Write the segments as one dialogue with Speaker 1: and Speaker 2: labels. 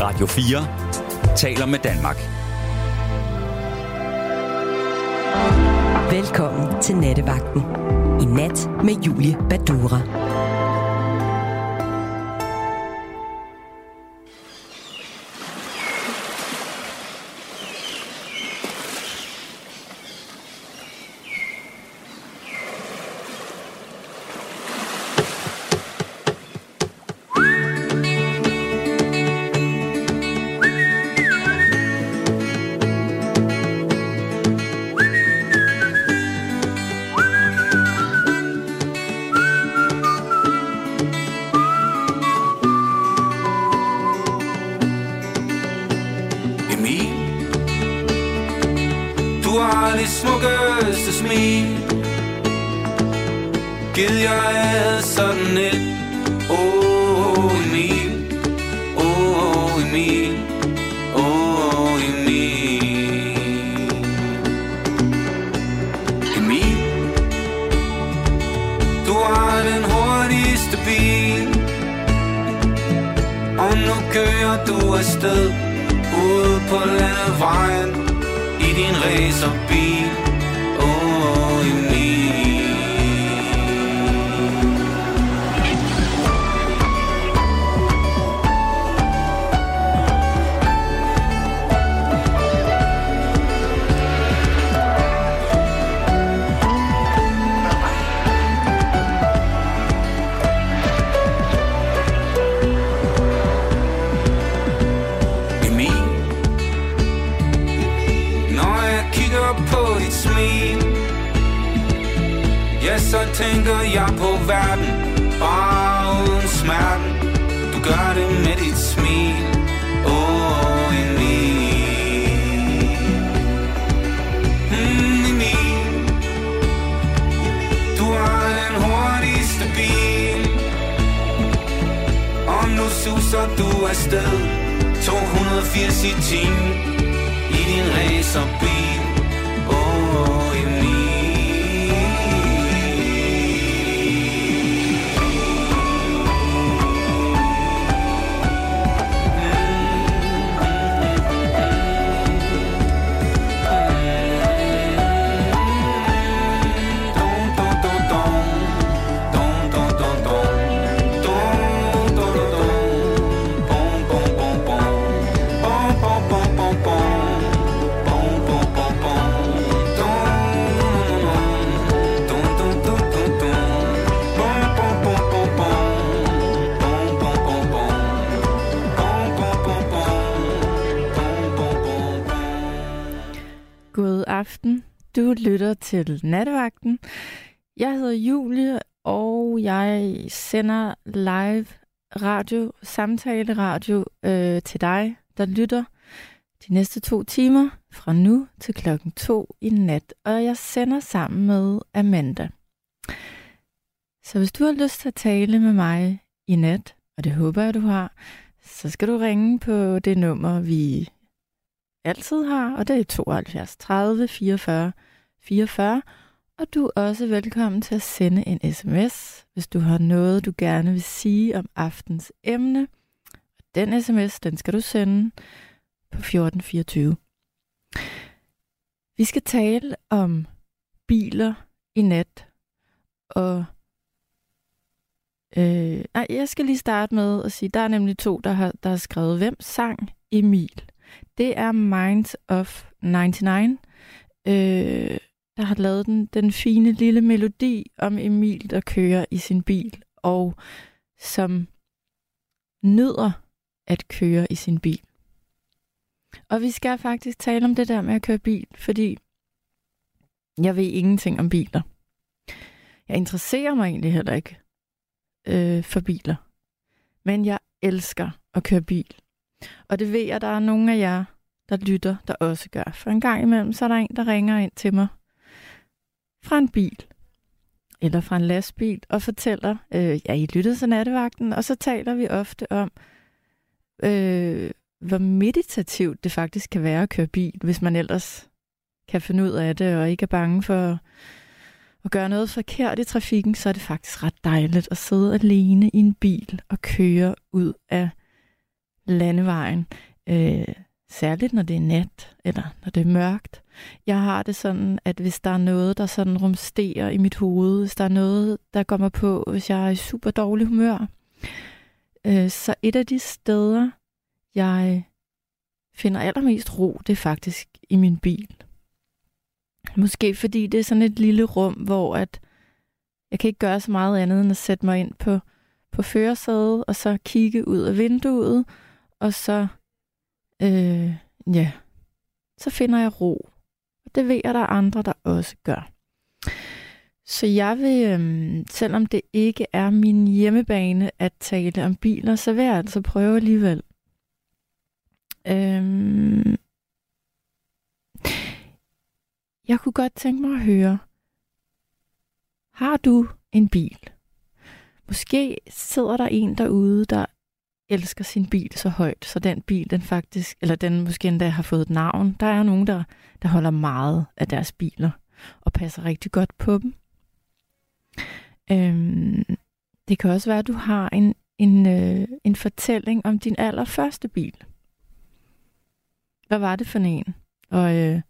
Speaker 1: Radio 4 taler med Danmark.
Speaker 2: Velkommen til Nattevagten. I nat med Julie Badura. Til Nattevagten. Jeg hedder Julie, og jeg sender live radio, samtale radio øh, til dig, der lytter de næste to timer fra nu til klokken to i nat. Og jeg sender sammen med Amanda. Så hvis du har lyst til at tale med mig i nat, og det håber jeg, du har, så skal du ringe på det nummer, vi altid har, og det er 72 30 44 44, og du er også velkommen til at sende en sms, hvis du har noget, du gerne vil sige om aftens emne. Den sms, den skal du sende på 1424. Vi skal tale om biler i nat, og øh, nej, jeg skal lige starte med at sige, der er nemlig to, der har, der har skrevet, hvem sang Emil? Det er Minds of 99, øh, der har lavet den, den fine lille melodi om Emil, der kører i sin bil, og som nyder at køre i sin bil. Og vi skal faktisk tale om det der med at køre bil, fordi jeg ved ingenting om biler. Jeg interesserer mig egentlig heller ikke øh, for biler. Men jeg elsker at køre bil. Og det ved jeg, der er nogle af jer, der lytter, der også gør. For en gang imellem, så er der en, der ringer ind til mig fra en bil eller fra en lastbil og fortæller, øh, ja, I lyttede til nattevagten, og så taler vi ofte om, øh, hvor meditativt det faktisk kan være at køre bil, hvis man ellers kan finde ud af det, og ikke er bange for at gøre noget forkert i trafikken, så er det faktisk ret dejligt at sidde alene i en bil og køre ud af landevejen. Øh, særligt når det er nat, eller når det er mørkt. Jeg har det sådan, at hvis der er noget, der sådan rumsterer i mit hoved, hvis der er noget, der kommer på, hvis jeg er i super dårlig humør, øh, så et af de steder, jeg finder allermest ro, det er faktisk i min bil. Måske fordi det er sådan et lille rum, hvor at jeg kan ikke gøre så meget andet end at sætte mig ind på, på førersædet, og så kigge ud af vinduet, og så, øh, ja, så finder jeg ro. Og det ved jeg, der er andre, der også gør. Så jeg vil, øh, selvom det ikke er min hjemmebane at tale om biler, så vil jeg altså prøve alligevel. Øhm, jeg kunne godt tænke mig at høre, har du en bil? Måske sidder der en derude, der elsker sin bil så højt, så den bil, den faktisk, eller den måske endda har fået et navn. Der er nogen, der, der holder meget af deres biler og passer rigtig godt på dem. Øhm, det kan også være, at du har en, en, øh, en fortælling om din allerførste bil. Hvad var det for en? Og øh,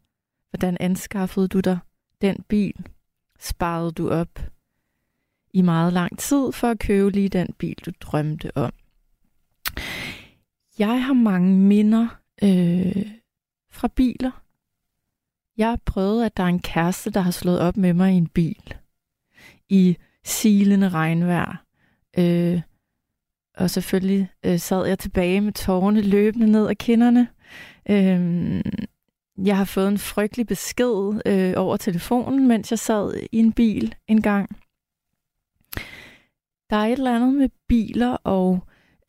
Speaker 2: hvordan anskaffede du dig den bil? Sparede du op i meget lang tid for at købe lige den bil, du drømte om? Jeg har mange minder øh, fra biler. Jeg har prøvet, at der er en kæreste, der har slået op med mig i en bil. I silende regnvejr. Øh, og selvfølgelig øh, sad jeg tilbage med tårerne løbende ned ad kinderne. Øh, jeg har fået en frygtelig besked øh, over telefonen, mens jeg sad i en bil en gang. Der er et eller andet med biler og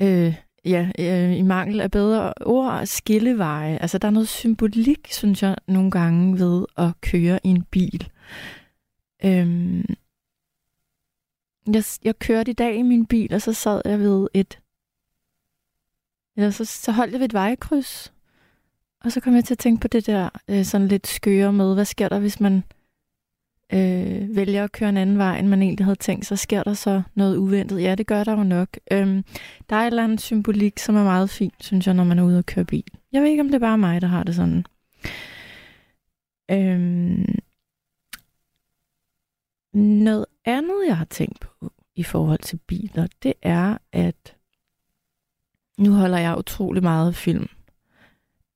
Speaker 2: øh, ja, øh, i mangel af bedre ord, skilleveje. Altså, der er noget symbolik, synes jeg, nogle gange ved at køre i en bil. Øhm, jeg, jeg kørte i dag i min bil, og så sad jeg ved et... Eller så, så holdt jeg ved et vejkryds. Og så kom jeg til at tænke på det der øh, sådan lidt skøre med, hvad sker der, hvis man øh, vælger at køre en anden vej, end man egentlig havde tænkt, så sker der så noget uventet. Ja, det gør der jo nok. Øhm, der er et eller andet symbolik, som er meget fint, synes jeg, når man er ude og køre bil. Jeg ved ikke, om det er bare mig, der har det sådan. Øhm, noget andet, jeg har tænkt på i forhold til biler, det er, at nu holder jeg utrolig meget film.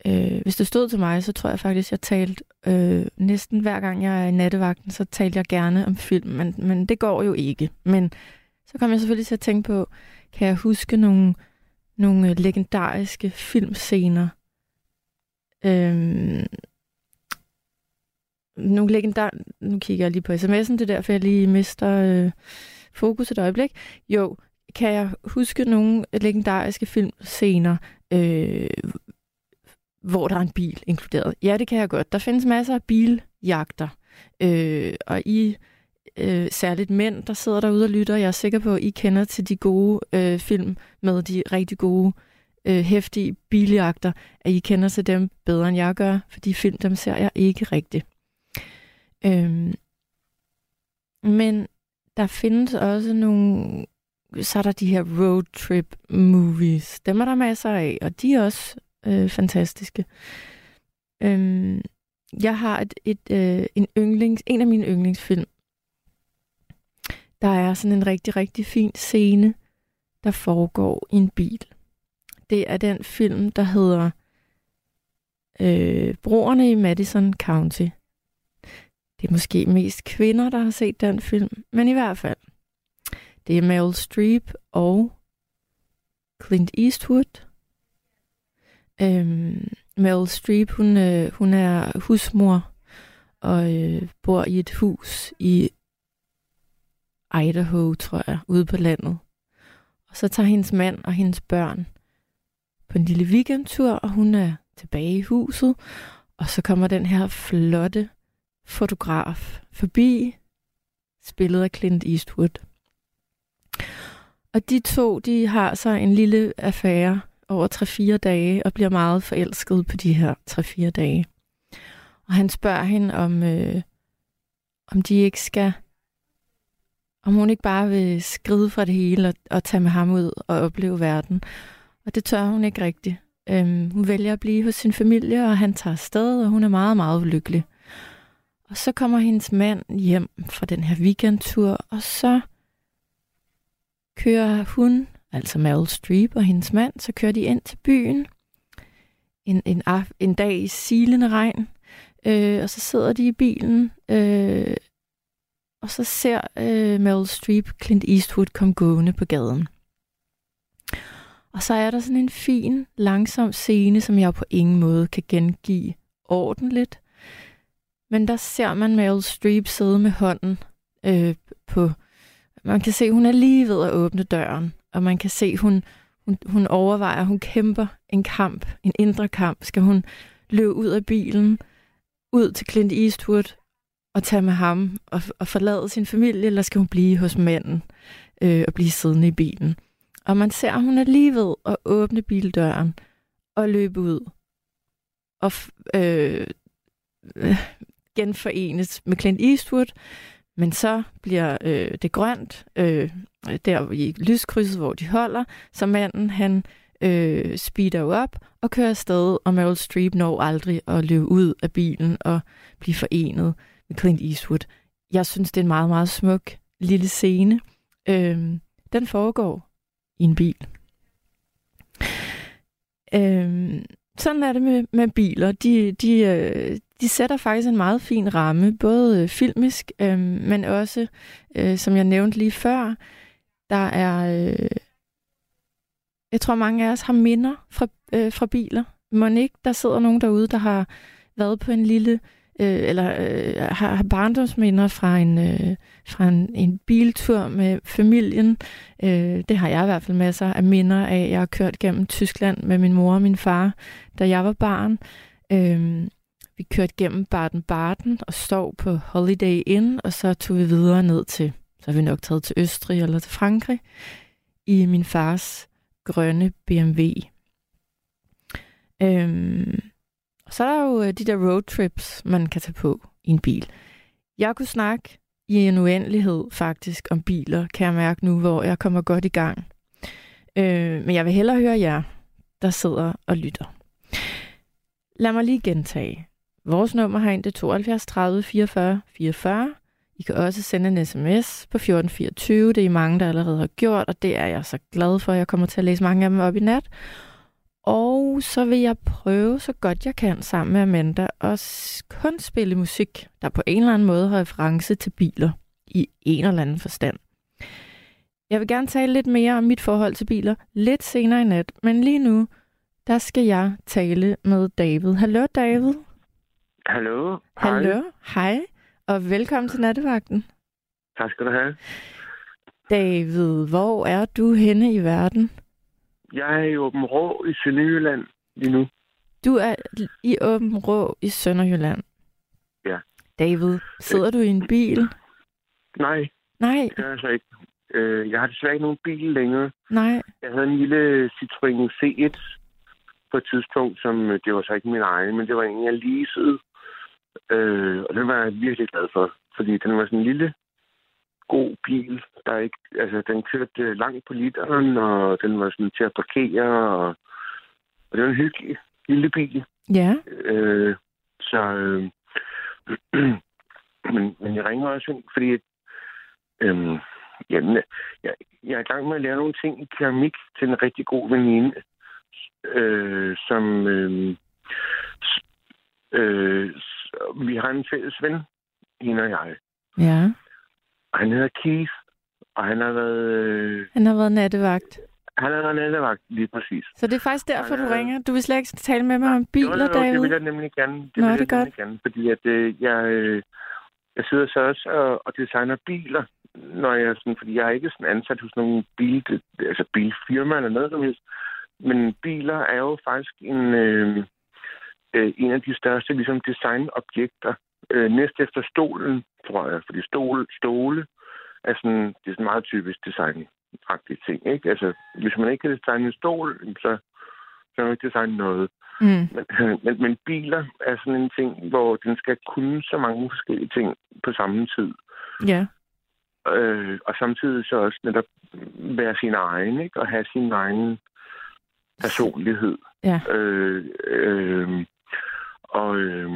Speaker 2: Øh, hvis det stod til mig, så tror jeg faktisk, jeg talte øh, næsten hver gang jeg er i nattevagten, så talte jeg gerne om film, men, men det går jo ikke. Men så kom jeg selvfølgelig til at tænke på, kan jeg huske nogle, nogle øh, legendariske filmscener? Øh, nogle legendar... Nu kigger jeg lige på sms'en, det er derfor, jeg lige mister øh, fokus et øjeblik. Jo, kan jeg huske nogle legendariske filmscener, øh, hvor der er en bil inkluderet. Ja, det kan jeg godt. Der findes masser af biljagter. Øh, og I, øh, særligt mænd, der sidder derude og lytter, jeg er sikker på, at I kender til de gode øh, film med de rigtig gode, øh, hæftige biljagter, at I kender til dem bedre, end jeg gør, for de film, dem ser jeg ikke rigtigt. Øh, men der findes også nogle, så er der de her road trip movies. Dem er der masser af, og de er også øh, fantastiske. Øhm, jeg har et, et, øh, en, yndlings, en af mine yndlingsfilm. Der er sådan en rigtig, rigtig fin scene, der foregår i en bil. Det er den film, der hedder øh, Broerne i Madison County. Det er måske mest kvinder, der har set den film, men i hvert fald. Det er Meryl Streep og Clint Eastwood Øhm, Meryl Streep, hun, øh, hun er husmor og øh, bor i et hus i Idaho, tror jeg, ude på landet. Og så tager hendes mand og hendes børn på en lille weekendtur, og hun er tilbage i huset. Og så kommer den her flotte fotograf forbi, spillet af Clint Eastwood. Og de to, de har så en lille affære, over 3-4 dage og bliver meget forelsket på de her 3-4 dage. Og han spørger hende, om, øh, om de ikke skal, om hun ikke bare vil skride fra det hele og, og tage med ham ud og opleve verden. Og det tør hun ikke rigtigt. Øhm, hun vælger at blive hos sin familie, og han tager afsted, og hun er meget, meget ulykkelig. Og så kommer hendes mand hjem fra den her weekendtur, og så kører hun, altså Meryl Streep og hendes mand, så kører de ind til byen en, en, af, en dag i silende regn, øh, og så sidder de i bilen, øh, og så ser øh, Meryl Streep Clint Eastwood komme gående på gaden. Og så er der sådan en fin, langsom scene, som jeg på ingen måde kan gengive ordentligt. Men der ser man Meryl Streep sidde med hånden øh, på... Man kan se, hun er lige ved at åbne døren, og man kan se, hun, hun, hun overvejer, hun kæmper en kamp, en indre kamp. Skal hun løbe ud af bilen, ud til Clint Eastwood og tage med ham og, og forlade sin familie, eller skal hun blive hos manden øh, og blive siddende i bilen? Og man ser, at hun er lige ved at åbne bildøren og løbe ud og øh, øh, genforenes med Clint Eastwood, men så bliver øh, det grønt øh, Øh, der i lyskrydset, hvor de holder, så manden han øh, speeder op og kører afsted, og Meryl Streep når aldrig at løbe ud af bilen og blive forenet med Clint Eastwood. Jeg synes, det er en meget, meget smuk lille scene. Øh, den foregår i en bil. Øh, sådan er det med, med biler. De, de, øh, de sætter faktisk en meget fin ramme, både øh, filmisk, øh, men også, øh, som jeg nævnte lige før, der er... Øh, jeg tror, mange af os har minder fra, øh, fra biler. Må ikke, der sidder nogen derude, der har været på en lille øh, eller øh, har, har barndomsminder fra en, øh, fra en, en biltur med familien. Øh, det har jeg i hvert fald masser af minder af. Jeg har kørt gennem Tyskland med min mor og min far, da jeg var barn. Øh, vi kørte gennem Baden-Baden og stod på Holiday Inn, og så tog vi videre ned til, så har vi nok taget til Østrig eller til Frankrig, i min fars grønne BMW. Øhm, og så er der jo øh, de der roadtrips, man kan tage på i en bil. Jeg kunne snakke i en uendelighed faktisk om biler, kan jeg mærke nu, hvor jeg kommer godt i gang. Øh, men jeg vil hellere høre jer, der sidder og lytter. Lad mig lige gentage. Vores nummer har ind 72 30 44 44. I kan også sende en sms på 1424. Det er I mange, der allerede har gjort, og det er jeg så glad for. Jeg kommer til at læse mange af dem op i nat. Og så vil jeg prøve så godt jeg kan sammen med Amanda at kun spille musik, der på en eller anden måde har reference til biler i en eller anden forstand. Jeg vil gerne tale lidt mere om mit forhold til biler lidt senere i nat, men lige nu, der skal jeg tale med David. Hallo David.
Speaker 3: Hallo.
Speaker 2: Hallo. Hej. Og velkommen til nattevagten.
Speaker 3: Tak skal du have.
Speaker 2: David, hvor er du henne i verden?
Speaker 3: Jeg er i Åben Rå i Sønderjylland lige nu.
Speaker 2: Du er i Åben Rå i Sønderjylland?
Speaker 3: Ja.
Speaker 2: David, sidder du i en bil?
Speaker 3: Nej.
Speaker 2: Nej?
Speaker 3: Det er altså ikke. Øh, jeg har desværre ikke nogen bil længere.
Speaker 2: Nej.
Speaker 3: Jeg havde en lille Citroën C1 på et tidspunkt, som øh, det var så ikke min egen, men det var en, jeg leasede. Øh, og den var jeg virkelig glad for, fordi den var sådan en lille god bil. Der ikke, altså, den kørte langt på literen, og den var sådan til at parkere, og, og det var en hyggelig lille bil.
Speaker 2: Ja.
Speaker 3: Øh, så, øh, men, men jeg ringer også ind, fordi øh, jamen, jeg, jeg er i gang med at lære nogle ting i keramik til en rigtig god veninde, øh, som øh, øh, vi har en fælles ven, hende og jeg.
Speaker 2: Ja.
Speaker 3: Og han hedder Keith, og han har været... Øh,
Speaker 2: Han har været nattevagt.
Speaker 3: han har været nattevagt, lige præcis.
Speaker 2: Så det er faktisk derfor, du
Speaker 3: Han er-
Speaker 2: ringer. Du vil slet ikke tale med mig om biler,
Speaker 3: jo, jo,
Speaker 2: David?
Speaker 3: det vil jeg nemlig gerne. Det
Speaker 2: Nå,
Speaker 3: vil
Speaker 2: det
Speaker 3: jeg nemlig gerne, fordi at øh, jeg, øh, jeg sidder så også og, og designer biler, når jeg sådan, fordi jeg er ikke sådan ansat hos nogen bil, altså bilfirma eller noget som helst. Men biler er jo faktisk en, øh, øh, en af de største ligesom designobjekter. Øh, næst efter stolen, tror jeg, fordi stol, stole er sådan, det er sådan meget typisk designagtige ting. Ikke? Altså, hvis man ikke kan designe en stol, så så kan man ikke designe noget.
Speaker 2: Mm.
Speaker 3: Men, men, men biler er sådan en ting, hvor den skal kunne så mange forskellige ting på samme tid.
Speaker 2: Ja.
Speaker 3: Øh, og samtidig så også netop være sin egen, ikke? Og have sin egen personlighed.
Speaker 2: Ja.
Speaker 3: Øh, øh, og, øh,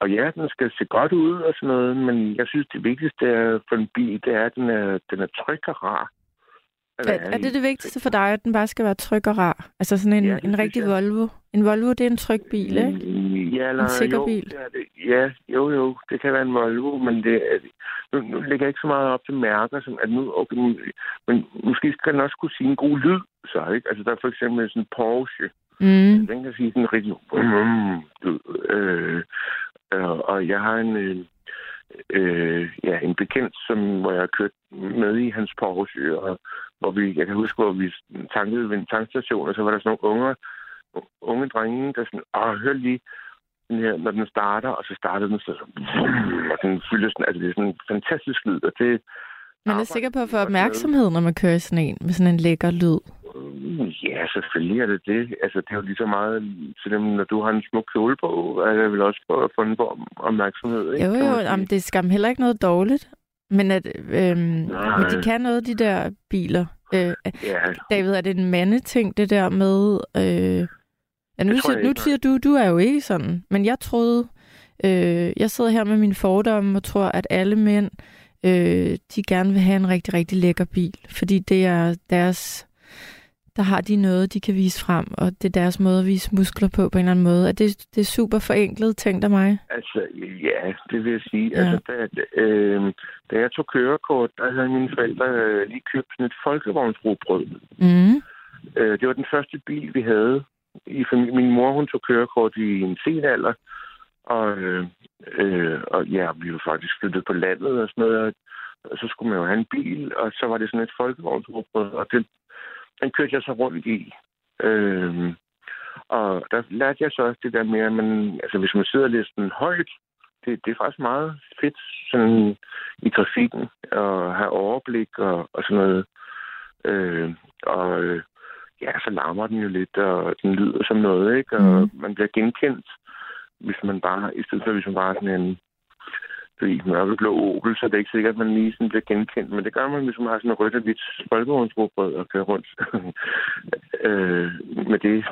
Speaker 3: og ja, den skal se godt ud og sådan noget, men jeg synes, det vigtigste for en bil, det er, at den er, den er tryg og rar.
Speaker 2: Er, er det det vigtigste for dig, at den bare skal være tryg og rar? Altså sådan en,
Speaker 3: Ja,
Speaker 2: en rigtig
Speaker 3: jeg.
Speaker 2: Volvo. En Volvo, det er en tryg bil, ikke?
Speaker 3: Ja, eller,
Speaker 2: En sikker
Speaker 3: jo,
Speaker 2: bil.
Speaker 3: Det det. Ja, jo, jo. Det kan være en Volvo, men det nu, nu lægger jeg ikke så meget op til mærker, som at nu, okay, men måske skal den også kunne sige en god lyd, så ikke? Altså, der er for eksempel sådan en Porsche.
Speaker 2: Mm.
Speaker 3: Den kan sige sådan en rigtig mm. Øh, øh, og jeg har en, øh, øh, ja, en bekendt, som, hvor jeg har kørt med i hans Porsche, og hvor vi, jeg kan huske, hvor vi tankede ved en tankstation, og så var der sådan nogle unge, unge drenge, der sådan, ah, hør lige, den her, når den starter, og så starter den så, og den fylder sådan, altså det er sådan en fantastisk lyd, og det
Speaker 2: man er sikker på at få opmærksomhed, når man kører sådan en, med sådan en lækker lyd.
Speaker 3: Øh, Ja, selvfølgelig er det det. Altså, det er jo lige så meget til dem, når du har en smuk kjole på, er det vel også for at få en opmærksomhed, ikke?
Speaker 2: Jo, jo, jamen, det er skam heller ikke noget dårligt. Men, at, øhm, men de kan noget, de der biler. Øh,
Speaker 3: Ja,
Speaker 2: David, er det en mandeting, det der med... Øh, ja, nu,
Speaker 3: Det
Speaker 2: siger, nu siger du, du er jo ikke sådan. Men jeg troede... Øh, jeg sidder her med mine fordomme og tror, at alle mænd, øh, de gerne vil have en rigtig, rigtig lækker bil. Fordi det er deres... Der har de noget, de kan vise frem, og det er deres måde at vise muskler på, på en eller anden måde. Er det, det er super forenklet, tænkt af mig?
Speaker 3: altså, ja, det vil jeg sige.
Speaker 2: Ja.
Speaker 3: Altså, da, øh, da jeg tog kørekort, der havde mine forældre øh, lige købt sådan et folkevognsrobrød.
Speaker 2: Mm.
Speaker 3: Øh, det var den første bil, vi havde i familien. Min mor, hun tog kørekort i en sen alder, og, øh, øh, og ja, vi var faktisk flyttet på landet og sådan noget, og, og så skulle man jo have en bil, og så var det sådan et folkevognsrugbrød, og det, den kørte jeg så rundt i. Øh, og der lærte jeg så også det der med, at man, altså hvis man sidder lidt sådan højt, det, det er faktisk meget fedt sådan i trafikken at have overblik og, og sådan noget. Øh, og ja, så larmer den jo lidt, og den lyder som noget, ikke? Og
Speaker 2: Mhm.
Speaker 3: man bliver genkendt, hvis man bare, i stedet for hvis man bare er sådan en du ved, mørkeblå Opel, så er det ikke sikkert, at man lige sådan bliver genkendt. Men det gør man, hvis man har sådan en rødt og hvidt folkevognsrobrød og kører rundt øh, med det.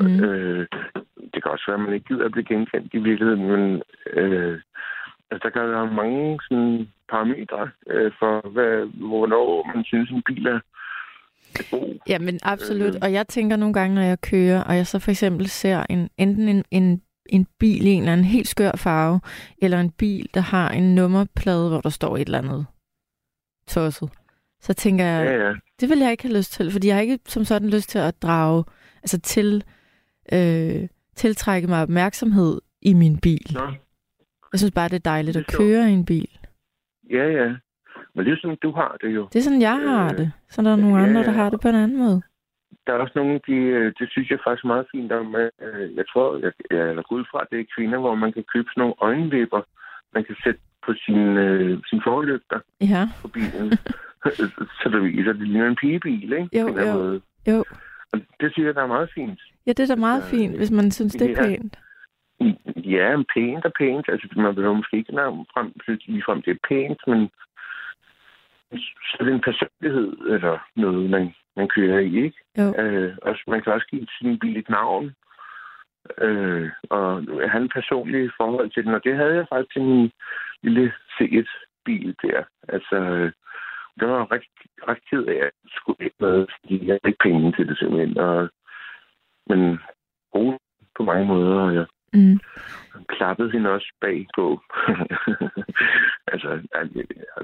Speaker 2: Mm.
Speaker 3: Øh, det kan også være, at man ikke gider at blive genkendt i virkeligheden, men øh, altså, der kan være mange sådan, parametre øh, for, hvad, hvornår man synes, en bil er.
Speaker 2: Ja, men absolut.
Speaker 3: Øh.
Speaker 2: Og jeg tænker nogle gange, når jeg kører, og jeg så for eksempel ser en, enten en, en, en bil i en eller anden helt skør farve, eller en bil, der har en nummerplade, hvor der står et eller andet tosset, så tænker jeg,
Speaker 3: Ja, ja.
Speaker 2: det vil jeg ikke have lyst til, fordi jeg har ikke som sådan lyst til at drage, altså til, øh, tiltrække mig opmærksomhed i min bil.
Speaker 3: Nå.
Speaker 2: Jeg synes bare, det er dejligt
Speaker 3: Det
Speaker 2: at
Speaker 3: er sjovt.
Speaker 2: køre i en bil.
Speaker 3: Ja, ja. Men det er sådan, du har det jo.
Speaker 2: Det er sådan, jeg har
Speaker 3: Øh,
Speaker 2: det. Så der er nogle
Speaker 3: ja,
Speaker 2: andre, der har det på en anden måde.
Speaker 3: Der er også nogle, de, øh, det synes jeg faktisk meget fint om. øh, Jeg tror, jeg, jeg er ud fra, at det er kvinder, hvor man kan købe sådan nogle øjenvipper, man kan sætte på sin, øh, sin forlygter
Speaker 2: Ja,
Speaker 3: på bilen. så det at det ligner en pigebil, ikke?
Speaker 2: Jo,
Speaker 3: På
Speaker 2: jo.
Speaker 3: måde.
Speaker 2: jo.
Speaker 3: Og det synes jeg, der er meget fint.
Speaker 2: Ja, det er da meget
Speaker 3: Øh,
Speaker 2: fint, hvis man synes, det er
Speaker 3: ja.
Speaker 2: pænt.
Speaker 3: Ja, pænt og pænt. Altså, man behøver måske ikke nærmere frem, lige frem, det er pænt, men så er det en personlighed eller noget, man, man kører i, ikke?
Speaker 2: Jo.
Speaker 3: Øh, og man kan også give sin bil et navn. Øh, og have en personlig forhold til den, og det havde jeg faktisk til min lille C1-bil der. Altså, øh, det var ret, ret ked af, at jeg skulle ikke med, fordi jeg havde ikke penge til det simpelthen. Og, men god på mange måder, og jeg
Speaker 2: Mm.
Speaker 3: klappede hende også bagpå. altså,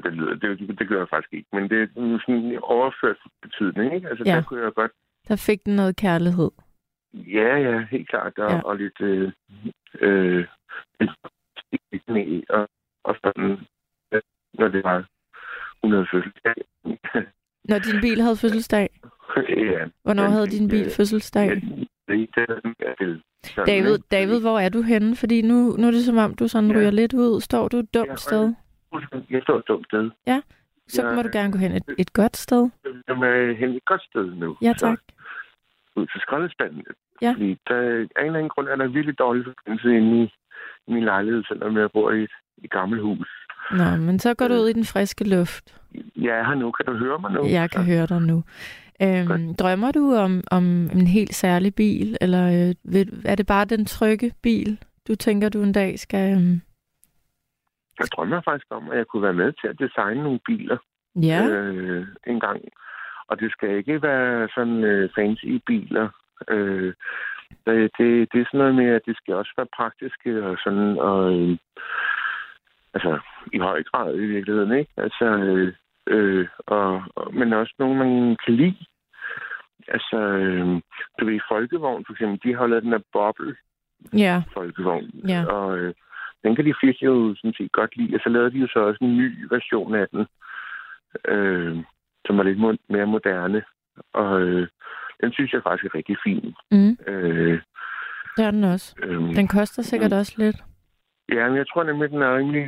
Speaker 3: det, lyder, det, det gør jeg faktisk ikke, men det er sådan en overført betydning, ikke? Altså,
Speaker 2: Ja.
Speaker 3: der kunne jeg godt
Speaker 2: Der fik den noget kærlighed.
Speaker 3: Ja, ja, helt klart. Og,
Speaker 2: Ja.
Speaker 3: og lidt... Øh, øh, lidt med, og, og sådan, øh, når det var 100 fødselsdag.
Speaker 2: Når din bil havde fødselsdag.
Speaker 3: ja.
Speaker 2: Hvornår havde din bil fødselsdag?
Speaker 3: Ja, det er det sådan,
Speaker 2: David? David, hvor er du henne? Fordi nu, nu er det som om, du sådan
Speaker 3: Ja.
Speaker 2: ryger lidt ud. Står du et dumt
Speaker 3: Ja,
Speaker 2: sted?
Speaker 3: Jeg står et dumt sted.
Speaker 2: Så
Speaker 3: Ja.
Speaker 2: må du gerne gå hen et, et godt sted.
Speaker 3: Jeg er hen et godt sted nu.
Speaker 2: Ja, tak.
Speaker 3: Så, ud til skraldespanden.
Speaker 2: Ja.
Speaker 3: Fordi der, af en eller anden grund er der virkelig dårlig forbindelse inde i, i min lejlighed, selvom jeg bor i et, et gammelt hus.
Speaker 2: Nå, men så går du ud i den friske luft.
Speaker 3: Her nu. Kan du høre mig nu?
Speaker 2: Jeg kan høre dig nu. Øhm, drømmer du om, om en helt særlig bil, eller øh, vil, er det bare den trygge bil, du tænker, du en dag skal... Øh...
Speaker 3: Jeg drømmer faktisk om, at jeg kunne være med til at designe nogle biler
Speaker 2: Ja,
Speaker 3: øh, en gang. Og det skal ikke være sådan øh, fancy biler. Øh, det, det, det er sådan noget med, at det skal også være praktiske og sådan, og øh, altså i høj grad i virkeligheden, ikke? Altså, øh, øh, og, og, men også nogen, man kan lide. Altså, øh, du ved, Folkevogn for eksempel, de har lavet den der boble
Speaker 2: ja,
Speaker 3: Folkevogn.
Speaker 2: Ja.
Speaker 3: Og øh, den kan de fiske jo sådan set godt lide. Og så lavede de jo så også en ny version af den, øh, som er lidt mere moderne. Og øh, den synes jeg faktisk er rigtig fin.
Speaker 2: mm,
Speaker 3: Øh,
Speaker 2: det er den også.
Speaker 3: øh,
Speaker 2: Den koster sikkert også lidt.
Speaker 3: Ja, men jeg tror nemlig, den er rimelig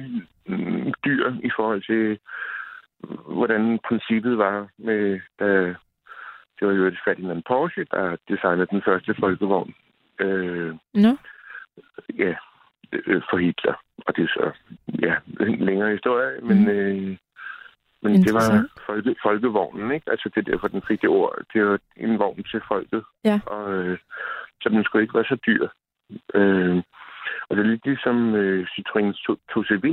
Speaker 3: mm, dyr i forhold til, hvordan princippet var med, da det var jo et Ferdinand Porsche, der designede den første folkevogn. Øh,
Speaker 2: Nå,
Speaker 3: ja, øh, for Hitler. Og det er så, ja, en længere historie, men,
Speaker 2: Mhm.
Speaker 3: øh, men det var folke, folkevognen, ikke? Altså det er derfor, den fik det ord. Det var en vogn til folket.
Speaker 2: Ja.
Speaker 3: Og, øh, så den skulle ikke være så dyr. Øh, og det er lidt ligesom øh, Citroën 2CV.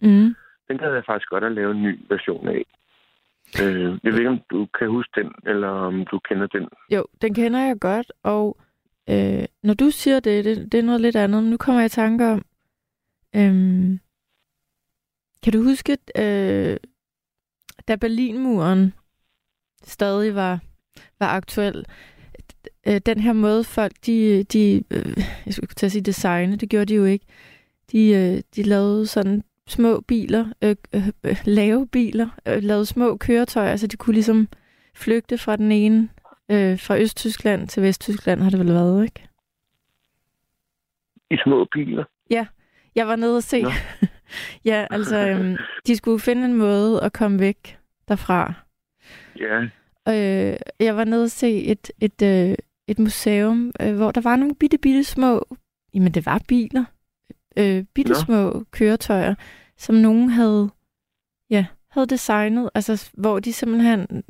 Speaker 2: mm.
Speaker 3: Den gad jeg faktisk godt at lave en ny version af. Øh, jeg ved ikke, om du kan huske den, eller om du kender den.
Speaker 2: Jo, den kender jeg godt, og øh, når du siger det, det, det er noget lidt andet. Nu kommer jeg i tanke om, øh, kan du huske, øh, da Berlinmuren stadig var, var aktuel, øh, den her måde folk, de, de øh, jeg skulle til at sige designe, det gjorde de jo ikke. De, øh, de lavede sådan små biler, øh, øh, øh, lave biler, øh, lavede små køretøjer, så de kunne ligesom flygte fra den ene Øh, fra Østtyskland til Vesttyskland har det vel været, ikke?
Speaker 3: I små biler.
Speaker 2: Jeg var nede og se.
Speaker 3: Nå.
Speaker 2: ja, altså, øhm, de skulle finde en måde at komme væk derfra.
Speaker 3: Ja,
Speaker 2: Øh, jeg var nede og se et, et, øh, et museum, øh, hvor der var nogle bitte, bitte små, jamen det var biler, øh, bitte små køretøjer, som nogen havde, ja, havde designet, altså hvor de simpelthen,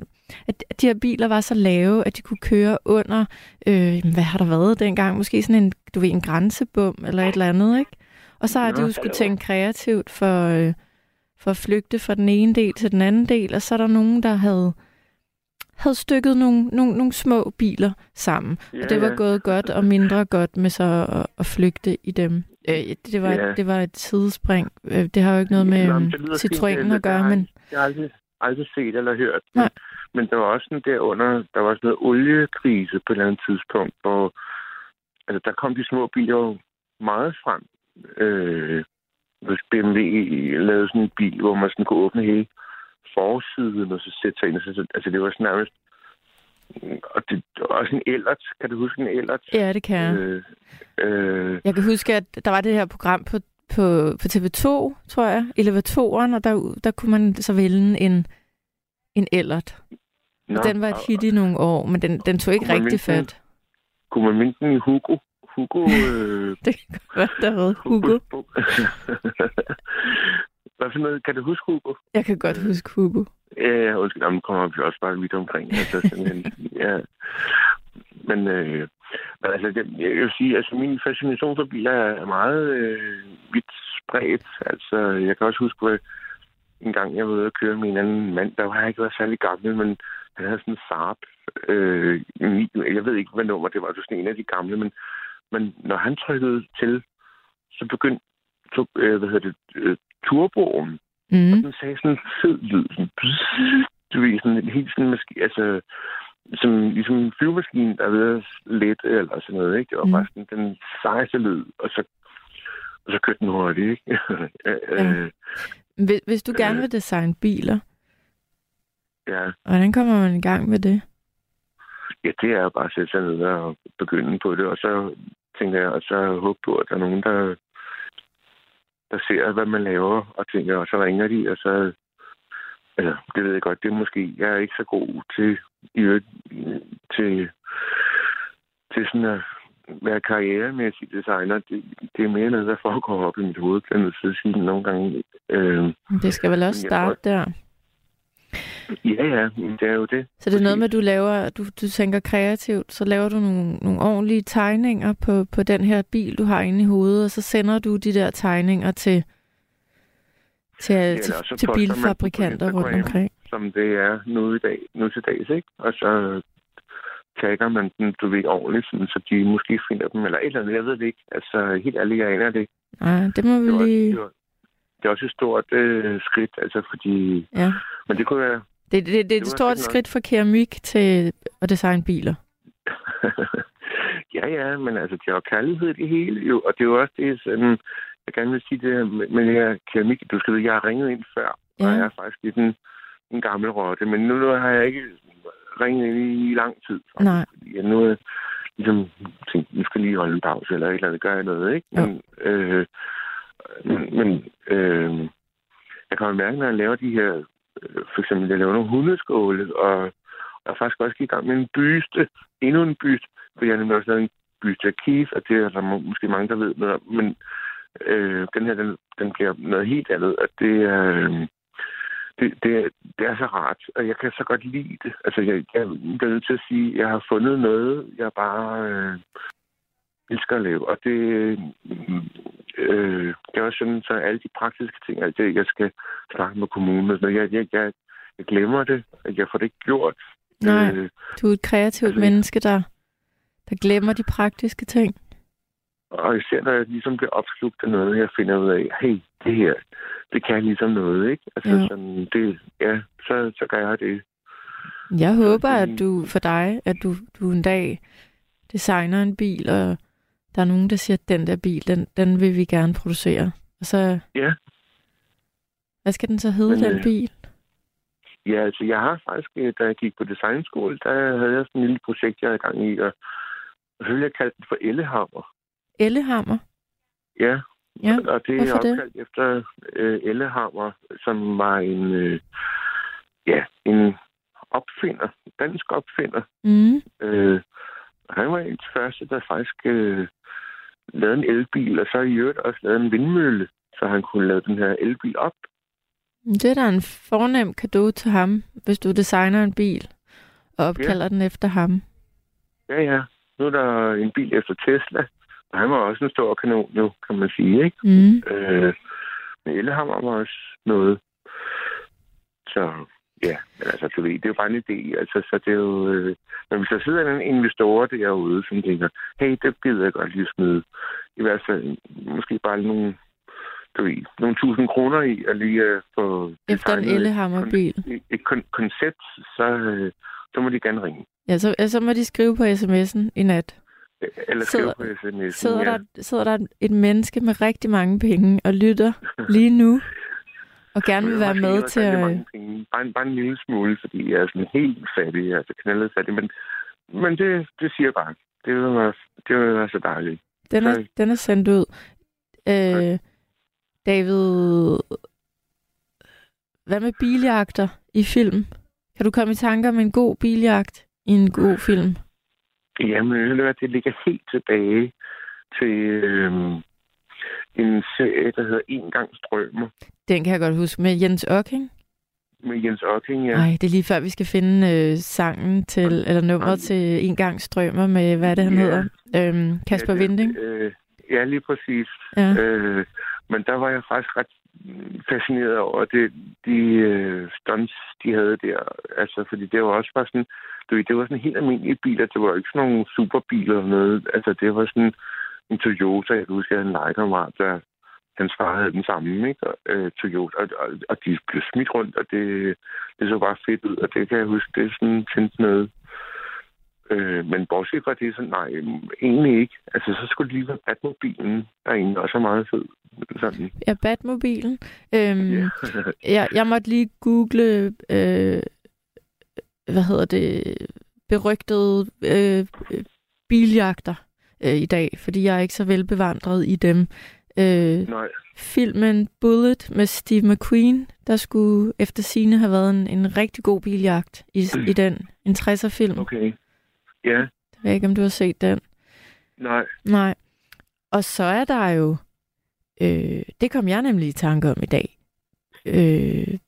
Speaker 2: at at de her biler var så lave, at de kunne køre under, øh, hvad har der været dengang, måske sådan en, du ved, en grænsebom eller et eller andet, ikke? Og så har de jo skulle tænke kreativt for, øh, for at flygte fra den ene del til den anden del, og så er der nogen, der havde havde stykket nogle, nogle, nogle små biler sammen.
Speaker 3: ja,
Speaker 2: Og det var
Speaker 3: ja.
Speaker 2: gået godt og mindre godt med så at, at flygte i dem. Øh, det, var,
Speaker 3: Ja.
Speaker 2: det var et sidespring. Øh, det har jo ikke noget med
Speaker 3: Nå,
Speaker 2: øhm,
Speaker 3: det-
Speaker 2: at gøre, men
Speaker 3: Jeg har aldrig, aldrig set eller hørt.
Speaker 2: Nej.
Speaker 3: Men, der var også sådan derunder, der var også noget oliekrise på et eller andet tidspunkt, hvor altså, der kom de små biler jo meget frem. Øh, hvis BMW lavede sådan en bil, hvor man sådan kunne åbne hele forsiden, og så sætte sig ind. Og så, altså det var sådan nærmest... Og det var også en ellert. Kan du huske en ellert?
Speaker 2: ja, det kan jeg.
Speaker 3: Øh, øh,
Speaker 2: Jeg kan huske, at der var det her program på, på, på TV2, tror jeg, Elevatoren, og der, der kunne man så vælge en, en ellert.
Speaker 3: nå,
Speaker 2: den var et hit i nogle år, men den, den tog ikke rigtig fat.
Speaker 3: Kunne man minde den i Hugo? Hugo... Øh,
Speaker 2: Det kan godt være, der hed Hugo.
Speaker 3: Hvad for noget? Kan du huske Hugo?
Speaker 2: Jeg kan godt huske Hugo.
Speaker 3: Ja, undskyld, jamen, kommer vi også bare vidt omkring. Altså, simpelthen, ja. Men, øh, men altså, det, jeg vil sige, altså, min fascination for biler er meget øh, vidt spredt. Altså, jeg kan også huske, at en gang jeg var ude at køre med en anden mand, der var jeg ikke været særlig gammel, men han havde sådan en Saab. Øh, jeg ved ikke, hvad nummer det var, det var sådan en af de gamle, men, men når han trykkede til, så begyndte to, øh, hvad hedder det, øh, turboen
Speaker 2: Mm.
Speaker 3: den sagde sådan en fed lyd. Sådan, du ved, sådan en helt sådan maski, altså, som ligesom en flyvemaskine, der er ved at lette eller sådan noget, ikke? Var
Speaker 2: Mm.
Speaker 3: bare sådan den sejeste lyd, og så, og så kørte den hurtigt, ikke? øh,
Speaker 2: Hvis, hvis du gerne
Speaker 3: Øh.
Speaker 2: vil designe biler,
Speaker 3: ja.
Speaker 2: hvordan kommer man i gang med det?
Speaker 3: ja, det er bare at sætte sig ned og begynde på det, og så tænker jeg, og så håbe på, at der er nogen, der, der ser, hvad man laver, og tænker, og så ringer de, og så Altså, det ved jeg godt, det er måske, jeg er ikke så god til, i øvrigt, til, til sådan at være karrieremæssig designer. Det, det er mere noget, der foregår op i mit hoved, kan at sige nogle gange. Øh,
Speaker 2: Det skal vel også
Speaker 3: tror-
Speaker 2: starte der.
Speaker 3: Ja, ja, det er jo det.
Speaker 2: Så det er noget med, at du laver, du, du tænker kreativt, så laver du nogle, nogle ordentlige tegninger på, på den her bil, du har inde i hovedet, og så sender du de der tegninger til, til,
Speaker 3: Ja,
Speaker 2: til, til bilfabrikanter rundt omkring.
Speaker 3: som det er nu, i dag, nu til dags, ikke? Og så tagger man dem, du ved, ordentligt, sådan, så de måske finder dem, eller et eller andet, jeg ved det ikke. Altså, helt ærligt, jeg aner det ikke.
Speaker 2: Nej, det må vi
Speaker 3: Det, var,
Speaker 2: lige...
Speaker 3: det, var, det er også et stort øh, skridt, altså, fordi...
Speaker 2: Ja.
Speaker 3: Men det kunne være...
Speaker 2: Det, det, det, det er et stort skridt fra keramik til at designe biler.
Speaker 3: ja, ja, men altså, det er jo kærlighed i det hele, jo. Og det er jo også det, sådan, jeg gerne vil sige det her med, med det her keramik. Du skal vide, jeg har ringet ind før,
Speaker 2: Ja.
Speaker 3: og jeg er faktisk lidt en, en gammel rotte. Men nu, nu har jeg ikke ringet ind i, i lang tid. faktisk,
Speaker 2: Nej.
Speaker 3: Jeg nu er ligesom tænkt, nu skal lige holde en pause, eller et eller andet, gør jeg noget, ikke? Men, øh, men, men øh, jeg kan mærke, når jeg laver de her, Øh, for eksempel, jeg laver nogle hundeskåle, og jeg er faktisk også i gang med en byste, endnu en byste, for jeg har nemlig også lavet en byste af Keith, og det er der må- måske mange, der ved noget om, men øh, den her, den, den bliver noget helt andet, og det er... Øh, det, det, er- det er så rart, og jeg kan så godt lide det. Altså, jeg, jeg bliver nødt til at sige, at jeg har fundet noget, jeg bare øh, elsker at lave. Og det, øh, øh, også sådan, så alle de praktiske ting, alt det, jeg skal snakke med kommunen, noget, jeg, jeg, jeg, jeg glemmer det, at jeg får det ikke gjort.
Speaker 2: Nej.
Speaker 3: Øh,
Speaker 2: Du er et kreativt
Speaker 3: Altså,
Speaker 2: menneske, der, der glemmer de praktiske ting.
Speaker 3: og især når jeg ligesom bliver opslugt af noget, jeg finder ud af, hey, det her, det kan ligesom noget, ikke? Altså,
Speaker 2: Ja.
Speaker 3: sådan, det, ja, så, så gør jeg det.
Speaker 2: Jeg håber, at du for dig, at du, du en dag designer en bil, og der er nogen, der siger, at den der bil, den, den vil vi gerne producere. Og så...
Speaker 3: Ja.
Speaker 2: Hvad skal den så hedde,
Speaker 3: Men,
Speaker 2: den
Speaker 3: øh,
Speaker 2: bil?
Speaker 3: Ja, altså jeg har faktisk, øh, da jeg gik på designskole, der havde jeg sådan en lille projekt, jeg havde gang i, og ville jeg kalde den for Ellehammer.
Speaker 2: Ellehammer?
Speaker 3: Ja,
Speaker 2: Ja,
Speaker 3: og det er
Speaker 2: hvorfor det?
Speaker 3: opkaldt efter øh, Ellehammer, som var en, øh, ja, en opfinder, dansk opfinder.
Speaker 2: mm.
Speaker 3: Øh, han var en af de første, der faktisk øh, lavede en elbil, og så i øvrigt også lavede en vindmølle, så han kunne lave den her elbil op.
Speaker 2: Det er da en fornem gave til ham, hvis du designer en bil og opkalder den efter ham.
Speaker 3: Ja, ja. Nu er der en bil efter Tesla, og han var også en stor kanon, jo, kan man sige, ikke?
Speaker 2: Mm.
Speaker 3: Øh, men Ellehammer var også noget. Så ja, men altså, du ved, det er jo bare en idé. Altså, så det er jo... Øh, men hvis der sidder en investor derude, som tænker, hey, det gider jeg godt lige smide. I hvert fald måske bare nogle, du ved, nogle tusind kroner i, og lige øh, få
Speaker 2: Efter en Ellehammer-bil.
Speaker 3: et, et kon- koncept, så, øh, så må de gerne ringe.
Speaker 2: Ja, så, så må de skrive på sms'en i nat.
Speaker 3: Eller
Speaker 2: Sidder-
Speaker 3: skrive på sms'en.
Speaker 2: Sidder,
Speaker 3: ja.
Speaker 2: der, sidder der et menneske med rigtig mange penge og lytter lige nu, og gerne vil være med til at...
Speaker 3: mange penge. Bare, en- bare en lille smule, fordi jeg er sådan helt fattig, altså knaldet fattig. Men, men det, det siger jeg bare. Det vil være, det vil være så dejligt.
Speaker 2: Den er,
Speaker 3: så-
Speaker 2: den er sendt ud. Øh, David, hvad med biljagter i film? Kan du komme i tanker om en god biljagt i en god film?
Speaker 3: Jamen, det ligger helt tilbage til øhm, en serie, der hedder En gang strømmer
Speaker 2: Den kan jeg godt huske med Jens Ocking.
Speaker 3: med Jens Ocking. Ja.
Speaker 2: Nej, det er lige før, vi skal finde øh, sangen til, eller nummeret til En gang strømmer med, hvad er det, han
Speaker 3: Ja.
Speaker 2: hedder? Øhm, Kasper
Speaker 3: ja, det-
Speaker 2: Vinding.
Speaker 3: Øh, ja, lige præcis.
Speaker 2: Ja.
Speaker 3: Øh, men der var jeg faktisk ret fascineret over det, de øh, stunts, de havde der. Altså, fordi det var også bare sådan, du ved, det var sådan helt almindelige biler. Det var ikke sådan nogle superbiler eller noget. Altså, det var sådan en Toyota. Jeg kan huske, jeg havde en legekammerat, der hans far havde den samme, ikke? Og, øh, Toyota. Og, og, og, de blev smidt rundt, og det, det så bare fedt ud. Og det kan jeg huske, det er sådan tændt noget. Øh, men bortset fra det, så nej, egentlig ikke. Altså, så skulle det lige være Batmobilen, der egentlig også er meget fed. Sådan.
Speaker 2: Ja, Batmobilen. Øhm,
Speaker 3: Ja.
Speaker 2: jeg, jeg måtte lige google, øh, hvad hedder det, berygtede øh, øh, biljagter øh, i dag, fordi jeg er ikke så velbevandret i dem. Øh,
Speaker 3: nej.
Speaker 2: filmen Bullet med Steve McQueen, der skulle efter sine have været en, en rigtig god biljagt i, i den. En 60'er-film.
Speaker 3: Okay. Ja,
Speaker 2: Jeg ved ikke, om du har set den.
Speaker 3: nej.
Speaker 2: Nej. Og så er der jo, øh, det kom jeg nemlig i tanke om i dag, øh,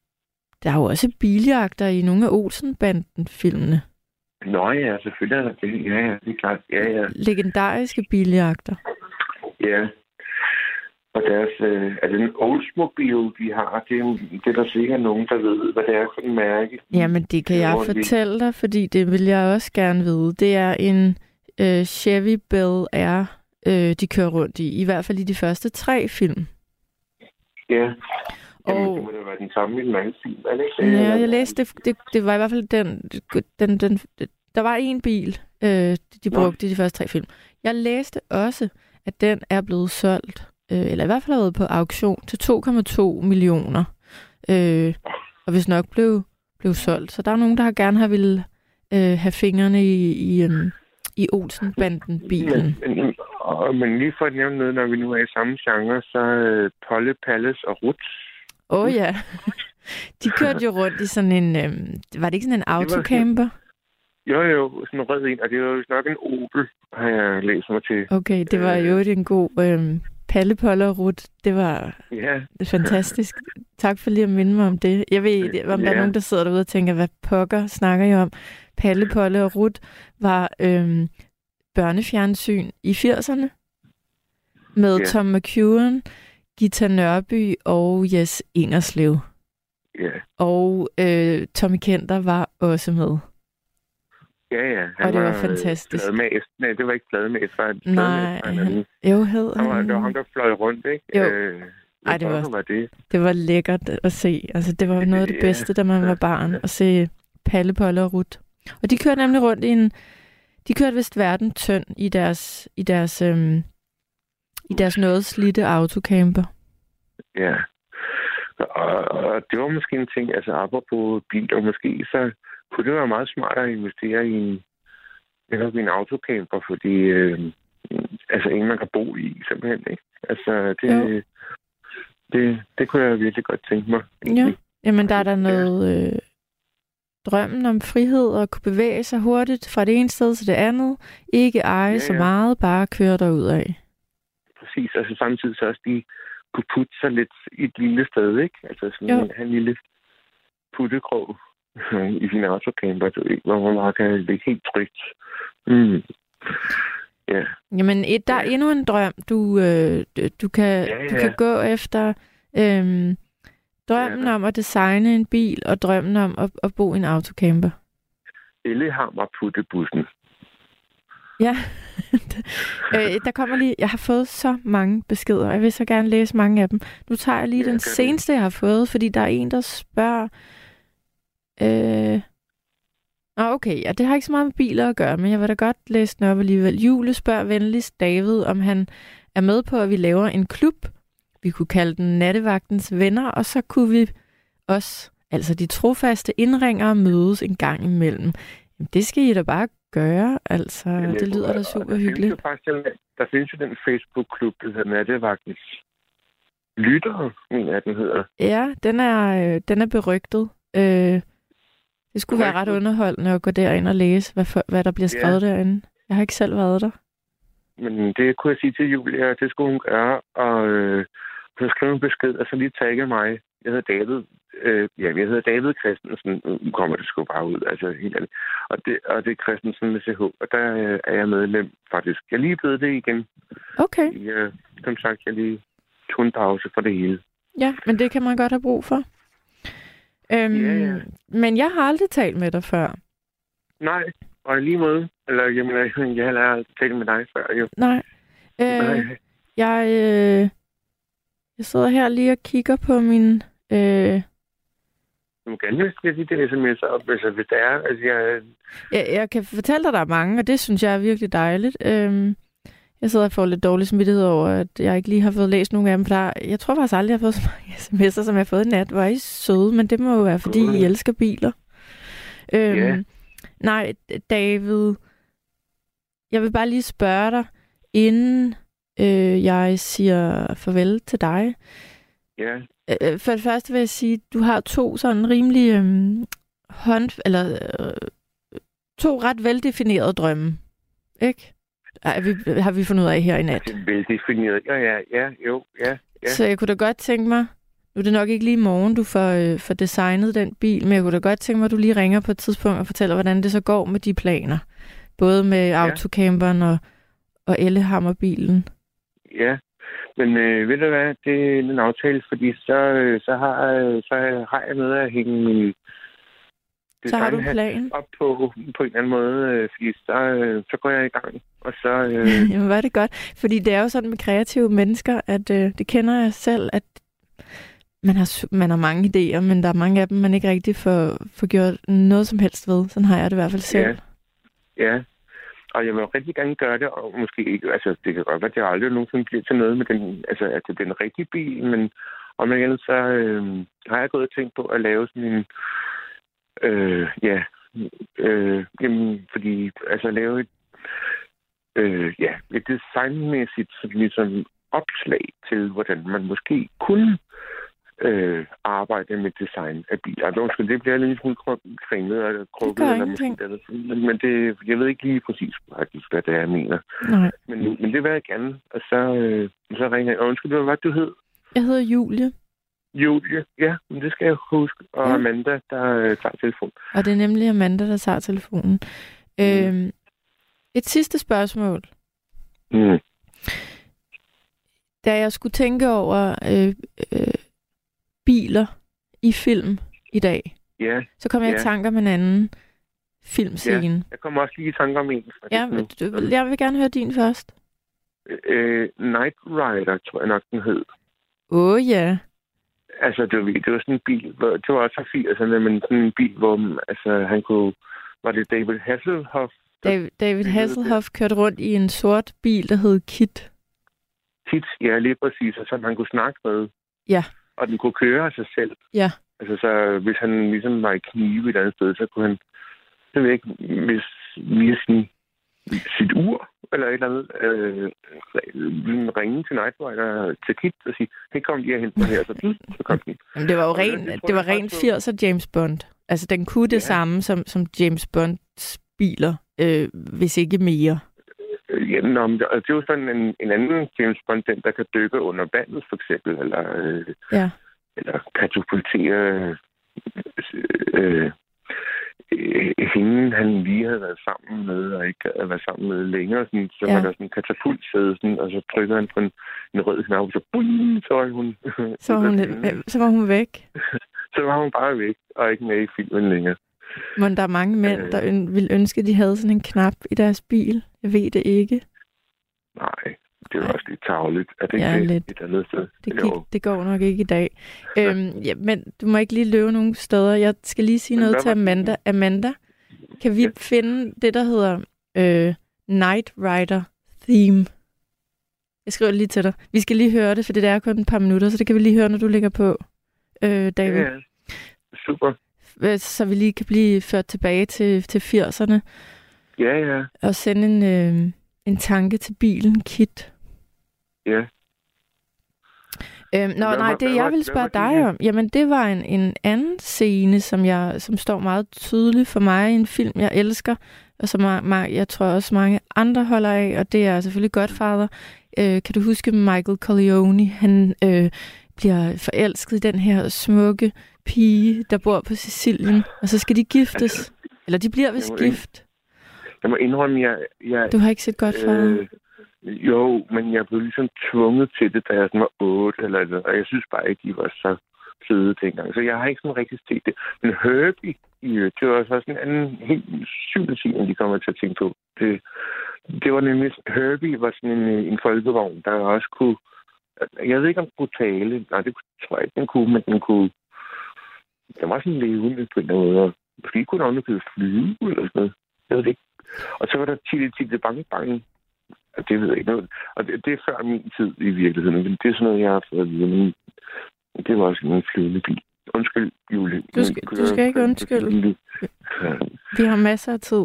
Speaker 2: der er jo også biljagter i nogle af Olsen-banden-filmene.
Speaker 3: Nå ja, selvfølgelig er der det. Ja, ja, det er klart. Ja, ja.
Speaker 2: Legendariske biljagter.
Speaker 3: Ja. Og deres, øh, er det en Oldsmobile, de har? Det, det er der sikkert nogen, der ved, hvad det er for en mærke.
Speaker 2: Jamen, det kan jeg fortælle dig, fordi det vil jeg også gerne vide. Det er en øh, Chevy Bel Air, øh, de kører rundt i. I hvert fald i de første tre film.
Speaker 3: Ja. Jamen,
Speaker 2: Og-
Speaker 3: det må da være den samme i den anden film, er det ikke?
Speaker 2: Ja, jeg læste, det, det, det var i hvert fald den, den, den der var en bil, øh, de brugte i de første tre film. Jeg læste også, at den er blevet solgt, øh, eller i hvert fald har været på auktion til 2,2 millioner. Øh, og hvis nok blev, blev solgt. Så der er nogen, der har gerne har ville øh, have fingrene i, i, um, i Olsen-banden-bilen.
Speaker 3: Men, men, og, men lige for at nævne noget, når vi nu er i samme genre, så øh, Polle, Palles og Ruts.
Speaker 2: Åh oh, ja. De kørte jo rundt i sådan en, øh, var det ikke sådan en autocamper?
Speaker 3: Jo, jo, sådan en rød en, og det var jo nok en Opel, har jeg læst mig til.
Speaker 2: Okay, det var jo en god øh, Palle, Polle og Rut. Det var
Speaker 3: Ja,
Speaker 2: fantastisk. tak for lige at minde mig om det. Jeg ved, om der er
Speaker 3: Ja.
Speaker 2: nogen, der sidder derude og tænker, hvad pokker snakker I om? Palle, Polle og Rut var øh, børnefjernsyn i 80'erne med
Speaker 3: Ja.
Speaker 2: Tom McEwan, Gita Nørby og Jes Ingerslev.
Speaker 3: ja,
Speaker 2: Og øh, Tommy Kenter var også med.
Speaker 3: ja, ja.
Speaker 2: Og det var
Speaker 3: øh,
Speaker 2: fantastisk.
Speaker 3: Fladmæs. Nej, det var ikke Fladmæs, det var
Speaker 2: Nej,
Speaker 3: Fladmæs, var en anden.
Speaker 2: Jo, hed
Speaker 3: Han var, det var ham,
Speaker 2: han.
Speaker 3: der fløj rundt, ikke?
Speaker 2: Jo.
Speaker 3: Øh,
Speaker 2: Ej, det var-
Speaker 3: var det.
Speaker 2: Det var lækkert at se. Altså, det var noget af det
Speaker 3: Ja.
Speaker 2: bedste, da man var barn, at se Palle, Polle og Rut. Og de kørte nemlig rundt i en... De kørte vist verden tynd i deres, i deres, øhm, i deres noget slidte autocamper.
Speaker 3: Ja. Og, og det var måske en ting, altså apropos biler, måske så kunne det være meget smart at investere i en, netop i en autocamper, fordi øh, altså en, man kan bo i, simpelthen, ikke? Altså, det,
Speaker 2: Jo.
Speaker 3: det, det kunne jeg virkelig godt tænke mig.
Speaker 2: Ja. Jamen, der er der noget... Øh, drømmen om frihed og kunne bevæge sig hurtigt fra det ene sted til det andet. Ikke eje
Speaker 3: Ja,
Speaker 2: så
Speaker 3: ja.
Speaker 2: meget, bare køre derud af.
Speaker 3: Præcis, altså samtidig så også de kunne putte sig lidt i et lille sted, ikke? Altså sådan
Speaker 2: Jo.
Speaker 3: en, en lille puttekrog i sin autocamper, du ved, hvor man kan ligge helt trygt. Mm. Ja,
Speaker 2: Jamen, et, der er endnu en drøm, du, øh, du, du, kan,
Speaker 3: Ja,
Speaker 2: du
Speaker 3: ja.
Speaker 2: kan gå efter. Øhm, drømmen
Speaker 3: Ja.
Speaker 2: om at designe en bil, og drømmen om at, at bo i en autocamper.
Speaker 3: Ellehammer puttebussen.
Speaker 2: Ja, øh, der kommer lige, jeg har fået så mange beskeder, og jeg vil så gerne læse mange af dem. Nu tager jeg lige
Speaker 3: Ja,
Speaker 2: den seneste, jeg har fået, fordi der er en, der spørger... Øh, Nå, okay, ja, det har ikke så meget med biler at gøre, men jeg vil da godt læse den op alligevel. Jule spørger venligst David, om han er med på, at vi laver en klub. Vi kunne kalde den Nattevagtens Venner, og så kunne vi også, altså de trofaste indringere, mødes en gang imellem. Jamen, det skal I da bare gøre, altså.
Speaker 3: Men,
Speaker 2: Det lyder da super
Speaker 3: der findes
Speaker 2: hyggeligt.
Speaker 3: jo faktisk den, der findes jo den Facebook-klub, der hedder Nattevagtens Lyttere, mener jeg, den hedder.
Speaker 2: Ja, den er, øh, den er berygtet. Øh, det skulle være ret underholdende at gå derind og læse, hvad, for, hvad der bliver
Speaker 3: Ja.
Speaker 2: skrevet derinde. Jeg har ikke selv været der.
Speaker 3: Men det kunne jeg sige til Julia, at det skulle hun gøre, og øh, hun skrev en besked, og så lige tagge mig. Jeg hedder David, øh, ja, jeg hedder David Christensen. Nu kommer det sgu bare ud, altså helt ærligt. Og det, og det er Christensen med CH, og der øh, er jeg medlem faktisk. Jeg er lige blevet det igen.
Speaker 2: Okay,
Speaker 3: Jeg, som sagt, jeg lige tog en pause for det hele.
Speaker 2: ja, men det kan man godt have brug for. Øhm,
Speaker 3: Ja, ja.
Speaker 2: Men jeg har aldrig talt med dig før.
Speaker 3: Nej, og lige måde, eller jamen, jeg har aldrig talt med dig før, jo.
Speaker 2: Nej. Øh,
Speaker 3: Nej.
Speaker 2: jeg, øh, jeg sidder her lige og kigger på min... Øh,
Speaker 3: Du må gerne læse de der sms'er op, altså, hvis det er. Altså, jeg,
Speaker 2: jeg, jeg kan fortælle dig, der er mange, og det synes jeg er virkelig dejligt. Øhm, jeg sidder og får lidt dårlig smittighed over, at jeg ikke lige har fået læst nogen af dem, for der, jeg tror faktisk aldrig, jeg har fået så mange sms'er, som jeg har fået i nat. Hvor er I søde, men det må jo være, fordi I
Speaker 3: Mm.
Speaker 2: elsker biler. Øhm,
Speaker 3: Ja.
Speaker 2: Nej, David, jeg vil bare lige spørge dig, inden øh, jeg siger farvel til dig.
Speaker 3: ja,
Speaker 2: Øh, For det første vil jeg sige, at du har to sådan rimelig øhm, hånd... Eller øh, to ret veldefinerede drømme. Ikke? Ej, vi, har vi fundet ud af her i nat.
Speaker 3: det er veldefineret. Ja, ja, ja, jo, ja. Ja.
Speaker 2: Så jeg kunne da godt tænke mig, Nu er det nok ikke lige i morgen, du får, øh, får designet den bil, men jeg kunne da godt tænke mig, at du lige ringer på et tidspunkt og fortæller, hvordan det så går med de planer. Både med ja. autocamperen og, og Ellehammerbilen.
Speaker 3: Ja, men øh, ved du hvad, det er en aftale, fordi så, øh, så, har, øh, så har jeg noget at hænge min
Speaker 2: så har du plan?
Speaker 3: Op på, på en eller anden måde, øh, fordi så, øh, så går jeg i gang. Og så, øh...
Speaker 2: Jamen, var det godt. Fordi det er jo sådan med kreative mennesker, at øh, det kender jeg selv, at man har, man har mange idéer, men der er mange af dem, man ikke rigtig får, får gjort noget som helst ved. Sådan har jeg det i hvert fald selv.
Speaker 3: Ja, ja. Og jeg vil rigtig gerne gøre det, og måske ikke, altså det kan godt være, at jeg aldrig nogensinde bliver til noget med den, altså at det bliver en rigtig bil, men om igen, så øh, har jeg gået og tænkt på at lave sådan en, øh, ja, øh, jamen, fordi, altså lave et, øh, ja, et designmæssigt sådan, ligesom opslag til, hvordan man måske kunne øh, arbejde med design af biler. Altså, undskyld, det bliver lidt smule kringlet og krukket.
Speaker 2: eller måske
Speaker 3: andet. Men det, jeg ved ikke lige præcis faktisk, hvad det er, jeg mener.
Speaker 2: Nej.
Speaker 3: Men, men det vil jeg gerne. Og så, øh, så ringer jeg. Undskyld, hvad du hed?
Speaker 2: Jeg hedder Julie.
Speaker 3: Julie, ja, men det skal jeg huske. Og ja. Amanda, der øh, tager telefonen.
Speaker 2: Og det er nemlig Amanda, der tager telefonen. Mm. Øhm, et sidste spørgsmål.
Speaker 3: Mm.
Speaker 2: Da jeg skulle tænke over øh, øh, biler i film i dag,
Speaker 3: ja.
Speaker 2: så kom jeg
Speaker 3: ja.
Speaker 2: i tanke om en anden filmscene. Ja,
Speaker 3: jeg kommer også lige i tanke om en.
Speaker 2: Ja, du, jeg vil gerne høre din først.
Speaker 3: Øh, Night Rider, tror jeg nok, den hed.
Speaker 2: Åh oh, ja.
Speaker 3: Altså, det var, det var sådan en bil, hvor, det var også 80'erne, men sådan en bil, hvor altså, han kunne... Var det David Hasselhoff?
Speaker 2: David, David Hasselhoff kørte rundt i en sort bil, der hed Kit.
Speaker 3: Kit, ja, lige præcis, og som han kunne snakke med.
Speaker 2: Ja.
Speaker 3: Og den kunne køre sig selv.
Speaker 2: Ja.
Speaker 3: Altså, så hvis han ligesom var i knive et andet sted, så kunne han, jeg ved ikke, hvis via sin, sit ur, eller et eller andet, øh, ringe til Nightwire til Kit og sige, hey, kom lige og hente mig her, så, så kom den.
Speaker 2: Jamen, det var jo ren, det, det var ren 80'er James Bond. Altså, den kunne det ja. samme som, som James Bonds biler, øh, hvis ikke mere.
Speaker 3: Ja, nå, men det, er jo sådan en, en anden James Bond, den der kan dykke under vandet, for eksempel, eller, øh,
Speaker 2: ja.
Speaker 3: eller katapultere øh, øh, hende, han lige havde været sammen med, og ikke havde været sammen med længere, sådan, så ja. var der sådan en katapultsæde, sådan, og så trykker han på en, en rød knap, og så, bum, så var hun...
Speaker 2: Så var hun, så var hun væk?
Speaker 3: så var hun bare væk, og ikke med i filmen længere.
Speaker 2: Men der er mange mænd, der øn- vil ønske, at de havde sådan en knap i deres bil. Jeg ved det ikke.
Speaker 3: Nej, det er også lidt tageligt. Er det
Speaker 2: ja,
Speaker 3: ikke
Speaker 2: lidt.
Speaker 3: et andet sted?
Speaker 2: Det, gik, det går nok ikke i dag. øhm, ja, men du må ikke lige løbe nogen steder. Jeg skal lige sige men noget til Amanda. Amanda, kan vi ja. finde det, der hedder øh, Night Rider Theme? Jeg skriver lige til dig. Vi skal lige høre det, for det er kun et par minutter, så det kan vi lige høre, når du ligger på, øh, David.
Speaker 3: Ja, super.
Speaker 2: Så vi lige kan blive ført tilbage til, til 80'erne.
Speaker 3: Ja, ja.
Speaker 2: Og sende en, øh, en tanke til bilen, Kit.
Speaker 3: Ja.
Speaker 2: Øhm, nå, hvad, nej, det jeg ville spørge dig om, jamen det var en, en anden scene, som, jeg, som står meget tydeligt for mig i en film, jeg elsker, og som jeg, jeg tror også mange andre holder af, og det er selvfølgelig Godfather. Øh, kan du huske Michael Corleone? Han øh, bliver forelsket i den her smukke pige, der bor på Sicilien, og så skal de giftes. Altså, Eller de bliver vist gift.
Speaker 3: Jeg må indrømme, jeg... jeg
Speaker 2: du har ikke set Godfather? Øh,
Speaker 3: jo, men jeg blev ligesom tvunget til det, da jeg sådan var otte, eller, eller, og jeg synes bare ikke, de var så søde dengang. Så jeg har ikke sådan rigtig set det. Men Herbie, det var også en anden helt syv ting, de kommer til at tænke på. Det, det var nemlig, Herbie var sådan en, en folkevogn, der også kunne, jeg ved ikke, om den kunne tale. Nej, det tror jeg ikke, den kunne, men den kunne, den var sådan levende på en måde. Måske kunne den også flyve eller sådan noget. Jeg ved det ikke. Og så var der Tille Tille Bang Bang, det ved jeg ikke noget. Og det, det er før min tid i virkeligheden, men det er sådan noget, jeg har fået at vide. Det var også en flyvende bil. Undskyld, Julie.
Speaker 2: Du skal, du skal ikke undskylde. Vi har masser af tid.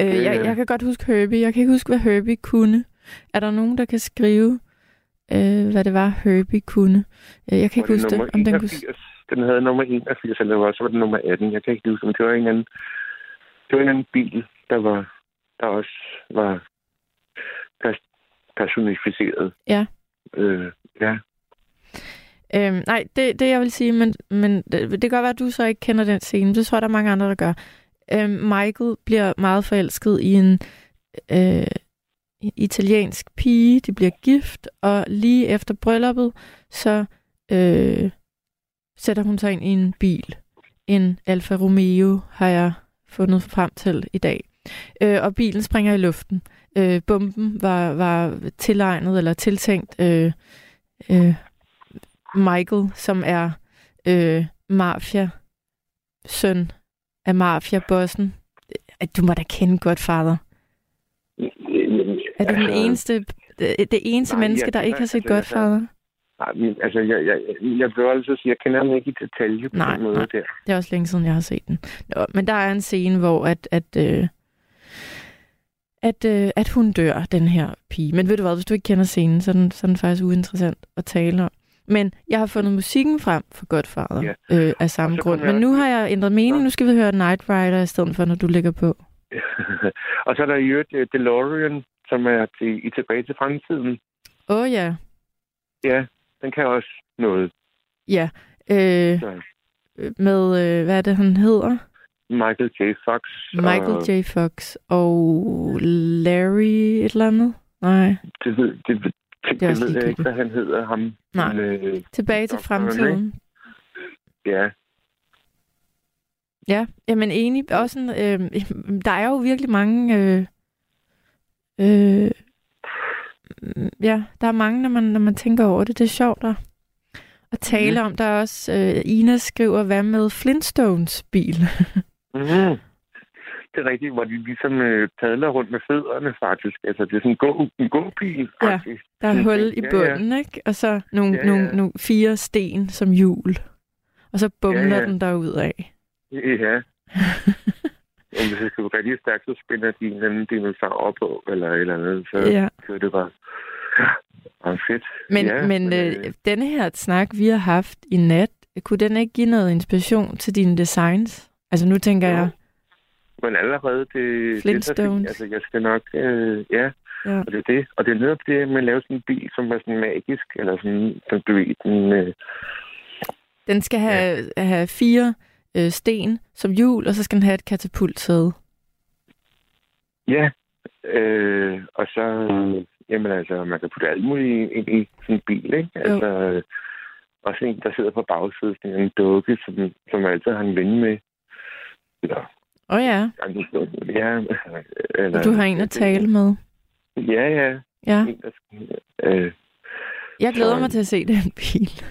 Speaker 2: Øh, jeg, jeg kan godt huske Herbie. Jeg kan ikke huske, hvad Herbie kunne. Er der nogen, der kan skrive, øh, hvad det var, Herbie kunne? Øh, jeg kan ikke huske det. Om den, kunne...
Speaker 3: den havde nummer 81, eller var, så var det nummer 18. Jeg kan ikke huske, men det var en anden, det var en anden bil, der var der også var personificeret.
Speaker 2: Ja.
Speaker 3: Øh, ja.
Speaker 2: Øhm, nej, det, det jeg vil sige, men, men det, det kan godt være, at du så ikke kender den scene. Det tror jeg, der er mange andre, der gør. Øhm, Michael bliver meget forelsket i en øh, italiensk pige. De bliver gift, og lige efter brylluppet, så øh, sætter hun sig ind i en bil. En Alfa Romeo har jeg fundet frem til i dag. Øh, og bilen springer i luften. Øh, bomben var, var tilegnet eller tiltænkt øh, øh, Michael, som er øh, mafia søn af mafia-bossen. Du må da kende Godfather. Er du den eneste, det, det eneste nej, menneske, der ikke har set altså, Godfather?
Speaker 3: Nej, men, altså, jeg, jeg, jeg vil altså sige, jeg kender den ikke i detalje på
Speaker 2: nej,
Speaker 3: den måde
Speaker 2: nej.
Speaker 3: der.
Speaker 2: Det er også længe siden, jeg har set den. Nå, men der er en scene, hvor at, at, øh, at, øh, at hun dør, den her pige. Men ved du hvad, hvis du ikke kender scenen, så er den, så er den faktisk uinteressant at tale om. Men jeg har fundet musikken frem for Godfather ja. øh, af samme grund. Men nu har jeg ændret mening. Nu skal vi høre Night Rider i stedet for, når du ligger på.
Speaker 3: og så er der i øvrigt uh, DeLorean, som er til, i tilbage til fremtiden.
Speaker 2: Åh oh, ja.
Speaker 3: Ja, den kan også noget.
Speaker 2: Ja. Øh, med, øh, hvad er det, han hedder?
Speaker 3: Michael J. Fox.
Speaker 2: Michael og... J. Fox og Larry et eller andet? Nej.
Speaker 3: Det, det, det, det, det ved jeg ikke, hvad han hedder. Ham,
Speaker 2: Nej. Men, øh, Tilbage til fremtiden.
Speaker 3: Ja.
Speaker 2: Ja, jamen enig. Også en, øh, der er jo virkelig mange... Øh, øh, ja, der er mange, når man, når man tænker over det. Det er sjovt at, at tale mm. om. Der er også... Øh, Ina skriver, hvad med Flintstones bil?
Speaker 3: mm det er rigtigt, hvor de ligesom øh, padler rundt med fødderne, faktisk. Altså, det er sådan en, gå, en gåbil,
Speaker 2: faktisk. Ja, der er hul i bunden, ja, ja. ikke? Og så nogle, ja, ja. Nogle, nogle fire sten som hjul. Og så bumler ja, ja. den derud af.
Speaker 3: Ja. Om hvis det skal være rigtig stærkt, så spænder de en anden dinosaur op på, eller et eller andet. Så, ja. så det bare... Ja, fedt.
Speaker 2: Men,
Speaker 3: ja,
Speaker 2: men, men øh, denne her snak, vi har haft i nat, kunne den ikke give noget inspiration til dine designs? Altså nu tænker ja. jeg,
Speaker 3: men allerede det...
Speaker 2: Flintstones.
Speaker 3: Det, altså, jeg skal nok... Øh, ja, ja, og det er det. Og det er netop det med at lave sådan en bil, som er sådan magisk, eller sådan, som du ved, den... Øh,
Speaker 2: den skal have, ja. have fire øh, sten som hjul, og så skal den have et katapultsæde.
Speaker 3: Ja, øh, og så... Øh, jamen altså, man kan putte alt muligt ind i sådan en bil, ikke? Altså, øh, også en, der sidder på bagsiden, en dukke, som, som altid har en ven med. Eller
Speaker 2: Åh oh, ja.
Speaker 3: ja
Speaker 2: eller, du har en at tale med.
Speaker 3: Ja, ja.
Speaker 2: Ja. En, der, øh, jeg glæder så, mig til at se den bil.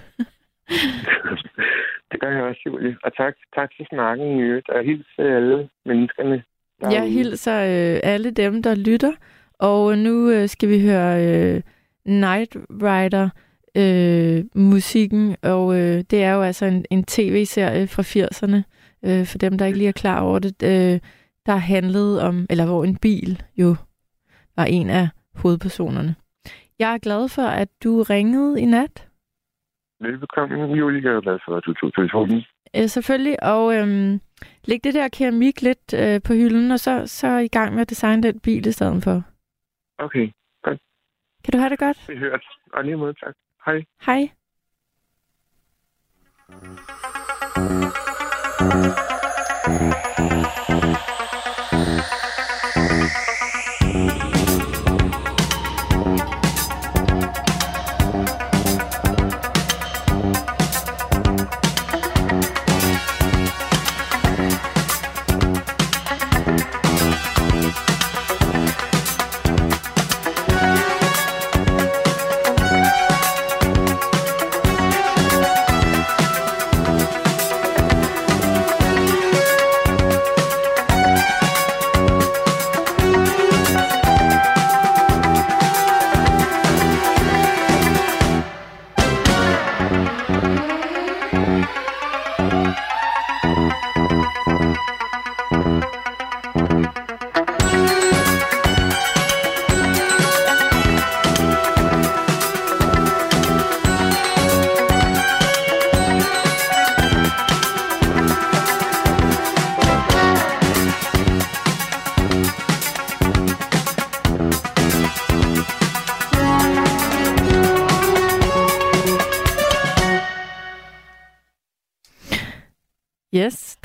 Speaker 3: det gør jeg også, Julie. Og tak, tak for snakken i øvrigt. Og hils alle menneskerne.
Speaker 2: Jeg hilser øh, alle dem, der lytter. Og nu øh, skal vi høre øh, Night Rider øh, musikken, og øh, det er jo altså en, en tv-serie fra 80'erne, øh, for dem, der ikke lige er klar over det, øh, der handlede om, eller hvor en bil jo var en af hovedpersonerne. Jeg er glad for, at du ringede i nat.
Speaker 3: Velbekomme, Julie. Jeg er glad for, at du tog telefonen.
Speaker 2: Øh, selvfølgelig, og øhm, læg det der keramik lidt øh, på hylden, og så, så i gang med at designe den bil i stedet for.
Speaker 3: Okay, godt.
Speaker 2: Kan du have det godt?
Speaker 3: Vi hørt. Og lige måde, tak. Hej.
Speaker 2: Hej. Thank you.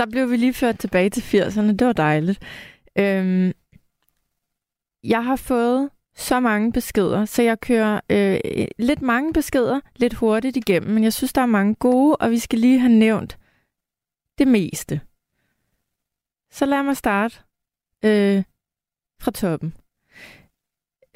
Speaker 2: Blev vi lige ført tilbage til 80'erne. Det var dejligt. Øhm, jeg har fået så mange beskeder, så jeg kører øh, lidt mange beskeder lidt hurtigt igennem, men jeg synes, der er mange gode, og vi skal lige have nævnt det meste. Så lad mig starte øh, fra toppen.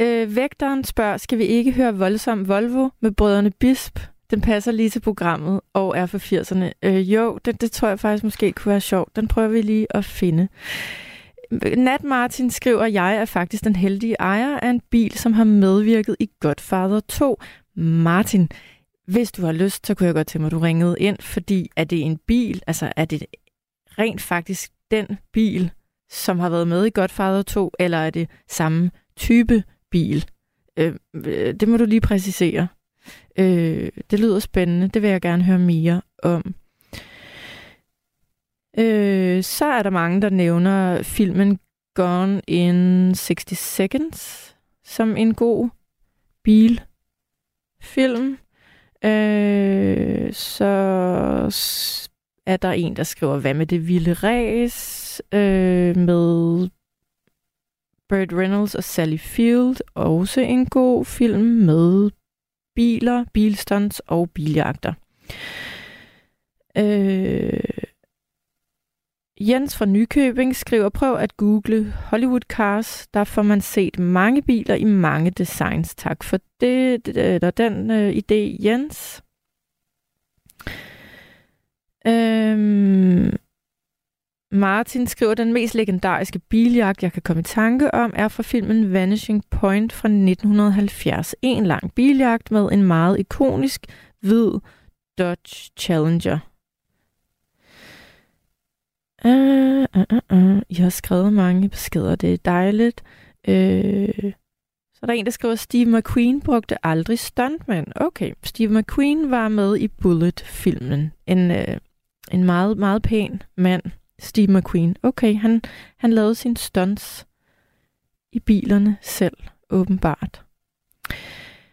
Speaker 2: Øh, vægteren spørger, skal vi ikke høre voldsom Volvo med brødrene Bisp? Den passer lige til programmet og er for 80'erne. Øh, jo, det, det tror jeg faktisk måske kunne være sjovt. Den prøver vi lige at finde. Nat Martin skriver, at jeg er faktisk den heldige ejer af en bil, som har medvirket i Godfather 2. Martin, hvis du har lyst, så kunne jeg godt tænke mig, at du ringede ind, fordi er det en bil, altså er det rent faktisk den bil, som har været med i Godfather 2, eller er det samme type bil? Øh, øh det må du lige præcisere. Øh, det lyder spændende, det vil jeg gerne høre mere om. Øh, så er der mange, der nævner filmen Gone in 60 Seconds som en god bilfilm. Øh, så er der en, der skriver, hvad med det vilde race øh, med Burt Reynolds og Sally Field. Også en god film med biler, bilstunts og biljagter. Øh, Jens fra Nykøbing skriver, prøv at google Hollywood Cars. Der får man set mange biler i mange designs. Tak for det, eller den øh, idé, Jens. Øhm, Martin skriver, den mest legendariske biljagt, jeg kan komme i tanke om, er fra filmen Vanishing Point fra 1970. En lang biljagt med en meget ikonisk hvid Dodge Challenger. Øh, øh, øh, uh, uh, uh, uh. Jeg har skrevet mange beskeder, det er dejligt. Uh, så er der en, der skriver, Steve McQueen brugte aldrig stuntman. Okay, Steve McQueen var med i Bullet-filmen. En, uh, en meget, meget pæn mand, Steve McQueen. Okay, han, han lavede sine stunts i bilerne selv, åbenbart.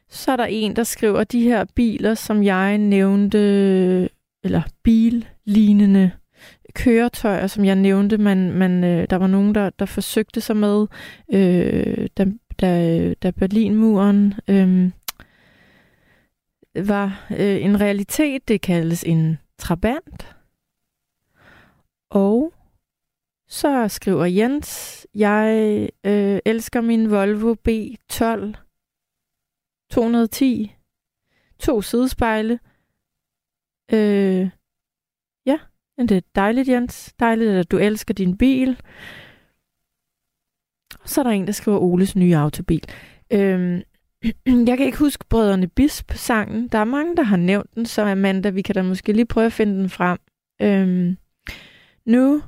Speaker 2: Så er der en, der skriver, de her biler, som jeg nævnte, eller billignende køretøjer, som jeg nævnte, man, man, øh, der var nogen, der, der forsøgte sig med, øh, da, da, da Berlinmuren øh, var øh, en realitet. Det kaldes en trabant. Og så skriver Jens, jeg øh, elsker min Volvo B12 210. To sidespejle. Øh, men det er dejligt, Jens. Dejligt, at du elsker din bil. Så er der en, der skriver Oles nye autobil. Øh, jeg kan ikke huske Brødrene Bisp-sangen. Der er mange, der har nævnt den, så Amanda, vi kan da måske lige prøve at finde den frem. Øh, nu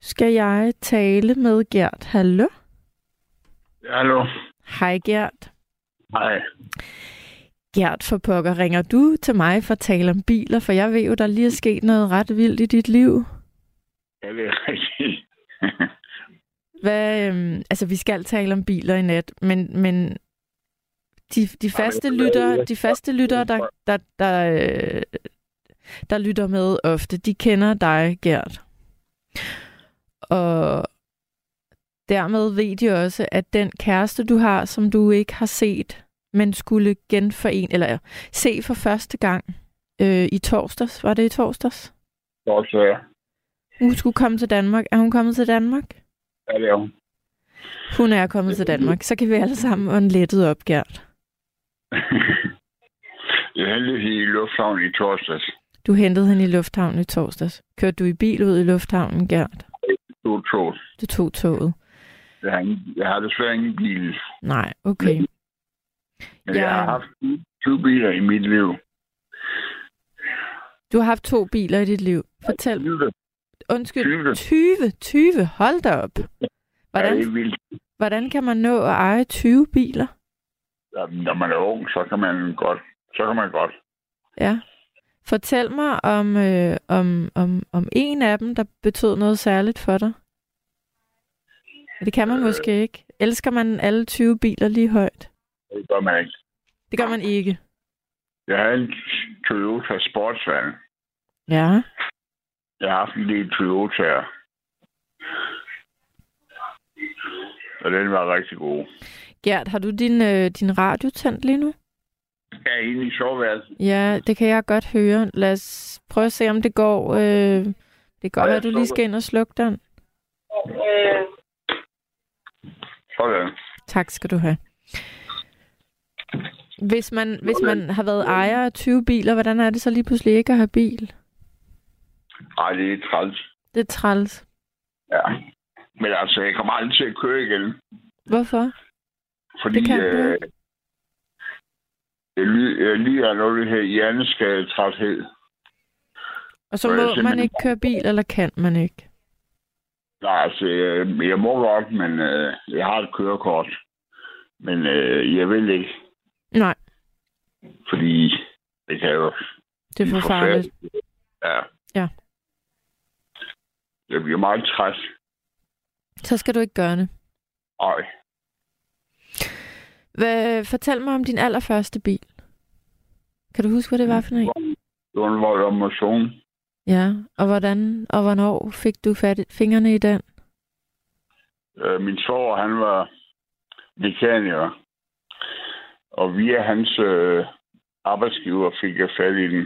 Speaker 2: skal jeg tale med Gert. Hallo?
Speaker 4: Hallo.
Speaker 2: Hej Gert.
Speaker 4: Hej.
Speaker 2: Gert for pokker, ringer du til mig for at tale om biler? For jeg ved jo, der lige er sket noget ret vildt i dit liv.
Speaker 4: Jeg ved rigtigt.
Speaker 2: Hvad, øhm, altså, vi skal tale om biler i nat, men, men de, de faste lyttere, de faste lyttere, der, der, der, øh, der lytter med ofte, de kender dig, Gert. Og dermed ved de også, at den kæreste, du har, som du ikke har set men skulle genforene, eller se for første gang øh, i torsdags. Var det i torsdags?
Speaker 4: Torsdag, ja.
Speaker 2: Hun skulle komme til Danmark. Er hun kommet til Danmark?
Speaker 4: Ja, det er hun.
Speaker 2: Hun er kommet til Danmark. Så kan vi alle sammen ånde lettet op, Gert.
Speaker 4: Jeg hentede hende i lufthavnen i torsdags.
Speaker 2: Du hentede hende i lufthavnen i torsdags. Kørte du i bil ud i lufthavnen, Gert?
Speaker 4: Jeg tog tog.
Speaker 2: Du tog toget?
Speaker 4: Jeg har, ingen, jeg har desværre ingen bil.
Speaker 2: Nej, okay.
Speaker 4: Men ja. jeg har haft to biler i mit liv.
Speaker 2: Du har haft to biler i dit liv. Fortæl.
Speaker 4: 20.
Speaker 2: Undskyld. 20. 20. Hold da op. Hvordan,
Speaker 4: Ja, det er
Speaker 2: hvordan kan man nå at eje 20 biler?
Speaker 4: Ja, Når man er ung, så kan man godt. Så kan man godt.
Speaker 2: Ja. Fortæl mig om, øh, om, om, om en af dem, der betød noget særligt for dig. Det kan man måske ikke. Elsker man alle 20 biler lige højt?
Speaker 4: Det gør man ikke.
Speaker 2: Det gør man ikke.
Speaker 4: Jeg har en Toyota Sportsvan.
Speaker 2: Ja.
Speaker 4: Jeg har haft en del Toyota. Og den var rigtig god.
Speaker 2: Gert, har du din, øh, din radio tændt lige nu?
Speaker 4: Er inde i soveværelset.
Speaker 2: Ja, det kan jeg godt høre. Lad os prøve at se, om det går. Øh, det går,
Speaker 4: Ja,
Speaker 2: at du lige skal ind og slukke den.
Speaker 4: Sådan.
Speaker 2: Tak skal du have. Hvis man, hvis man har været ejer af 20 biler, hvordan er det så lige pludselig ikke at have bil?
Speaker 4: Ej, det er træls.
Speaker 2: Det er træls.
Speaker 4: Ja. Men altså, jeg kommer aldrig til at køre igen.
Speaker 2: Hvorfor?
Speaker 4: Fordi
Speaker 2: Det kan
Speaker 4: øh. Jeg, lider af noget, der hedder hjerneskadetræthed.
Speaker 2: Og så
Speaker 4: jeg
Speaker 2: må man
Speaker 4: simpelthen-
Speaker 2: ikke køre bil, eller kan man ikke?
Speaker 4: Nej, altså, jeg, jeg må godt, men øh, jeg har et kørekort. Men øh, jeg vil ikke,
Speaker 2: Nej,
Speaker 4: fordi det kan jo...
Speaker 2: det er for farligt.
Speaker 4: Ja.
Speaker 2: Ja.
Speaker 4: Jeg bliver meget træt.
Speaker 2: Så skal du ikke gøre det.
Speaker 4: Ej,
Speaker 2: Hvad, fortæl mig om din allerførste bil. Kan du huske, hvad det var for en?
Speaker 4: det var en vold om motion.
Speaker 2: Ja, og hvordan og hvornår fik du fat fingrene i den?
Speaker 4: Øh, min svoger, han var mekaniker. Og via hans øh, arbejdsgiver fik jeg fat i den.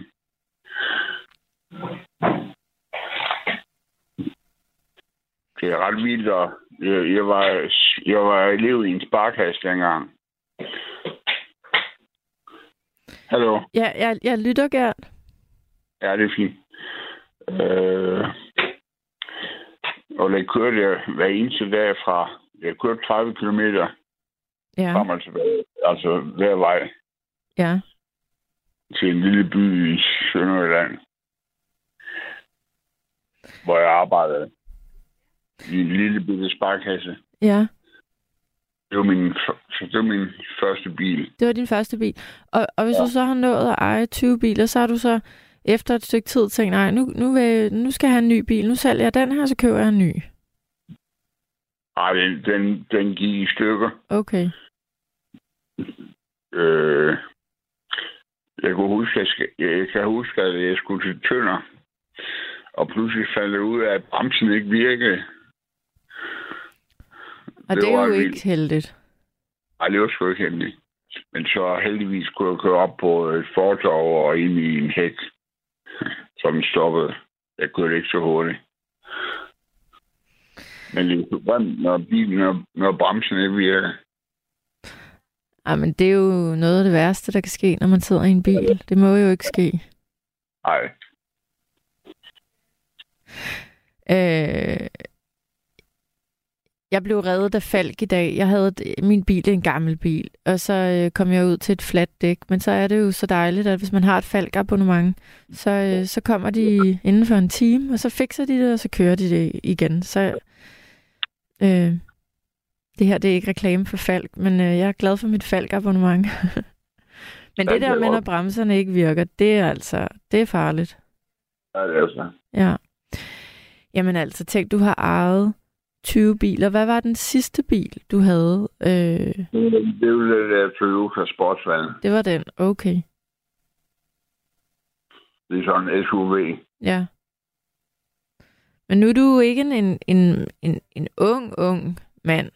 Speaker 4: Det er ret vildt, og jeg, jeg, var, jeg var elev i en sparkasse dengang. Hallo?
Speaker 2: Ja, jeg, jeg lytter gerne.
Speaker 4: Ja, det er fint. Øh, og der kørte jeg hver eneste dag fra, jeg kørte 30 km
Speaker 2: Ja,
Speaker 4: frem og tilbage, altså hver vej
Speaker 2: ja.
Speaker 4: til en lille by i Sønderjylland, hvor jeg arbejdede i en lille bitte sparkasse.
Speaker 2: Ja,
Speaker 4: Det var min, det var min første bil.
Speaker 2: det var din første bil. Og, og hvis
Speaker 4: Ja.
Speaker 2: du så har nået at eje 20 biler, så har du så efter et stykke tid tænkt, nej, nu, nu, vil, nu skal jeg have en ny bil. Nu sælger jeg den her, så køber jeg en ny.
Speaker 4: Ej, den, den, den gik i stykker.
Speaker 2: Okay.
Speaker 4: Øh, jeg kunne huske, jeg, skal, jeg kan huske, at jeg skulle til Tønder. Og pludselig fandt jeg ud af, at bremsen ikke virkede.
Speaker 2: Og
Speaker 4: Det
Speaker 2: det,
Speaker 4: var
Speaker 2: jo
Speaker 4: vildt.
Speaker 2: ikke heldigt.
Speaker 4: Ej, det var sgu ikke heldigt. Men så heldigvis kunne jeg køre op på et fortov og ind i en hæk, som stoppede. Jeg kørte ikke så hurtigt. Men det er jo grimt, når, bilen, når, når bremsen ikke virker.
Speaker 2: Ej, men det er jo noget af det værste, der kan ske, når man sidder i en bil. Det må jo ikke ske.
Speaker 4: Nej,
Speaker 2: Øh, jeg blev reddet af Falk i dag. Jeg havde min bil en gammel bil, og så øh, kom jeg ud til et fladt dæk. Men så er det jo så dejligt, at hvis man har et Falk abonnement, så, øh, så kommer de inden for en time, og så fikser de det, og så kører de det igen. Så øh, det her det er ikke reklame for Falk, men øh, jeg er glad for mit Falk abonnement. men det der
Speaker 4: er
Speaker 2: med, når bremserne ikke virker, det er altså, det er farligt.
Speaker 4: ja, det er så.
Speaker 2: Ja. Jamen altså, tænk, du har ejet 20 biler. Hvad var den sidste bil, du havde? Øh,
Speaker 4: Det er jo det der Toyota Sportsvan.
Speaker 2: det var den. Okay.
Speaker 4: Det er sådan en SUV.
Speaker 2: Ja. Men nu er du ikke en, en, en, en, en ung, ung mand,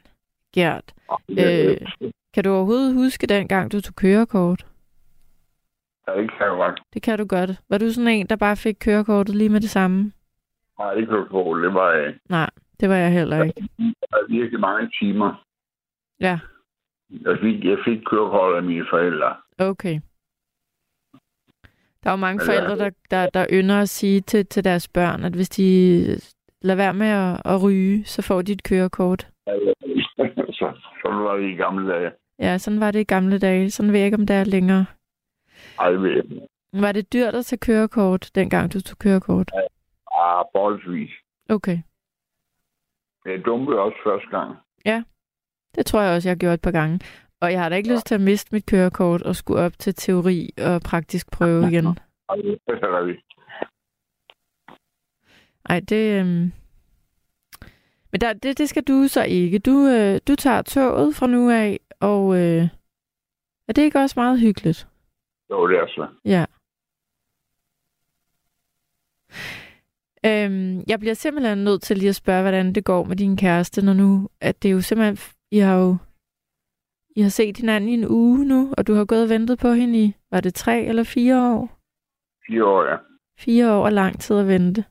Speaker 2: Gert. Øh. Kan du overhovedet huske den gang, du tog kørekort?
Speaker 4: Ja, det kan jeg godt.
Speaker 2: Det kan du godt. Var du sådan en, der bare fik kørekortet lige med det samme?
Speaker 4: Nej, det du tro. Det var øh,
Speaker 2: Nej, det var jeg heller ikke.
Speaker 4: der var virkelig mange timer.
Speaker 2: Ja,
Speaker 4: Jeg fik, jeg fik kørekort af mine forældre.
Speaker 2: okay. Der er jo mange
Speaker 4: Altså-
Speaker 2: forældre, der, der, der ynder at sige til, til deres børn, at hvis de lader være med at, at ryge, så får de et kørekort.
Speaker 4: så, sådan var det i gamle dage.
Speaker 2: Ja, sådan var det i gamle dage. Sådan ved jeg ikke, om det er længere.
Speaker 4: Ej, ved.
Speaker 2: Var det dyrt at tage kørekort, dengang du tog kørekort?
Speaker 4: Ah, forholdsvis.
Speaker 2: Okay.
Speaker 4: Jeg dumpede også første gang.
Speaker 2: Det tror jeg også, jeg har gjort et par gange. Og jeg har da ikke lyst til at miste mit kørekort og skulle op til teori og praktisk prøve igen.
Speaker 4: Ej, det er.
Speaker 2: Øhm... Men der, det, det skal du så ikke. Du, øh, du tager toget fra nu af, og øh... er det ikke også meget hyggeligt?
Speaker 4: Jo, det er så.
Speaker 2: Ja. Øhm, jeg bliver simpelthen nødt til lige at spørge, hvordan det går med din kæreste, når nu, at det er jo simpelthen, I har jo, I har set hinanden i en uge nu, og du har gået og ventet på hende i, var det tre eller fire år?
Speaker 4: Fire år, ja.
Speaker 2: Fire år er lang tid at vente.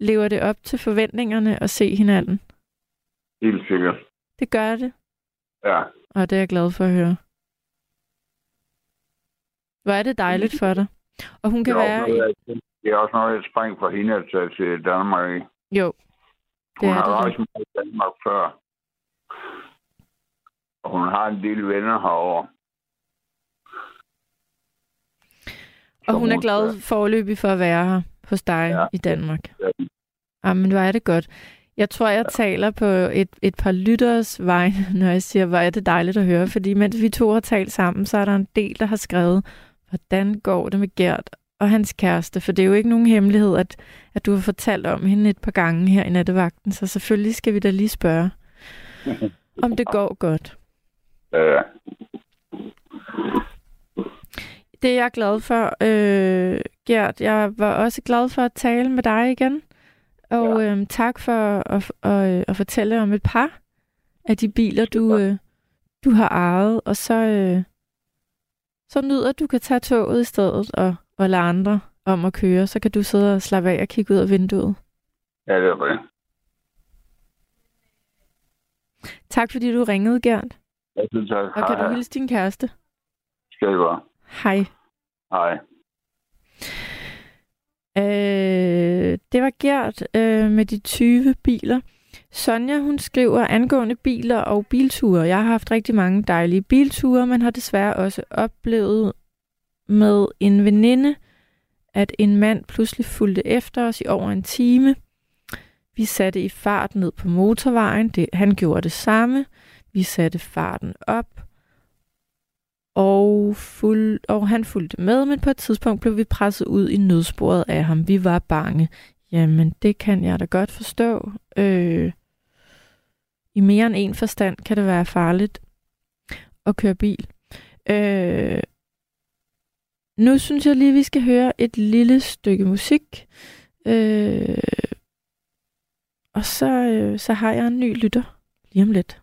Speaker 2: Lever det op til forventningerne at se hinanden?
Speaker 4: Helt sikkert.
Speaker 2: Det gør det,
Speaker 4: Ja.
Speaker 2: og det er jeg glad for at høre. Hvor er det dejligt for dig. Og hun kan
Speaker 4: er
Speaker 2: være...
Speaker 4: jeg- det er også noget, jeg spring for hende at tage til Danmark. i.
Speaker 2: Jo,
Speaker 4: Hun
Speaker 2: Det er
Speaker 4: har
Speaker 2: det
Speaker 4: rejst meget i Danmark før. Og hun har en del venner herovre.
Speaker 2: og
Speaker 4: Så
Speaker 2: hun er glad forløbig for at være her hos dig
Speaker 4: Ja.
Speaker 2: i Danmark.
Speaker 4: Ja.
Speaker 2: Jamen, hvor er det godt. Jeg tror, jeg taler på et, et par lytteres vej, når jeg siger, hvor er det dejligt at høre. Fordi mens vi to har talt sammen, så er der en del, der har skrevet, hvordan går det med Gert og hans kæreste? For det er jo ikke nogen hemmelighed, at, at du har fortalt om hende et par gange her i nattevagten. Så selvfølgelig skal vi da lige spørge, om det går godt.
Speaker 4: Ja,
Speaker 2: Det er jeg glad for, øh, Gert. Jeg var også glad for at tale med dig igen. Og ja. øhm, tak for at, at, at fortælle om et par af de biler, du, øh, du har ejet. Og så, øh, så nyder at du kan tage toget i stedet og, og lade andre om at køre. Så kan du sidde og slappe af og kigge ud af vinduet.
Speaker 4: ja det er det.
Speaker 2: Tak fordi du ringede, Gert.
Speaker 4: Jeg synes, at
Speaker 2: Og kan du hilse din kæreste?
Speaker 4: Skal det være.
Speaker 2: Hej.
Speaker 4: Hej.
Speaker 2: Øh, det var Gert øh, med de 20 biler. Sonja, hun skriver angående biler og bilture. Jeg har haft rigtig mange dejlige bilture, men har desværre også oplevet med en veninde, at en mand pludselig fulgte efter os i over en time. Vi satte i fart ned på motorvejen. Det, han gjorde det samme. Vi satte farten op. Og, fuld, og han fulgte med, men på et tidspunkt blev vi presset ud i nødsporet af ham. Vi var bange. Jamen, det kan jeg da godt forstå. Øh, I mere end en forstand kan det være farligt at køre bil. Øh, nu synes jeg lige, vi skal høre et lille stykke musik. Øh, og så, øh, så har jeg en ny lytter lige om lidt.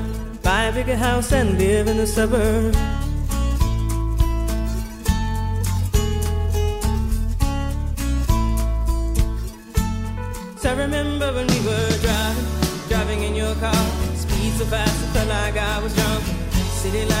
Speaker 5: Buy a bigger house and live in the suburbs. So I remember when we were driving, driving in your car. Speed so fast, I felt like I was drunk. City lights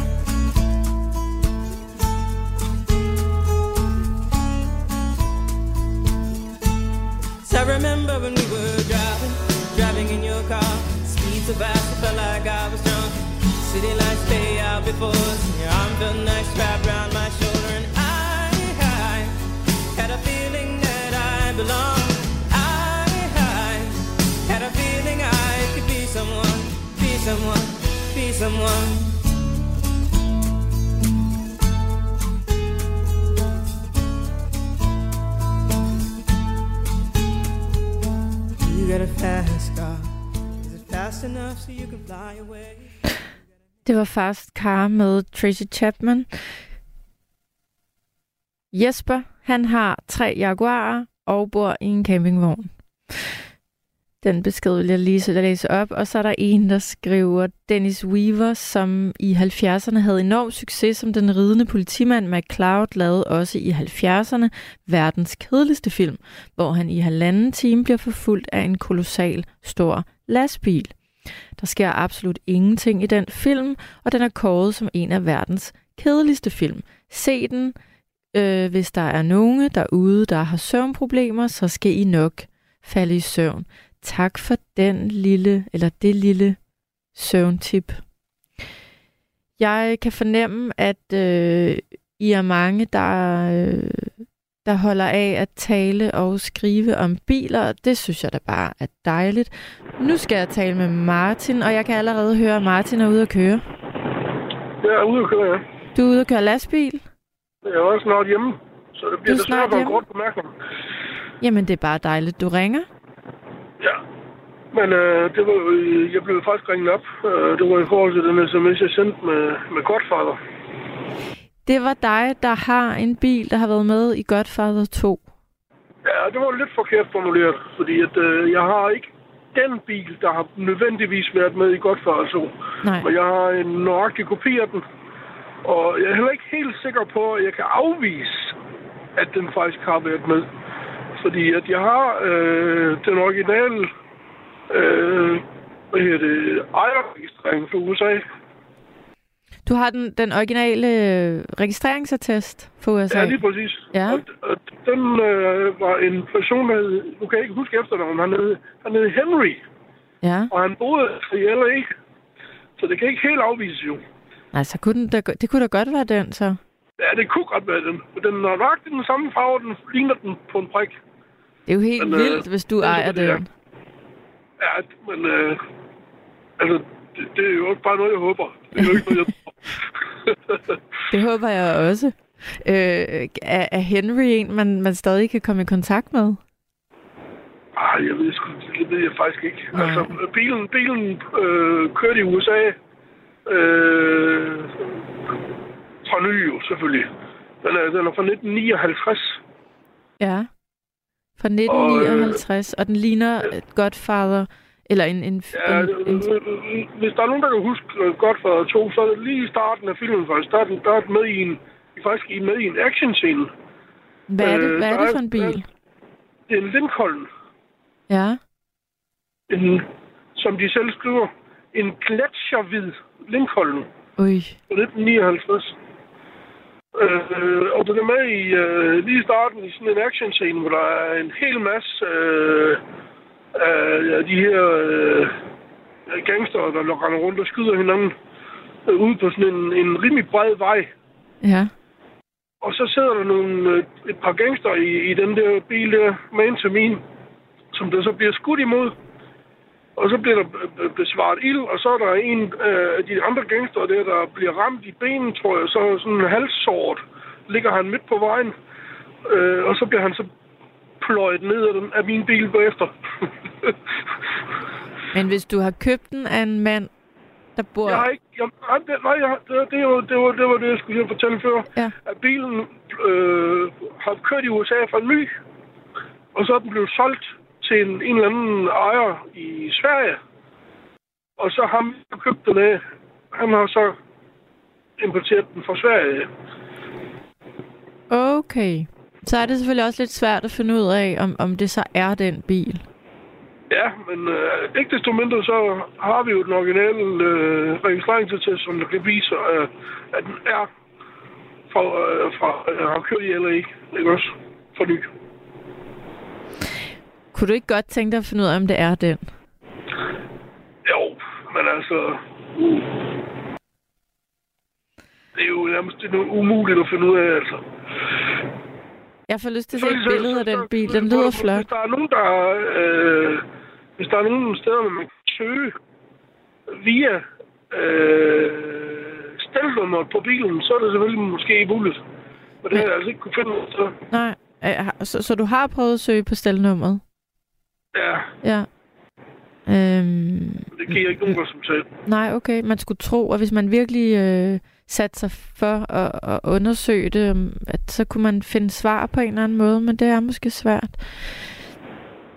Speaker 5: Speed so felt like I was drunk. City lights lay out before us. and Your arm felt nice wrapped around my shoulder, and I, I had a feeling that I belonged. I, I had a feeling I could be someone, be someone, be someone. You got a fast
Speaker 2: Det var Fast Car med Tracy Chapman. Jesper, han har tre Jaguarer og bor i en campingvogn. Den besked vil jeg lige så læse op. Og så er der en, der skriver, Dennis Weaver, som i 70'erne havde enorm succes som den ridende politimand McCloud, lavede også i 70'erne verdens kedeligste film, hvor han i halvanden time bliver forfulgt af en kolossal stor lastbil. Der sker absolut ingenting i den film, og den er kåret som en af verdens kedeligste film. Se den, øh, hvis der er nogen derude, der har søvnproblemer, så skal I nok falde i søvn. Tak for den lille, eller det lille søvntip. Jeg kan fornemme, at øh, I er mange, der, øh, der holder af at tale og skrive om biler. Det synes jeg da bare er dejligt. Nu skal jeg tale med Martin, og jeg kan allerede høre, at Martin er ude at køre.
Speaker 6: Jeg er ude at køre, ja.
Speaker 2: Du er ude at køre lastbil?
Speaker 6: Jeg er også snart hjemme, så det bliver
Speaker 2: er
Speaker 6: desværre for en kort bemærkning.
Speaker 2: Jamen, det er bare dejligt, du ringer.
Speaker 6: Ja. Men øh, det var, øh, jeg blev faktisk ringet op. Øh, det var i forhold til den sms, jeg sendte med, med Godfather.
Speaker 2: Det var dig, der har en bil, der har været med i Godfather 2.
Speaker 6: Ja, det var lidt forkert formuleret, fordi at, øh, jeg har ikke den bil, der har nødvendigvis været med i Godfather 2.
Speaker 2: Nej.
Speaker 6: Men jeg har en nøjagtig kopi af den. Og jeg er heller ikke helt sikker på, at jeg kan afvise, at den faktisk har været med. Fordi at jeg har øh, den originale øh, hvad hedder det, ejerregistrering for USA.
Speaker 2: Du har den, den originale øh, registreringsattest for USA.
Speaker 6: Ja, lige præcis.
Speaker 2: Ja.
Speaker 6: Og, og den øh, var en person, der hed, nu kan jeg ikke huske efternavnet, han hed, han hed Henry,
Speaker 2: Ja.
Speaker 6: og han boede i LA. Så det kan ikke helt afvises jo.
Speaker 2: Nej, så kunne den det kunne da godt være den, så.
Speaker 6: Ja, det kunne godt være den. Men den har nok den samme farve, den ligner den på en prik.
Speaker 2: Det er jo helt
Speaker 6: Men, øh,
Speaker 2: vildt, hvis du
Speaker 6: er
Speaker 2: ejer
Speaker 6: det, ja.
Speaker 2: den.
Speaker 6: Ja, men øh, altså, det, det er jo ikke bare noget, jeg håber. Det er jo ikke noget, jeg.
Speaker 2: Det håber jeg også. Øh, er, er Henry en, man, man stadig kan komme i kontakt med?
Speaker 6: Ej, jeg ved, sgu, det ved jeg faktisk ikke.
Speaker 2: Nej.
Speaker 6: Altså, bilen, bilen øh, kørte i USA. Øh, fra ny jo, selvfølgelig. Den er, den er fra 1959.
Speaker 2: Ja. Fra 1959, og, og den ligner Godfather, eller en... en,
Speaker 6: Ja,
Speaker 2: en, en
Speaker 6: hvis der er nogen, der kan huske godt for to, så lige i starten af filmen faktisk. Der er den, der er med i en faktisk i med i en actionscene.
Speaker 2: Hvad er det,
Speaker 6: Øh,
Speaker 2: hvad er det for en bil?
Speaker 6: Er en Lincoln,
Speaker 2: Ja.
Speaker 6: en, som de selv skriver, en gletsjerhvid Lincoln
Speaker 2: Ui.
Speaker 6: fra 1959. Øh, og den er med i øh, lige i starten i sådan en actionscene, hvor der er en hel masse øh, af de her øh, gangster, der render rundt og skyder hinanden øh, ude på sådan en, en rimelig bred vej.
Speaker 2: Ja.
Speaker 6: Og så sidder der nogle, øh, et par gangster i, i den der bil der, man til min, som der så bliver skudt imod. Og så bliver der besvaret ild, og så er der en øh, af de andre gangster der, der bliver ramt i benen, tror jeg. Så sådan en halssort ligger han midt på vejen. Øh, og så bliver han så pløjet ned af, den, af min bil bagefter.
Speaker 2: Men hvis du har købt den af en mand, der bor...
Speaker 6: Jeg har ikke... Jeg, nej, det, nej jeg, det, det, var, det, var, det var det, jeg skulle fortælle før.
Speaker 2: Ja.
Speaker 6: At bilen øh, har kørt i USA fra ny, og så er den blevet solgt til en, en eller anden ejer i Sverige. Og så ham, der købte den af, han har så importeret den fra Sverige.
Speaker 2: Okay. Så er det selvfølgelig også lidt svært at finde ud af, om, om det så er den bil.
Speaker 6: Ja, men øh, ikke desto mindre, så har vi jo den originale øh, registreringsattest, som der kan vise, øh, at den er fra, øh, fra øh, har kørt i LA, ikke også? For ny.
Speaker 2: Kunne du ikke godt tænke dig at finde ud af, om det er den?
Speaker 6: Jo, men altså... Uh, det er jo nærmest det er umuligt at finde ud af, altså.
Speaker 2: Jeg får lyst til at se et billede af den bil. Den lyder flot.
Speaker 6: Hvis der er nogen, der... Øh, hvis der er nogen steder, hvor man kan søge via øh, stelnummeret på bilen, så er det selvfølgelig måske muligt. Men det har jeg altså ikke kunne finde ud af.
Speaker 2: Nej. Så, så du har prøvet at søge på stelnummeret?
Speaker 6: Ja,
Speaker 2: Ja. Øhm,
Speaker 6: det giver ikke nogen resultat.
Speaker 2: nej, okay. Man skulle tro, at hvis man virkelig øh, satte sig for at, at undersøge det, at så kunne man finde svar på en eller anden måde, men det er måske svært.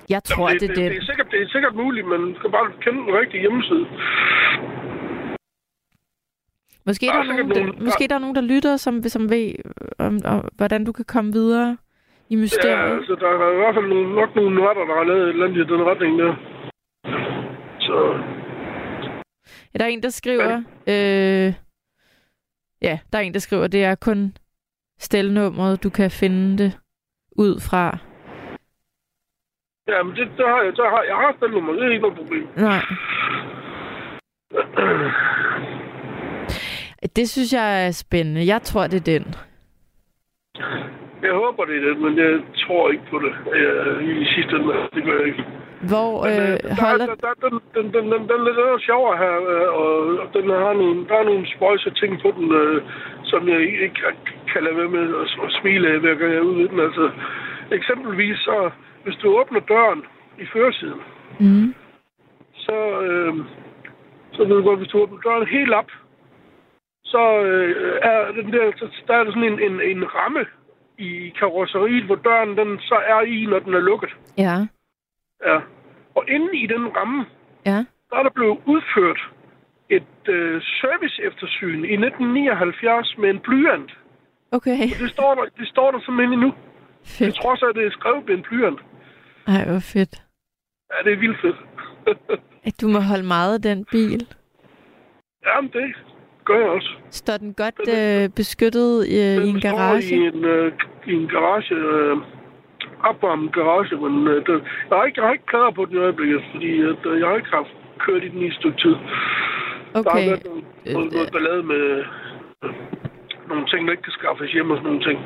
Speaker 2: Jeg tror,
Speaker 6: Jamen,
Speaker 2: det, det,
Speaker 6: det,
Speaker 2: er
Speaker 6: det, er sikkert, det er sikkert muligt, men man skal bare kende den rigtige hjemmeside.
Speaker 2: Måske
Speaker 6: Der
Speaker 2: der
Speaker 6: er
Speaker 2: er
Speaker 6: sikkert
Speaker 2: nogen, der, måske der er nogen, der lytter, som, som ved, om, om, hvordan du kan komme videre i
Speaker 6: Ja,
Speaker 2: mysteriet.
Speaker 6: altså, der er i hvert fald nogle, nok nogle nørder, der har lavet et eller andet i den retning der. Så
Speaker 2: Ja, der er en, der skriver... Øh, ja, der er en, der skriver, det er kun stelnummeret, du kan finde det ud fra.
Speaker 6: Ja, men det, der har jeg, der har, jeg har stillet nummer, det er ikke noget problem.
Speaker 2: Nej, det synes jeg er spændende. Jeg tror, det er den.
Speaker 6: Jeg håber, det er det, men jeg tror ikke på det øh, i sidste ende. Det gør jeg ikke.
Speaker 2: Hvor øh,
Speaker 6: der,
Speaker 2: holder...
Speaker 6: der, der, den, den, den, den, den, den er sjovere her, øh, og den har nogle, der er nogle spøjse ting på den, øh, som jeg ikke kan, lade være med at, at smile af, hver gang jeg er ude i den. Altså, eksempelvis, så, hvis du åbner døren i førersiden,
Speaker 2: Mm,
Speaker 6: så, øh, så ved du godt, hvis du åbner døren helt op, så øh, er den der, så, der er der sådan en, en, en ramme i karosseriet, hvor døren den så er i, når den er lukket.
Speaker 2: ja,
Speaker 6: Ja. Og inde i den ramme,
Speaker 2: ja.
Speaker 6: der er der blevet udført et øh, service-eftersyn i 1979 med en blyant.
Speaker 2: Okay,
Speaker 6: Det står der, det står der simpelthen endnu. Jeg
Speaker 2: fedt.
Speaker 6: tror så, at det er skrevet med en blyant.
Speaker 2: Ej, hvor fedt.
Speaker 6: Ja, det er vildt fedt.
Speaker 2: At du må holde meget af den bil.
Speaker 6: Jamen, det gør jeg også.
Speaker 2: Står den godt øh, beskyttet i, i en
Speaker 6: Den står
Speaker 2: garage?
Speaker 6: I en, øh, i en garage, øh, opvarmet garage, men øh, det, jeg, har ikke, jeg har ikke plader på den i øjeblikket, fordi at, øh, jeg har ikke haft kørt i den i et stykke tid. Der har
Speaker 2: Okay,
Speaker 6: været noget, noget, noget ballade med øh, nogle ting, der ikke kan skaffes hjem og sådan nogle ting.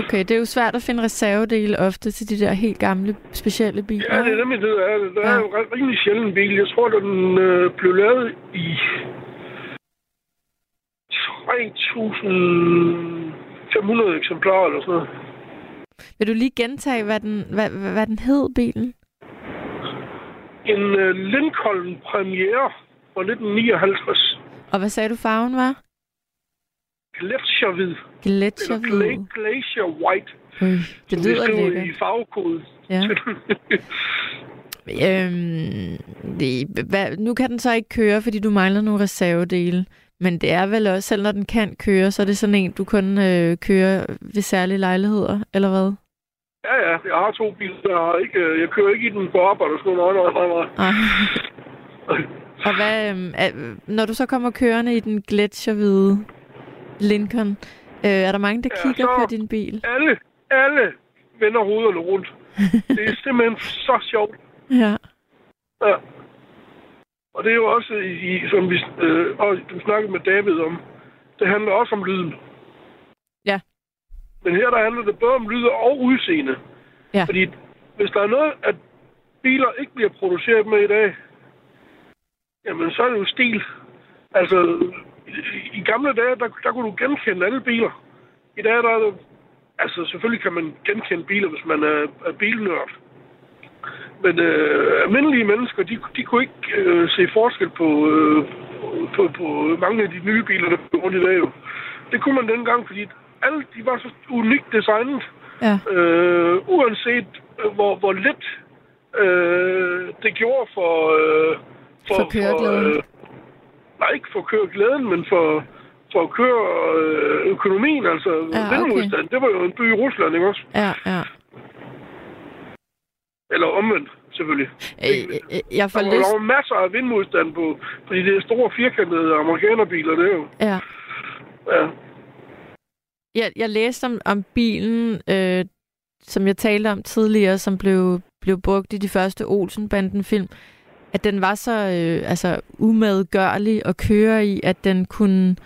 Speaker 2: okay. Det er jo svært at finde reservedele ofte til de der helt gamle, specielle biler.
Speaker 6: Ja, det er nemlig det, der er. Der er jo rimelig sjælden bil. Jeg tror, den øh, blev lavet i 3.500 eksemplarer eller sådan noget.
Speaker 2: Vil du lige gentage, hvad den, hvad, hvad, den hed, bilen?
Speaker 6: En øh, Lincoln Premiere fra 1959.
Speaker 2: Og hvad sagde du, farven var?
Speaker 6: Gletsjerhvid. Eller
Speaker 2: Gletsjerhvid.
Speaker 6: gla- Glacier White.
Speaker 2: Øj, det lyder lækkert.
Speaker 6: i farvekode.
Speaker 2: Ja. Øhm, det, hvad, nu kan den så ikke køre, fordi du mangler nogle reservedele. Men det er vel også, selv når den kan køre, så er det sådan en, du kun øh, kører ved særlige lejligheder, eller hvad?
Speaker 6: Ja, ja. Jeg har to biler. Jeg, har ikke, øh, jeg kører ikke i den på arbejde og sådan noget. Nej, nej.
Speaker 2: Ah. Og hvad, er, når du så kommer kørende i den gletsjerhvide Lincoln, øh, er der mange, der
Speaker 6: Ja,
Speaker 2: kigger på din bil?
Speaker 6: Alle, alle vender hovederne rundt. Det er simpelthen så sjovt.
Speaker 2: Ja.
Speaker 6: Ja. Og det er jo også, i, som vi øh, og du snakkede med David om, det handler også om lyden.
Speaker 2: Ja.
Speaker 6: Men her der handler det både om lyd og udseende.
Speaker 2: Ja.
Speaker 6: Fordi hvis der er noget, at biler ikke bliver produceret med i dag, jamen så er det jo stil. Altså, i, i gamle dage, der, der kunne du genkende alle biler. I dag, der er det, altså selvfølgelig kan man genkende biler, hvis man er, er bilnørd. Men øh, almindelige mennesker, de, de kunne ikke øh, se forskel på, øh, på, på mange af de nye biler, der bliver rundt i dag. Jo. Det kunne man dengang, fordi alle de var så unikt designet.
Speaker 2: Ja.
Speaker 6: Øh, uanset øh, hvor, hvor lidt øh, det gjorde for... Øh,
Speaker 2: For køreglæden.
Speaker 6: øh, nej, ikke for køreglæden, men for, for at køre øh, økonomien, altså
Speaker 2: Ja, okay.
Speaker 6: Det var jo en by i Rusland, ikke også?
Speaker 2: Ja, ja.
Speaker 6: Eller omvendt, selvfølgelig.
Speaker 2: Øh, øh, Jeg får
Speaker 6: Der var, der
Speaker 2: lyst...
Speaker 6: var masser af vindmodstand på, på de der store firkantede amerikanerbiler, det er jo.
Speaker 2: Ja.
Speaker 6: Ja.
Speaker 2: Jeg, jeg læste om, om bilen, øh, som jeg talte om tidligere, som blev, blev brugt i de første Olsen-banden-film, at den var så øh, altså, umedgørlig at køre i, at den kunne...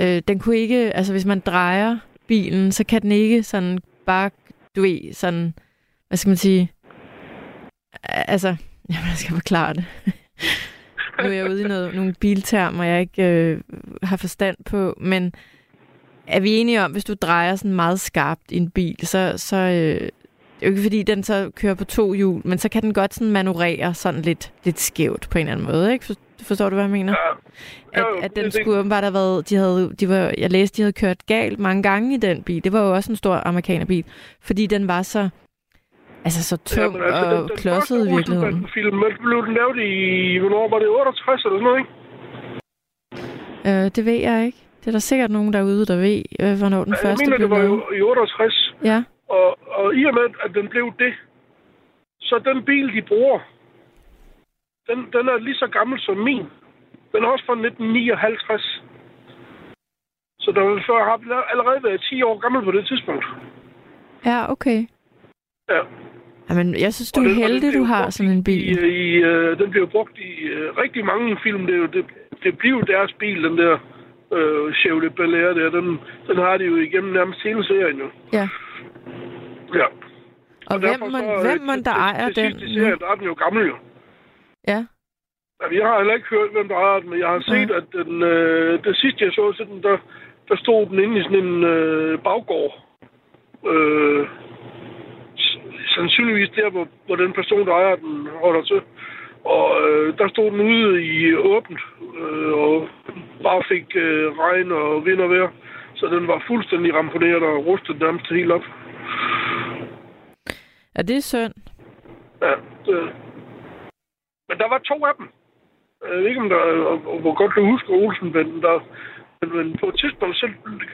Speaker 2: Øh, den kunne ikke... Altså, hvis man drejer bilen, så kan den ikke sådan bare, du ved, sådan... Hvad skal man sige? Altså, jamen, jeg skal forklare det. nu er jeg ude i noget, nogle biltermer, jeg ikke øh, har forstand på, men er vi enige om, hvis du drejer sådan meget skarpt i en bil, så, så øh, det er jo ikke fordi, den så kører på to hjul, men så kan den godt sådan manøvrere sådan lidt, lidt skævt på en eller anden måde, ikke? For, forstår du, hvad jeg mener?
Speaker 6: ja.
Speaker 2: At,
Speaker 6: Jo,
Speaker 2: at den skulle åbenbart have været, de havde, de var, jeg læste, de havde kørt galt mange gange i den bil. Det var jo også en stor amerikanerbil, fordi den var så, altså så tung
Speaker 6: Jamen, altså,
Speaker 2: og
Speaker 6: den,
Speaker 2: klodset i virkeligheden.
Speaker 6: Olsenbanden-film, den blev den lavet i, hvornår var det, 68 eller sådan noget, ikke?
Speaker 2: Øh, det ved jeg ikke. Det er der sikkert nogen derude, der ved, øh, hvornår den
Speaker 6: jeg
Speaker 2: første
Speaker 6: mener,
Speaker 2: blev
Speaker 6: det var
Speaker 2: lavet.
Speaker 6: jo i 68.
Speaker 2: Ja,
Speaker 6: Og, og i og med, at den blev det, så den bil, de bruger, den, den er lige så gammel som min. Den er også fra 1959. Så der var før har allerede været 10 år gammel på det tidspunkt.
Speaker 2: ja, okay.
Speaker 6: Ja.
Speaker 2: Jamen, jeg synes, du
Speaker 6: Og
Speaker 2: er
Speaker 6: og
Speaker 2: heldig,
Speaker 6: blev
Speaker 2: du har sådan en
Speaker 6: I,
Speaker 2: bil.
Speaker 6: i, øh, den blev brugt i øh, rigtig mange film. Det, det, det bliver jo deres bil, den der øh, Chevrolet Bel Air der. Den, den har de jo igennem nærmest hele serien jo.
Speaker 2: Ja.
Speaker 6: Ja.
Speaker 2: Og hvem,
Speaker 6: derfor
Speaker 2: må,
Speaker 6: så,
Speaker 2: hvem
Speaker 6: til-
Speaker 2: der
Speaker 6: til-
Speaker 2: ejer
Speaker 6: til
Speaker 2: den
Speaker 6: i
Speaker 2: nu?
Speaker 6: serien, der er den jo gammel jo.
Speaker 2: Ja,
Speaker 6: Altså, jeg har heller ikke hørt, hvem der ejer den, men jeg har set, at den, øh, det sidste, jeg så til den, der, der stod den inde i sådan en øh, baggård. Øh, sandsynligvis der, hvor, hvor den person, der ejer den, holder til. Og øh, der stod den ude i åbent, øh, og bare fik øh, regn og vind og vejr. Så den var fuldstændig ramponeret og rustet nærmest helt op.
Speaker 2: ja det er synd.
Speaker 6: Ja, det. Men der var to af dem. Jeg ved ikke, om der, og- og hvor godt du husker Olsenbanden, der, men, men på et tidspunkt, så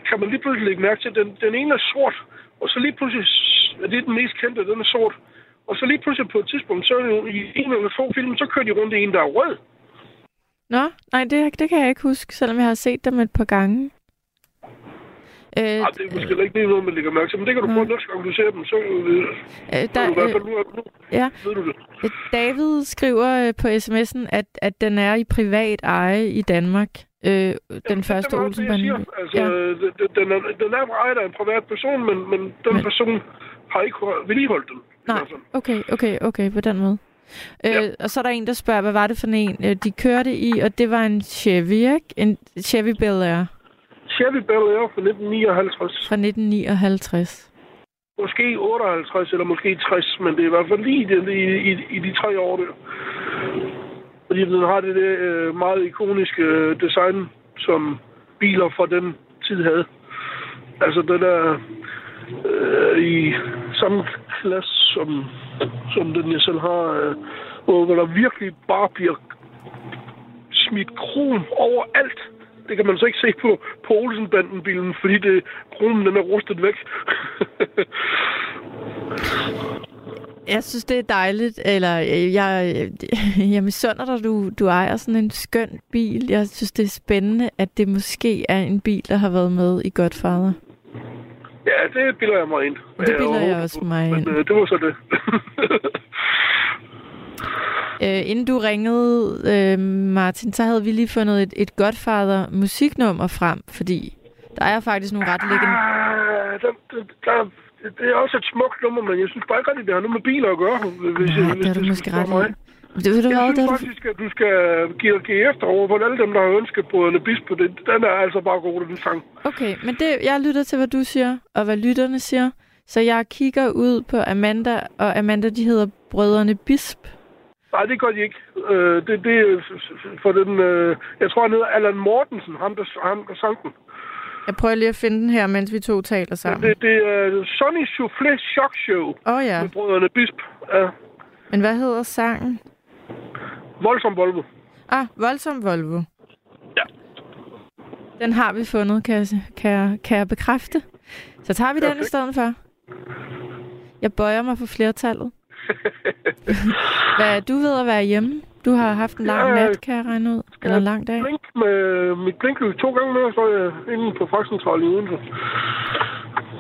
Speaker 6: kan man lige pludselig lægge mærke til, at den, den ene er sort, og så lige pludselig, det er den mest kendte, den er sort. Og så lige pludselig på et tidspunkt, så er i en eller to film, så kører de rundt i en, der er rød.
Speaker 2: Nå, nej, det, det kan jeg ikke huske, selvom jeg har set dem et par gange. Øh,
Speaker 6: Ja, det er måske ikke lige noget, man lægger mærke til, men det kan du prøve næste gang, du ser dem, så, øh,
Speaker 2: øh, der,
Speaker 6: er du i hvert fald
Speaker 2: øh,
Speaker 6: nu, nu
Speaker 2: ja.
Speaker 6: ved du det.
Speaker 2: Øh, David skriver øh, på sms'en, at, at den er i privat eje i Danmark. Øh, den
Speaker 6: Jamen,
Speaker 2: første
Speaker 6: det.
Speaker 2: Olsenbanden.
Speaker 6: Altså,
Speaker 2: Ja.
Speaker 6: den, er, den er ejet af en privat person, men, men den
Speaker 2: Men-
Speaker 6: person har ikke vedligeholdt den.
Speaker 2: Nej, okay, okay, okay, på den måde. Øh,
Speaker 6: Ja.
Speaker 2: Og så er der en, der spørger, hvad var det for en, øh, de kørte i, og det var en Chevy, ikke? En Chevy Bel Air
Speaker 6: Chevy Bel Air fra 1959.
Speaker 2: fra 1959.
Speaker 6: Måske 58 eller måske 60, men det er i hvert fald lige i, de- i, i, i de tre år der. Fordi den har det der øh, meget ikoniske øh, design, som biler fra den tid havde. Altså den er øh, i samme klasse som, som den jeg selv har, øh, hvor, hvor der virkelig bare bliver smidt krom overalt. Det kan man så ikke se på, på Olsenbanden-bilen, fordi det, kronen den er rustet væk.
Speaker 2: Jeg synes, det er dejligt, eller øh, jeg, jeg misunder dig, du, du ejer sådan en skøn bil. Jeg synes, det er spændende, at det måske er en bil, der har været med i Godfather.
Speaker 6: ja, det bilder jeg mig ind.
Speaker 2: Det bilder jeg også mig
Speaker 6: Men
Speaker 2: ind.
Speaker 6: øh, det var så det.
Speaker 2: Øh, inden du ringede, øh, Martin, så havde vi lige fundet et, et Godfather musiknummer frem, fordi der er faktisk nogle ret legend...
Speaker 6: Ah, der, der, der, det er også et smukt nummer, men jeg synes bare ikke rigtig, det har noget med biler at gøre. Hvis,
Speaker 2: Nej,
Speaker 6: hvis
Speaker 2: det har du måske ret
Speaker 6: mig.
Speaker 2: Det ved du
Speaker 6: Jeg
Speaker 2: hvad,
Speaker 6: synes
Speaker 2: det har du...
Speaker 6: faktisk, at du skal give, give efter over for alle dem, der har ønsket på en bis på det. Den er altså bare god, den sang.
Speaker 2: Okay, men det, jeg lytter til, hvad du siger, og hvad lytterne siger. Så jeg kigger ud på Amanda, og Amanda, de hedder Brødrene Bisp.
Speaker 6: Nej, det gør de ikke. Øh, det, det er for den... Øh, jeg tror, han hedder Allan Mortensen, ham der, ham, der sang den.
Speaker 2: Jeg prøver lige at finde den her, mens vi to taler
Speaker 6: Men
Speaker 2: sammen.
Speaker 6: det, det er Sonny Soufflé Shock Show
Speaker 2: oh, ja,
Speaker 6: med brødrene Bisp. Ja.
Speaker 2: men hvad hedder sangen?
Speaker 6: Voldsom Volvo.
Speaker 2: Ah, Voldsom Volvo.
Speaker 6: Ja.
Speaker 2: Den har vi fundet, kan jeg, kan jeg, kan jeg bekræfte. Så tager vi den i
Speaker 6: Perfekt.
Speaker 2: stedet for. Jeg bøjer mig for flertallet. Hvad, du ved at være hjemme? Du har haft en lang
Speaker 6: Ja,
Speaker 2: nat, kan jeg regne ud? Eller en lang dag?
Speaker 6: Blink med mit blinklys to gange mere, så er jeg inde på Folkecentralen i Odense.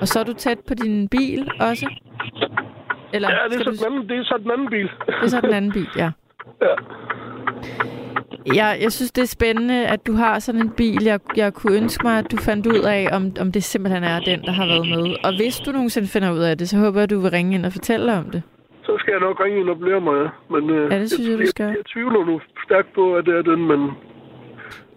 Speaker 2: Og så er du tæt på din bil også? Eller
Speaker 6: Ja, det er, så
Speaker 2: du...
Speaker 6: den anden, det er så den anden bil.
Speaker 2: det er så den anden bil, ja.
Speaker 6: ja.
Speaker 2: Jeg, jeg synes, det er spændende, at du har sådan en bil. Jeg, jeg kunne ønske mig, at du fandt ud af, om, om det simpelthen er den, der har været med. Og hvis du nogensinde finder ud af det, så håber jeg, at du vil ringe ind og fortælle om det.
Speaker 6: Så skal jeg nok ringe ind og blære mig. Men, øh,
Speaker 2: Ja, det synes jeg, du skal.
Speaker 6: Jeg, jeg tvivler nu stærkt på, at det er den, men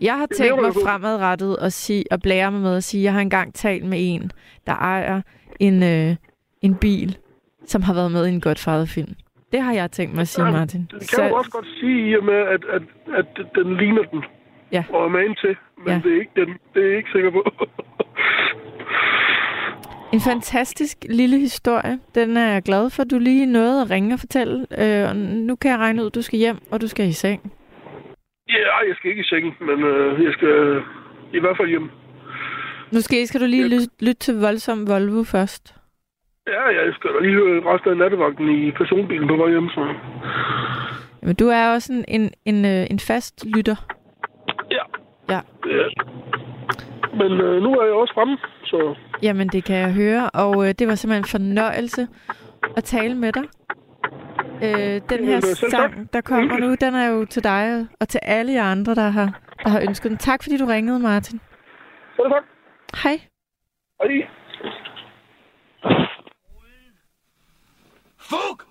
Speaker 2: Jeg har tænkt mig
Speaker 6: jeg
Speaker 2: fremadrettet at, sige, at blære mig med at sige, at jeg har engang talt med en, der ejer en, øh, en bil, som har været med i en Godfather-film. Det har jeg tænkt mig at sige,
Speaker 6: Ja,
Speaker 2: Martin.
Speaker 6: det kan du også godt sige, i og med, at, at, at den ligner den.
Speaker 2: Ja.
Speaker 6: Og er man til, men
Speaker 2: Ja.
Speaker 6: ja. det er ikke den. Det er jeg ikke sikker på.
Speaker 2: En fantastisk lille historie. Den er jeg glad for, at du lige nåede at ringe og fortælle. Øh, og nu kan jeg regne ud, at du skal hjem, og du skal i seng.
Speaker 6: ja, jeg skal ikke i sengen, men øh, jeg skal i hvert fald hjem.
Speaker 2: Måske skal du lige
Speaker 6: Ja.
Speaker 2: lytte, lytte til Voldsom Volvo først.
Speaker 6: Ja, jeg skal da lige høre resten af nattevagten i personbilen på vej hjem. Så.
Speaker 2: Men du er også en, en, en, øh, en fast lytter.
Speaker 6: Ja.
Speaker 2: Ja.
Speaker 6: ja. Men øh, nu er jeg også fremme, så
Speaker 2: Jamen, det kan jeg høre, og øh, det var simpelthen en fornøjelse at tale med dig. Øh, den her
Speaker 6: øh, selv
Speaker 2: sang, der kommer nu, den er jo til dig og til alle jer andre, der har, der har ønsket den. Tak, fordi du ringede, Martin.
Speaker 6: så det tak.
Speaker 2: Hej.
Speaker 6: Hej.
Speaker 1: Fug!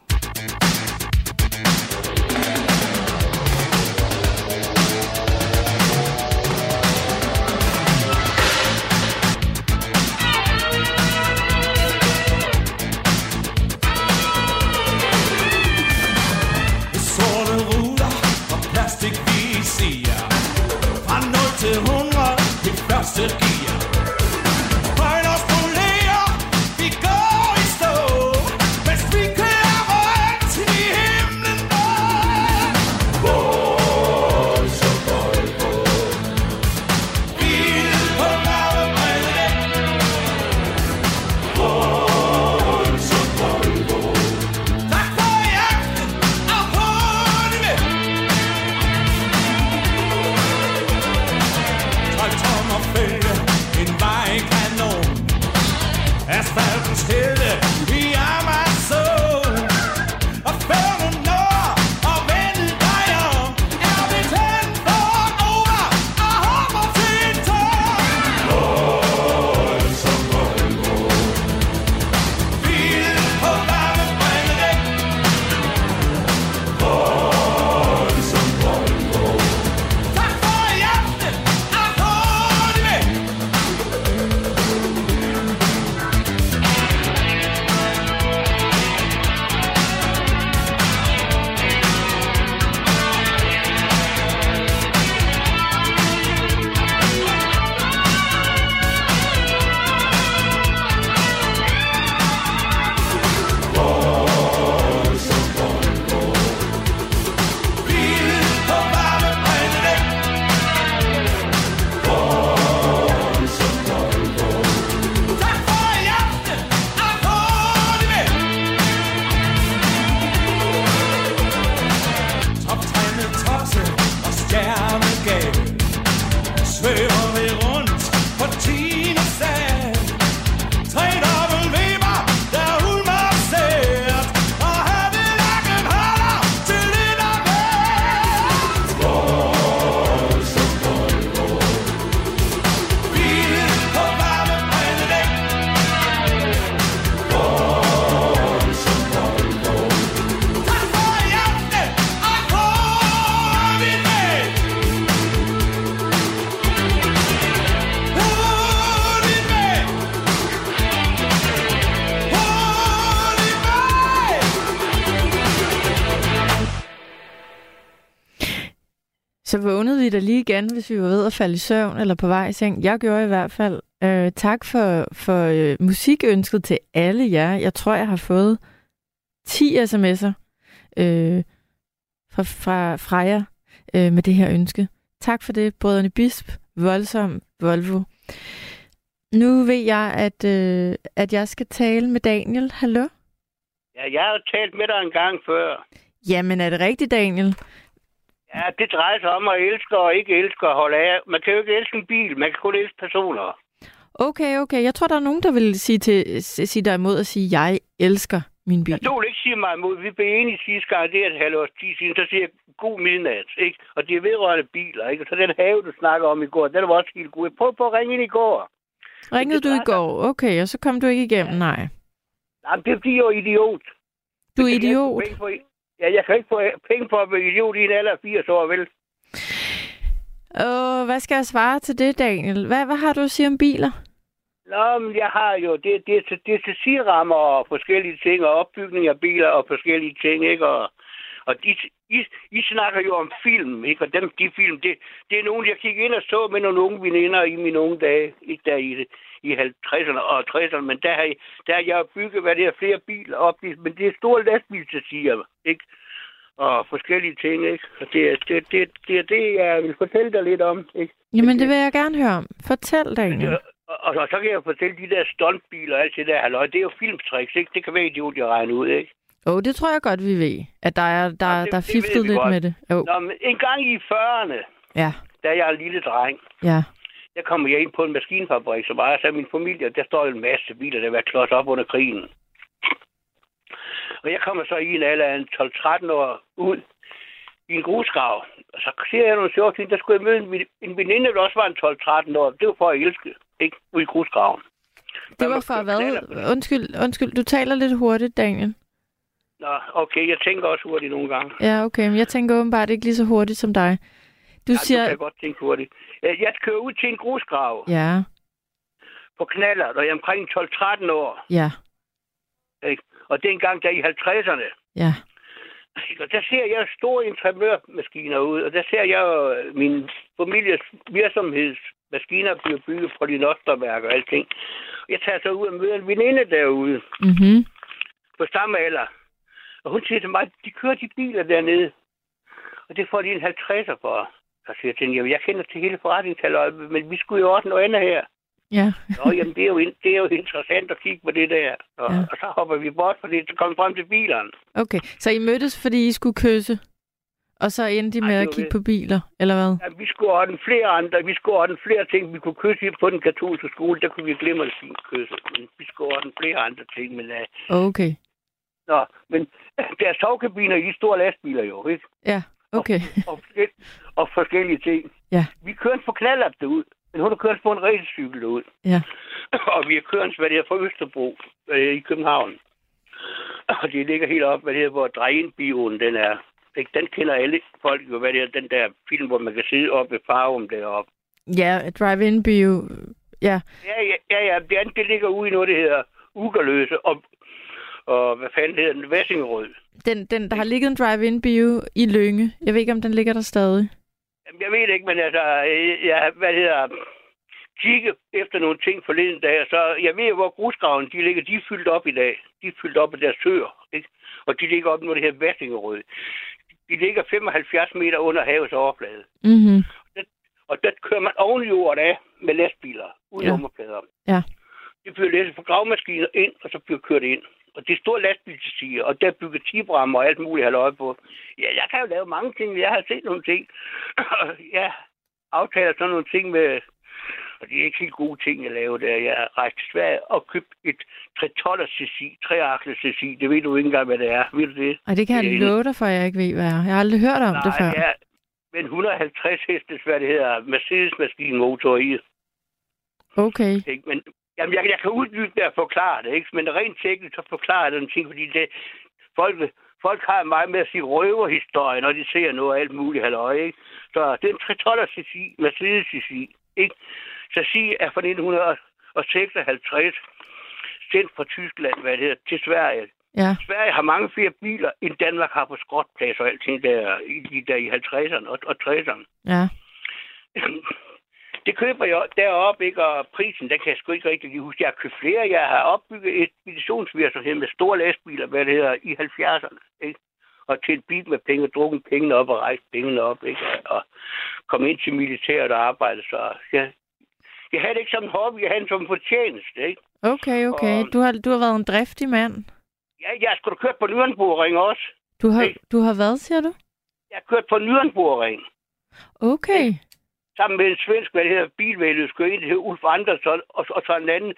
Speaker 7: I
Speaker 2: igen, hvis vi var ved at falde i søvn eller på vej i seng. Jeg gjorde i hvert fald. Øh, tak for, for øh, musikønsket til alle jer. Jeg tror, jeg har fået 10 sms'er øh, fra, fra, fra jer øh, med det her ønske. Tak for det, brødrene Bisp, Voldsom, Volvo. Nu ved jeg, at, øh, at jeg skal tale med Daniel. Hallo?
Speaker 8: Ja, jeg har jo talt med dig en gang før.
Speaker 2: Jamen, er det rigtigt, Daniel?
Speaker 8: Ja, det drejer sig om at elske og ikke elske og holde af. Man kan jo ikke elske en bil, man kan kun elske personer.
Speaker 2: Okay, okay. Jeg tror, der er nogen, der vil sige, til, sige dig imod at sige, jeg elsker min bil.
Speaker 8: Jeg tog ikke sige mig imod. Vi blev enige sidste gang, det er et halvt års tid siden, så siger jeg god midnat, ikke? Og det er vedrørende biler, ikke? Så den have, du snakker om i går, den var også helt god. Jeg prøvede på at ringe ind i går.
Speaker 2: Ringede du i går? Okay, og så kom du ikke igennem, nej.
Speaker 8: Jamen, det er fordi, jeg er idiot.
Speaker 2: Du er idiot.
Speaker 8: Ja, jeg kan ikke få penge på at være idiot i en alder af 80 år, vel?
Speaker 2: Åh, hvad skal jeg svare til det, Daniel? Hvad, hvad har du at sige om biler?
Speaker 8: Nå, men jeg har jo, det, det, det er til siderammer og forskellige ting, og opbygning af biler og forskellige ting, ikke? Og, og de, I, I snakker jo om film, ikke? Og dem, de film, det, det er nogen, jeg kiggede ind og så med nogle unge veninder i mine unge dage, ikke der i, i 50'erne og 60'erne, men der har, jeg- der har jeg bygget, hvad det er, flere biler op, men det er store lastbilsatiger, ikke? Og forskellige ting, ikke? Og det er det, det, det, er det, jeg vil fortælle dig lidt om, ikke?
Speaker 2: Jamen, det vil jeg gerne høre om. Fortæl, Daniel.
Speaker 8: Og, og, og, så kan jeg fortælle de der stuntbiler og alt det der, halløj, det er jo filmtricks, ikke? Det kan være idiot, jeg regner ud, ikke?
Speaker 2: Åh, oh, det tror jeg godt, vi ved. At der er, der,
Speaker 8: Nå, det-
Speaker 2: der er fiftet lidt
Speaker 8: godt.
Speaker 2: med det. Jo,
Speaker 8: Nå, men en gang i 40'erne,
Speaker 2: ja,
Speaker 8: da jeg er en lille dreng,
Speaker 2: ja.
Speaker 8: Der kommer jeg ind på en maskinfabrik, som ejer sig min familie, og der står en masse biler, der været klods op under krigen. Og jeg kommer så i en alder af en 12-13 år ud i en grusgrav. Og så ser jeg nogle sjove ting. Der skulle jeg møde en, en veninde, der også var en 12-13 år. Det var for at elske, ikke? Ude i grusgraven.
Speaker 2: Det var for hvad? Undskyld, undskyld, du taler lidt hurtigt, Daniel.
Speaker 8: Nå, okay, jeg tænker også hurtigt nogle gange.
Speaker 2: Ja, okay, men jeg tænker åbenbart ikke lige så hurtigt som dig. Du
Speaker 8: Ja,
Speaker 2: siger...
Speaker 8: du kan godt tænke hurtigt. Øh, Jeg kører ud til en grusgrav
Speaker 2: Ja,
Speaker 8: på knaller, og jeg er omkring 12-13 år.
Speaker 2: ja,
Speaker 8: Ikke? Og det er engang der i 50'erne.
Speaker 2: ja.
Speaker 8: Og der ser jeg store intramørmaskiner ud, og der ser jeg øh, min families virksomhedsmaskiner blive bygget på de nosterværker og alting. Jeg tager så ud og møder en veninde derude
Speaker 2: Mhm.
Speaker 8: på samme alder. Og hun siger til mig, de kører de biler dernede. Og det får de en 50'er for. Så siger jeg til hende, "Jamen, jeg kender til hele forretningshalvøjet, men vi skulle jo også noget andet her.
Speaker 2: Ja.
Speaker 8: Nå, jamen, det er, jo, det er jo interessant at kigge på det der. Og,
Speaker 2: Ja.
Speaker 8: og så hopper vi bort, fordi kommer vi frem til bilerne.
Speaker 2: Okay, så I mødtes, fordi I skulle kysse? Og så endte
Speaker 8: Ej,
Speaker 2: med
Speaker 8: det
Speaker 2: at kigge
Speaker 8: det.
Speaker 2: på biler, eller hvad?
Speaker 8: Ja, vi skulle ordne flere andre. Vi skulle ordne flere ting. Vi kunne kysse på den katolske skole. Der kunne vi glemme at fint kysse. Men vi skulle ordne flere andre ting. Men, uh,
Speaker 2: Okay,
Speaker 8: nå, men deres sovkabiner i de store lastbiler jo, ikke?
Speaker 2: ja, okay.
Speaker 8: Og, og forskellige ting.
Speaker 2: Ja.
Speaker 8: Vi kører på knallert derud. Men hun har kørt på en racercykel derud.
Speaker 2: Ja.
Speaker 8: og vi har kørt, hvad det er, fra Østerbro øh, i København. Og det ligger helt op, hvad det er, hvor drive-in-bioen den er. Ikke? Den kender alle folk jo, hvad det er, den der film, hvor man kan sidde oppe ved Farum deroppe.
Speaker 2: Ja, drive-in bio. Ja,
Speaker 8: Ja, ja, ja, ja det, andet, det ligger ude i noget, det hedder Ugerløse, og, og hvad fanden hedder den, Vessingerød.
Speaker 2: den, den, der har ligget en drive-in bio i Lønge. Jeg ved ikke, om den ligger der stadig.
Speaker 8: Jamen, Jeg ved det ikke, men altså, øh, jeg, hvad hedder, kigge efter nogle ting forleden dag, så jeg ved hvor grusgraven de ligger, de er fyldt op i dag. De er fyldt op af deres søer, ikke? Og de ligger op nu, det her Vessingerød. De ligger 75 meter under havets overflade.
Speaker 2: Mhm.
Speaker 8: Og der kører man oven jorden af med lastbiler, uden
Speaker 2: ja.
Speaker 8: nummerplader.
Speaker 2: Ja.
Speaker 8: Det bliver læsset fra gravmaskiner ind, og så bliver kørt ind. Og det er store lastbilstiger, og der bygger tibrammer og alt muligt halvøje på. Ja, jeg kan jo lave mange ting. Jeg har set nogle ting. ja, aftaler sådan nogle ting med... Og det er ikke helt gode ting, jeg laver der. Jeg har rejst til Sverige og købt et 312 cc, 3 cc. Det ved du ikke engang, hvad det er. Ved du det?
Speaker 2: Og det kan jeg
Speaker 8: Det er
Speaker 2: love dig for, jeg ikke ved, hvad er. Jeg har aldrig hørt om det før.
Speaker 8: ja. Men 150 hestes, hvad det hedder, Mercedes-maskinmotor i.
Speaker 2: Okay.
Speaker 8: Men jamen, jeg, jeg kan uddybe det og forklare det, ikke? men rent teknisk så forklarer jeg den ting, fordi det, folk, folk har meget med at sige røverhistorie, når de ser noget af alt muligt halløj, ikke? Så det er en 312 cc, Mercedes cc, ikke? Chassis er fra 1956, sendt fra Tyskland, hvad det hedder, til Sverige.
Speaker 2: Ja,
Speaker 8: Sverige har mange flere biler, end Danmark har på skrotplads og alting der der i 50'erne og, og 60'erne.
Speaker 2: ja.
Speaker 8: køber jeg deroppe, ikke? Og prisen, den kan jeg sgu ikke rigtig lige huske. Jeg har købt flere. Jeg har opbygget et speditionsvirksomhed med store lastbiler, hvad det hedder, i 70'erne, ikke? Og til bil med penge, drukket pengene op og rejst pengene op, ikke? Og, kom ind til militæret og arbejde, så jeg, jeg havde det ikke som en hobby, jeg havde det som en fortjeneste, ikke?
Speaker 2: Okay, okay.
Speaker 8: Og-
Speaker 2: Du har, du har været en driftig mand.
Speaker 8: Ja, jeg skulle kørt på Nürnbergring også.
Speaker 2: Du har,
Speaker 8: Hey.
Speaker 2: du har hvad, siger du?
Speaker 8: Jeg har kørt på Nürnbergring.
Speaker 2: Okay.
Speaker 8: Sammen med en svensk, hvad det hedder, bilvælderskør, en, der hedder Ulf Andersson, og, og så en anden.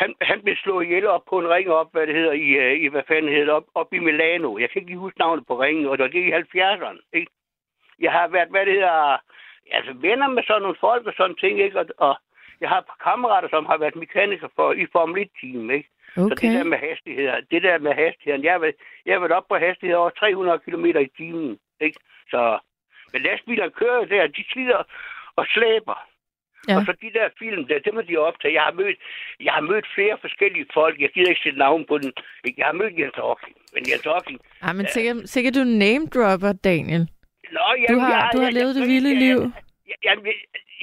Speaker 8: Han, han blev slået ihjel op på en ring op, hvad det hedder, i, øh, i hvad fanden hedder op, op i Milano. Jeg kan ikke lige huske navnet på ringen, og det var det i 70'erne, ikke? Jeg har været, hvad det hedder, altså venner med sådan nogle folk og sådan ting, ikke? Og, og jeg har et par kammerater, som har været mekaniker for, i Formel 1-team, ikke? Så det
Speaker 2: Okay.
Speaker 8: der med hastigheder, det der med hastigheden, jeg har været, jeg har været op på hastigheder over 300 km i timen, ikke? Så, men lastbilerne kører der, de slider og slæber.
Speaker 2: Ja.
Speaker 8: Og så de der film der, dem har de optaget. Jeg har mødt, jeg har mødt flere forskellige folk. Jeg gider ikke sætte navn på den. Jeg har mødt Jens Hocking. Men Jens Hocking...
Speaker 2: Ja, men sikkert, øh, sikkert du name-dropper, Daniel.
Speaker 8: Nå, jamen,
Speaker 2: du har, jeg, du har jeg, levet jeg, det vilde jeg, liv.
Speaker 8: Ja,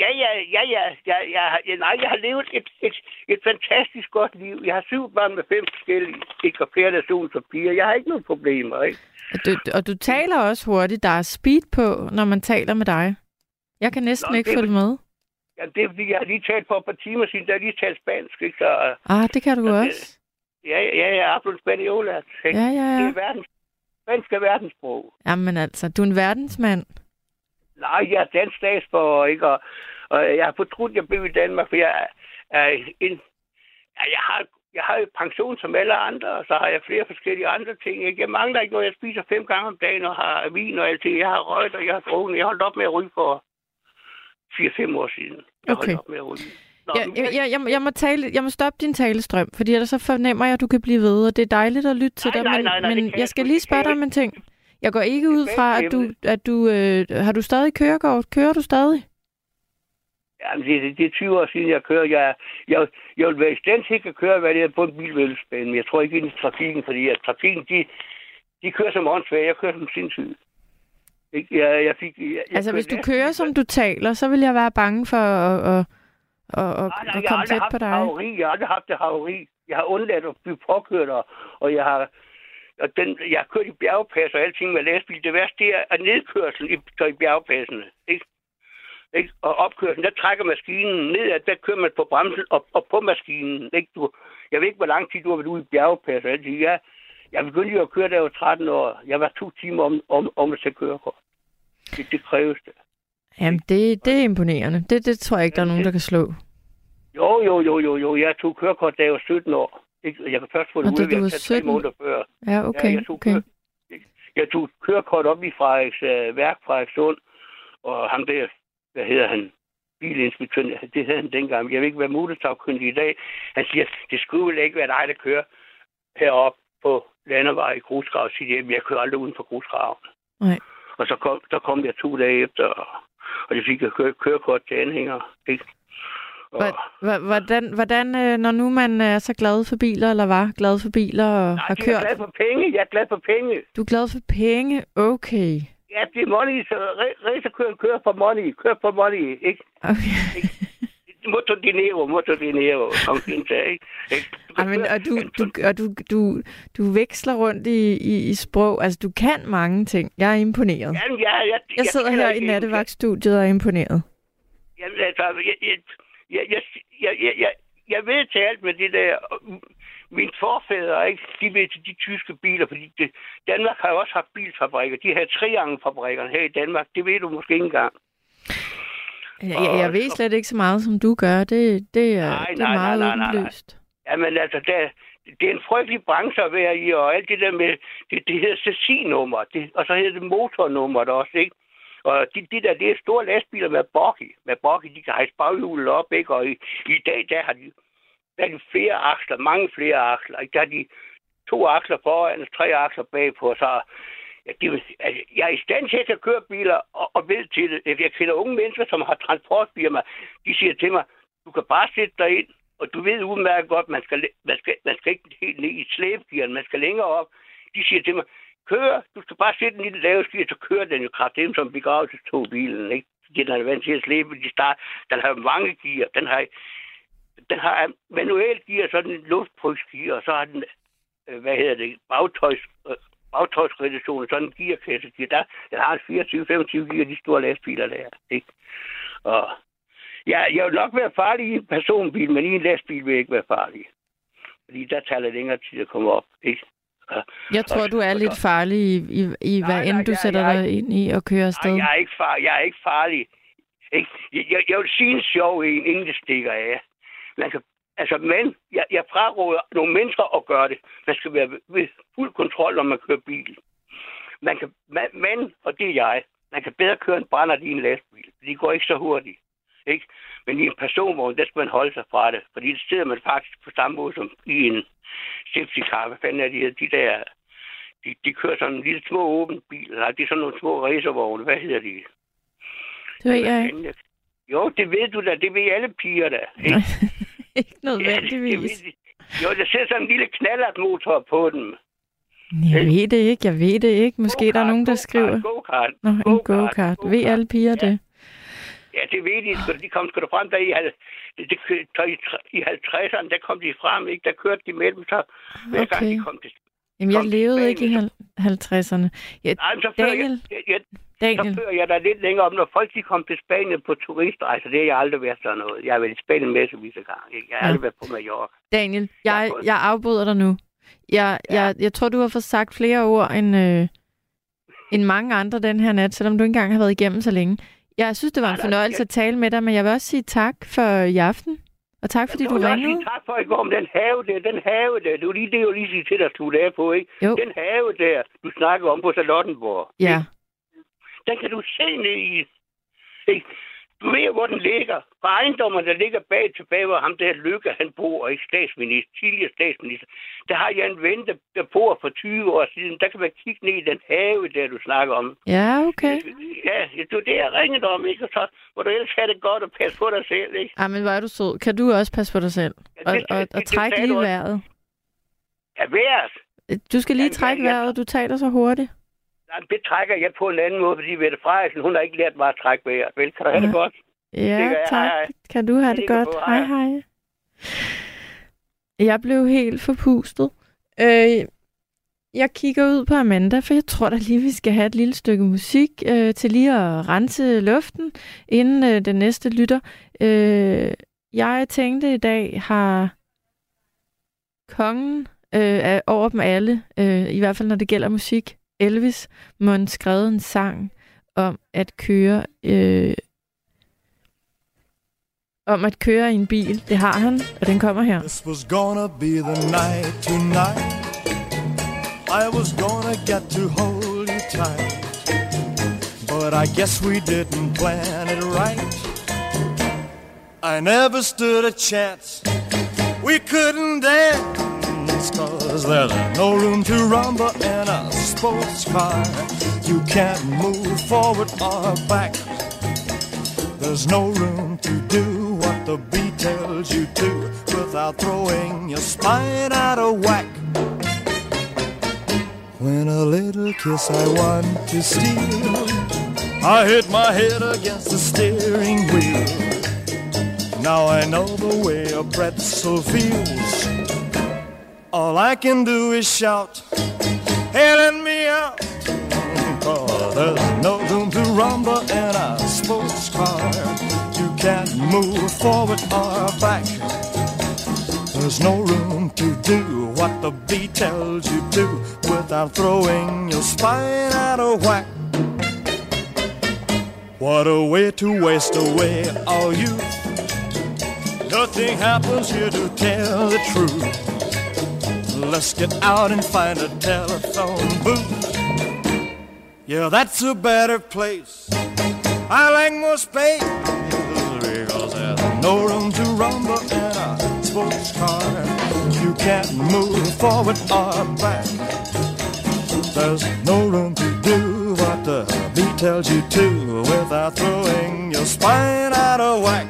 Speaker 8: ja, ja, ja, ja, ja, ja, nej, jeg har levet et, et, et fantastisk godt liv. Jeg har syv børn med fem forskellige, ikke og flere nationer som piger. Jeg har ikke nogen problemer, ikke?
Speaker 2: Du, og du taler også hurtigt. Der er speed på, når man taler med dig. Jeg kan næsten
Speaker 8: Nå,
Speaker 2: ikke
Speaker 8: det
Speaker 2: følge med.
Speaker 8: Ja, det er fordi, jeg har lige talt for et par timer siden, der har lige talt spansk, ikke? Så, øh,
Speaker 2: Ah, det kan du
Speaker 8: Så det-
Speaker 2: også.
Speaker 8: ja, ja, jeg er blevet spaniola.
Speaker 2: Ja, ja,
Speaker 8: Det
Speaker 2: ja.
Speaker 8: er verdens, spansk er verdenssprog.
Speaker 2: Jamen altså, du er en verdensmand.
Speaker 8: Nej, jeg er dansk statsborger, ikke? Og, og jeg har fortrudt, at jeg blev i Danmark, for jeg er en... Ja, jeg har, jeg har jo pension som alle andre, og så har jeg flere forskellige andre ting. Ikke? Jeg mangler ikke noget. Jeg spiser fem gange om dagen og har vin og alt det. Jeg har røget, og jeg har drukket. Jeg holdt op med at ryge for 4-5 år siden. Jeg
Speaker 2: Okay.
Speaker 8: op med at ryge. Nå,
Speaker 2: Jeg,
Speaker 8: men
Speaker 2: jeg, jeg, jeg, må- jeg, må tale, jeg må stoppe din talestrøm, fordi ellers så fornemmer jeg, at du kan blive ved, og det er dejligt at lytte til
Speaker 8: Nej,
Speaker 2: dig,
Speaker 8: nej,
Speaker 2: men,
Speaker 8: nej, nej,
Speaker 2: men
Speaker 8: kan
Speaker 2: jeg skal lige spørge dig om en ting. Jeg går ikke ud fra, at du, at du øh, har du stadig kørekort? Kører du stadig?
Speaker 8: Jamen, det, det, det er 20 år siden, jeg kører. Jeg, jeg, jeg vil være i stand til at køre, hvad det er på en bilvældsbane, men jeg tror ikke ind i trafikken, fordi at trafikken, de, de kører som åndssvage. Jeg kører som sindssyg. Jeg, jeg fik, jeg, jeg
Speaker 2: Altså, hvis du kører, som du taler, så vil jeg være bange for at, at, at, at,
Speaker 8: Nej, nej,
Speaker 2: at
Speaker 8: jeg har
Speaker 2: komme tæt
Speaker 8: haft
Speaker 2: på dig.
Speaker 8: haveri. Jeg har aldrig haft et haveri. Jeg har undladt at blive påkørt, og, og jeg har og den, jeg har kørt i bjergpas og alting med lastbil. Det værste det er at nedkørselen i, så i bjergpassene. Ikke? Ikke? Og opkørselen, der trækker maskinen nedad, der kører man på bremsen og, og på maskinen. Ikke? Du, jeg ved ikke, hvor lang tid du har været ude i bjergpas og alting. Jeg, jeg begyndte jo at køre, da jeg var 13 år. Jeg var to timer om, om, om at tage kørekort. Det, det kræves det.
Speaker 2: Jamen, det, det er imponerende. Det, det tror jeg ikke, der er nogen, der kan slå.
Speaker 8: Jo, jo, jo, jo, jo. Jeg tog kørekort, da jeg var 17 år. Jeg kan først få det ud,
Speaker 2: du
Speaker 8: jeg
Speaker 2: var
Speaker 8: tage tre
Speaker 2: 17?
Speaker 8: måneder før.
Speaker 2: Ja, okay,
Speaker 8: ja, jeg tog,
Speaker 2: okay.
Speaker 8: Kør, jeg tog kørekort op i Frederiks øh, værk, Frederikssund, og ham der, hvad hedder han, bilinspektøren, det havde han dengang. Jeg ved ikke, hvad motorsagkyndig i dag. Han siger, det skulle vel ikke være dig, der kører herop på landevej i grusgrav. Siger jeg, jeg kører aldrig uden for grusgraven.
Speaker 2: Nej.
Speaker 8: Og så kom, der kom jeg to dage efter, og, og det fik jeg kø, kørekort til anhænger. Ikke? Og,
Speaker 2: Hvordan, hvordan øh, når nu man er så glad for biler, eller var glad for biler og
Speaker 8: nej,
Speaker 2: har
Speaker 8: jeg er
Speaker 2: kørt,
Speaker 8: glad for penge. Jeg er glad for penge.
Speaker 2: du er glad for penge? Okay.
Speaker 8: Ja, det er money, så racerkøren kører for money. Kører for money, ikke?
Speaker 2: okay.
Speaker 8: Moto dinero, moto dinero, som sagde, ikke? Ikke? Du kan
Speaker 2: Ej, men,
Speaker 8: køre-
Speaker 2: og du, du, og du, du, du veksler rundt i, i, i sprog. Altså, du kan mange ting. Jeg er imponeret.
Speaker 8: Jamen, jeg, jeg,
Speaker 2: Jeg sidder
Speaker 8: kender
Speaker 2: her i nattevagtstudiet og er imponeret.
Speaker 8: Jamen, altså, jeg, jeg, jeg, jeg, jeg, jeg, jeg, jeg ved til alt med det der. Mine forfædre, ikke? De ved til de tyske biler, fordi det, Danmark har jo også haft bilfabrikker. De her triangelfabrikkerne her i Danmark, det ved du måske ikke engang.
Speaker 2: Jeg, jeg, jeg ved slet ikke så meget, som du gør. Det, det, er,
Speaker 8: Nej,
Speaker 2: det er
Speaker 8: nej,
Speaker 2: meget
Speaker 8: nej, nej, nej.
Speaker 2: åbenlyst.
Speaker 8: Jamen altså, der, det er en frygtelig branche at være i, og alt det der med, det, det hedder chassisnummer, det, og så hedder det motornummer der også, ikke? Og de, de der, det er store lastbiler med boggy. Med boggy, de kan hejse baghjulet op, ikke? Og i, i dag, der har de, der er de flere aksler, mange flere aksler, ikke? Der har de to aksler foran og tre aksler bagpå, så det vil, altså, jeg er i stand til at kan køre biler og, og ved til det. Jeg kender unge mennesker, som har transportfirma. De siger til mig, du kan bare sætte dig ind, og du ved udmærket godt, man skal, man skal, man skal ikke helt ned i slæbegearen, man skal længere op. De siger til mig, kør, du skal bare sætte den i det lave skier, så kører den jo kraftigt som begravelsestog bilen, ikke? fordi den er vant til at slæbe. De start, den har mange gear. Den har, den har manuel gear, så en den luftprygsgear, og så har den, øh, hvad hedder det, bagtøjs, øh, bagtøjsreduktion, sådan en gearkasse. Der, den har en 24-25 gear, de store lastbiler der. Ikke? Og ja, jeg vil nok være farlig i en personbil, men i en lastbil vil jeg ikke være farlig. Fordi der tager det længere tid at komme op. Ikke? Og-
Speaker 2: Jeg tror,
Speaker 8: og-
Speaker 2: du er
Speaker 8: og-
Speaker 2: lidt farlig i, i, i hvad
Speaker 8: Nej,
Speaker 2: end
Speaker 8: nej,
Speaker 2: du
Speaker 8: jeg-
Speaker 2: sætter
Speaker 8: jeg
Speaker 2: dig ind i og kører afsted.
Speaker 8: Nej, jeg er ikke, far, jeg er ikke farlig. Ikke? Jeg, jeg, jeg vil sige en sjov en, ingen det stikker af. Man kan, altså, men jeg, jeg fraråder nogle mennesker at gøre det. Man skal være ved, fuld kontrol, når man kører bil. Man kan, man, men, og det er jeg, man kan bedre køre en brænder i en lastbil. De går ikke så hurtigt. Ikke? Men i en personvogn, der skal man holde sig fra det. Fordi det sidder man faktisk på samme måde som i en safety car. Hvad fanden er de, de der... De, de kører sådan en lille små åben bil. Nej, det er sådan nogle små racervogne. Hvad hedder de?
Speaker 2: Det ved jeg ikke.
Speaker 8: Jo, det ved du da. Det ved alle piger da. Ikke?
Speaker 2: Ikke nødvendigvis.
Speaker 8: Jo, der sidder sådan en lille knallertmotor på den.
Speaker 2: Jeg ved det ikke, jeg ved det ikke. Måske der er nogen, der skriver...
Speaker 8: Go-kart.
Speaker 2: Nå, en go-kart. Ved alle piger
Speaker 8: Ja.
Speaker 2: det?
Speaker 8: Ja, det ved de. da. De kom sgu da frem der i, i, i 50'erne, der kom de frem, ikke? Der kørte de med dem, så hver gang
Speaker 2: Okay.
Speaker 8: de kom til...
Speaker 2: Jamen, jeg
Speaker 8: kom
Speaker 2: levede ikke i
Speaker 8: Spanien,
Speaker 2: hal- 50'erne. Ja,
Speaker 8: Nej, men så
Speaker 2: Daniel,
Speaker 8: jeg, jeg,
Speaker 2: Daniel,
Speaker 8: så fører jeg der lidt længere om, når folk de kom til Spanien på turistrejser. Det har jeg aldrig været sådan noget. Jeg har været i Spanien af gange. Ikke? Jeg har
Speaker 2: Ja.
Speaker 8: aldrig været på Mallorca.
Speaker 2: Daniel, jeg,
Speaker 8: Ja.
Speaker 2: jeg afbryder dig nu. Jeg,
Speaker 8: Ja.
Speaker 2: jeg, jeg tror, du har fået sagt flere ord end, øh, end mange andre den her nat, selvom du ikke engang har været igennem så længe. Jeg synes, det var en fornøjelse at tale med dig, men jeg vil også sige tak for i aften. Og tak, fordi
Speaker 8: Jeg
Speaker 2: du ringede.
Speaker 8: sige tak for i går om den have der. Den have der. Det er jo lige det, jeg lige sige til dig at slutte af på, ikke?
Speaker 2: Jo.
Speaker 8: Den have der, du snakker om på Charlottenborg.
Speaker 2: Ja,
Speaker 8: Den kan du se ned i. Ikke? Du ved, hvor den ligger. På ejendommen, der ligger bag tilbage, hvor ham der Lykke, han bor, ikke statsminister, tidligere statsminister. Der har jeg en ven, der, der bor for 20 år siden. Der kan man kigge ned i den have, der du snakker om.
Speaker 2: ja okay.
Speaker 8: Ja, det var det, jeg ringede om, ikke? Og så må du ellers have det godt og passe på dig selv, ikke?
Speaker 2: Ej, men hvor er du sød. Kan du også passe på dig selv?
Speaker 8: Ja,
Speaker 2: Og,
Speaker 8: det-
Speaker 2: og,
Speaker 8: det-
Speaker 2: og
Speaker 8: det
Speaker 2: trække
Speaker 8: sagde du
Speaker 2: lige vejret.
Speaker 8: Ja, værs.
Speaker 2: Du skal lige
Speaker 8: Jamen,
Speaker 2: trække
Speaker 8: jeg- jeg-
Speaker 2: vejret. Du taler så hurtigt.
Speaker 8: Nej, det trækker jeg på en anden måde, fordi Mette Frederiksen, hun har ikke lært mig at trække vejret. Vel, kan du have det godt?
Speaker 2: Ja,
Speaker 8: jeg. Hej,
Speaker 2: tak.
Speaker 8: hej.
Speaker 2: Kan du have det
Speaker 8: ligger
Speaker 2: godt?
Speaker 8: på.
Speaker 2: Hej,
Speaker 8: Hej.
Speaker 2: hej. Jeg blev helt forpustet. Øh, jeg kigger ud på Amanda, for jeg tror da lige, vi skal have et lille stykke musik øh, til lige at rense luften, inden øh, den næste lytter. Øh, jeg tænkte i dag har kongen øh, er over dem alle, øh, i hvert fald når det gælder musik, Elvis, må skrevet en sang om at køre øh, om at køre i en bil. Det har han, og den kommer her.
Speaker 9: This was gonna be the night tonight. I was gonna get to hold you tight. But I guess we didn't plan it right. I never stood a chance. We couldn't dance, cause there's no room to rumble in us sports car. You can't move forward or back. There's no room to do what the beat tells you to without throwing your spine out of whack. When a little kiss I want to steal, I hit my head against the steering wheel. Now I know the way a pretzel feels. All I can do is shout, Hey, let me Cause there's no room to rumble in a sports car. You can't move forward or back. There's no room to do what the beat tells you to without throwing your spine out of whack. What a way to waste away all you. Nothing happens here to tell the truth. Let's get out and find a telephone booth. Yeah, that's a better place. I like more space because there's no room to rumble in a sports car. You can't move forward or back. There's no room to do what the beat tells you to without throwing your spine out of whack.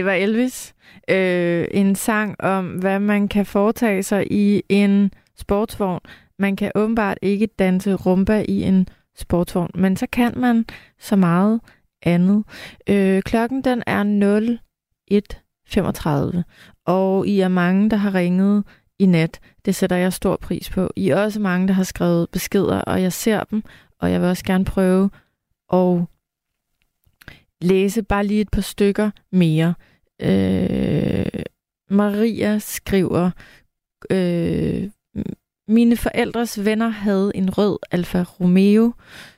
Speaker 2: Det var Elvis. Øh, en sang om, hvad man kan foretage sig i en sportsvogn man kan åbenbart ikke danse rumba i en sportsvogn, men så kan man så meget andet. Øh, klokken den er 01.35, og I er mange, der har ringet i nat. Det sætter jeg stor pris på. I er også mange, der har skrevet beskeder, og jeg ser dem, og jeg vil også gerne prøve at læse bare lige et par stykker mere. Øh, Maria skriver, øh, mine forældres venner havde en rød Alfa Romeo,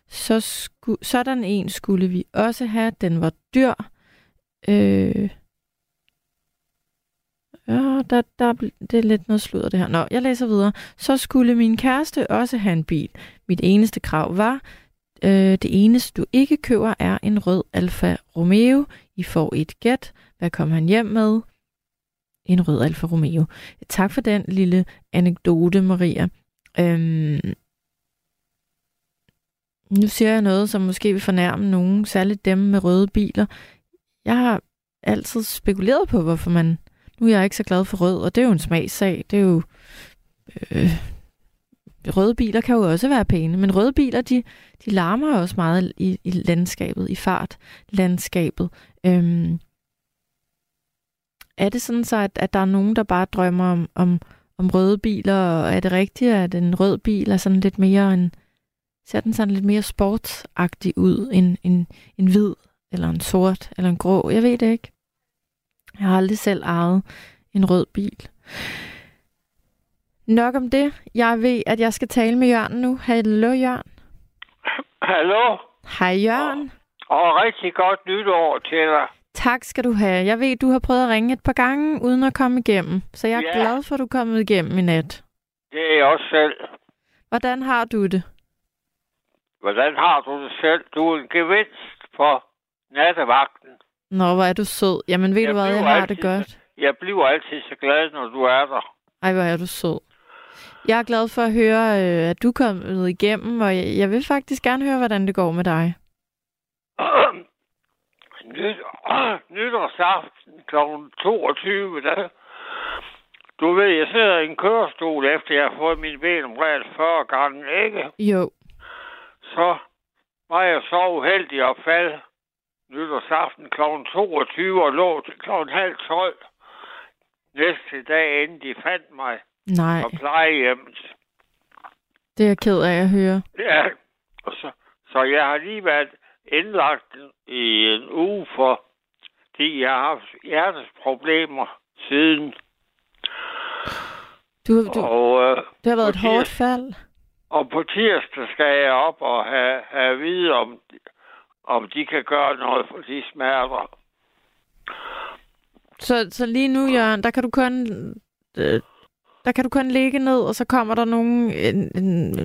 Speaker 2: så sku, sådan en skulle vi også have. Den var dyr. Øh, ja, der, der, det er lidt noget sludder det her. Nå, jeg læser videre. Så skulle min kæreste også have en bil. Mit eneste krav var, øh, det eneste du ikke køber er en rød Alfa Romeo. I får et gæt. Hvad kom han hjem med? En rød Alfa Romeo. Tak for den lille anekdote, Maria. Øhm, nu siger jeg noget, som måske vil fornærme nogen, særligt dem med røde biler. Jeg har altid spekuleret på, hvorfor man... Nu er jeg ikke så glad for rød, og det er jo en smagssag. Det er jo... Øh, røde biler kan jo også være pæne, men røde biler, de, de larmer også meget i, i landskabet, i fart landskabet. Øhm, er det sådan så, at, at der er nogen, der bare drømmer om, om, om røde biler, og er det rigtigt, at en rød bil er sådan lidt mere en, ser den sådan lidt mere sportsagtig ud end en, en hvid, eller en sort, eller en grå? Jeg ved det ikke. Jeg har aldrig selv ejet en rød bil. Nok om det. Jeg ved, at jeg skal tale med Jørgen nu. Hallo, Jørgen.
Speaker 10: Hallo,
Speaker 2: Hej, Jørgen.
Speaker 10: og rigtig godt nytår til dig.
Speaker 2: Tak skal du have. Jeg ved, du har prøvet at ringe et par gange, uden at komme igennem. Så jeg er
Speaker 10: Ja.
Speaker 2: glad for, at du er kommet igennem i nat.
Speaker 10: Det er jeg også selv.
Speaker 2: Hvordan har du det?
Speaker 10: Hvordan har du det selv? Du er en gevinst for nattevagten.
Speaker 2: Nå, hvor er du sød. Jamen, ved
Speaker 10: Jeg
Speaker 2: du hvad, jeg har
Speaker 10: altid
Speaker 2: det godt.
Speaker 10: Jeg bliver altid så glad, når du er der.
Speaker 2: Ej, hvor er du sød. Jeg er glad for at høre, øh, at du er kommet igennem, og jeg, jeg vil faktisk gerne høre, hvordan det går med dig.
Speaker 10: Nyt, nytårsaften kl. 22, der, du ved, jeg sidder i en kørestol, efter jeg har fået min ben omredt 40 gange, ikke?
Speaker 2: Jo.
Speaker 10: Så var jeg så uheldig at falde nytårsaften kl. 22 og lå til kl. halv 12 næste dag, inden de fandt mig
Speaker 2: Nej,
Speaker 10: på plejehjemmet.
Speaker 2: det er jeg ked af at høre.
Speaker 10: Ja, og så, så jeg har lige været indlagt i en uge, for fordi jeg har haft hjertesproblemer siden.
Speaker 2: Du, du,
Speaker 10: Og, øh,
Speaker 2: det har været et hårdt fald.
Speaker 10: og på tirsdag skal jeg op og have, have at vide, om, om de kan gøre noget for de smerter.
Speaker 2: Så, så lige nu, Jørgen, der kan du kun... Øh, der kan du kun ligge ned, og så kommer der nogen... En, en,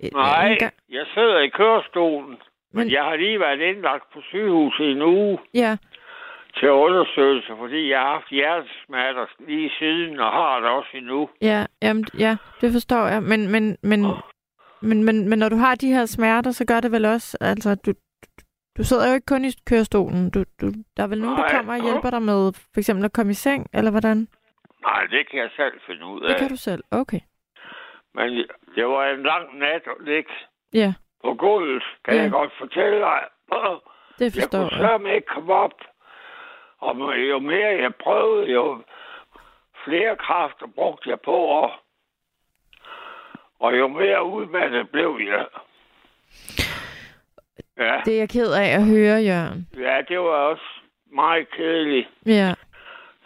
Speaker 2: en,
Speaker 10: Nej,
Speaker 2: en gang.
Speaker 10: jeg sidder i kørestolen, men, jeg har lige været indlagt på sygehuset i en uge
Speaker 2: Ja,
Speaker 10: til undersøgelse, fordi jeg har haft hjertesmerter lige siden, og har det også endnu.
Speaker 2: ja, jamen, ja, det forstår jeg. Men, men, men, men, men, men når du har de her smerter, så gør det vel også... Altså, du, du sidder jo ikke kun i kørestolen. Du, du, der er vel nogen, der kommer og hjælper dig med for eksempel at komme i seng, eller hvordan?
Speaker 10: Nej, det kan jeg selv finde ud af.
Speaker 2: Det kan du selv. Okay.
Speaker 10: Men det var en lang nat at ligge
Speaker 2: Ja,
Speaker 10: på gulvet, kan
Speaker 2: Ja.
Speaker 10: jeg godt fortælle dig.
Speaker 2: det
Speaker 10: Jeg
Speaker 2: forstår
Speaker 10: kunne
Speaker 2: jeg.
Speaker 10: sørme ikke komme op. Og jo mere jeg prøvede, jo flere kræfter brugte jeg på, og, og jo mere udmattet blev jeg. Ja,
Speaker 2: Det er jeg ked af at høre, Jørgen.
Speaker 10: ja, det var også meget kedeligt.
Speaker 2: Ja,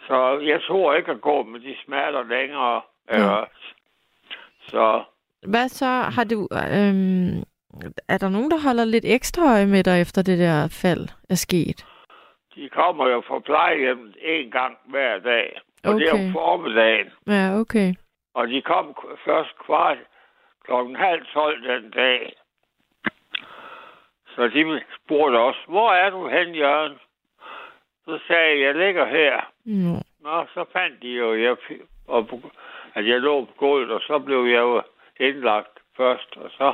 Speaker 10: Så jeg tror ikke at gå med de smerter længere.
Speaker 2: Ja.
Speaker 10: Ja. Så
Speaker 2: Hvad så? Har du... Øhm, er der nogen, der holder lidt ekstra øje med dig, efter det der fald er sket?
Speaker 10: de kommer jo fra plejehjemmet en gang hver dag. Og det er
Speaker 2: Okay.
Speaker 10: om formiddagen.
Speaker 2: Ja, okay.
Speaker 10: Og de kom først kvart klokken halv tolv den dag. Så de spurgte os, hvor er du hen, Jørgen? Så sagde jeg, jeg ligger her.
Speaker 2: Nå.
Speaker 10: Nå, så fandt de jo, jeg, og, at jeg lå på gulvet, og så blev jeg jo indlagt først, og så...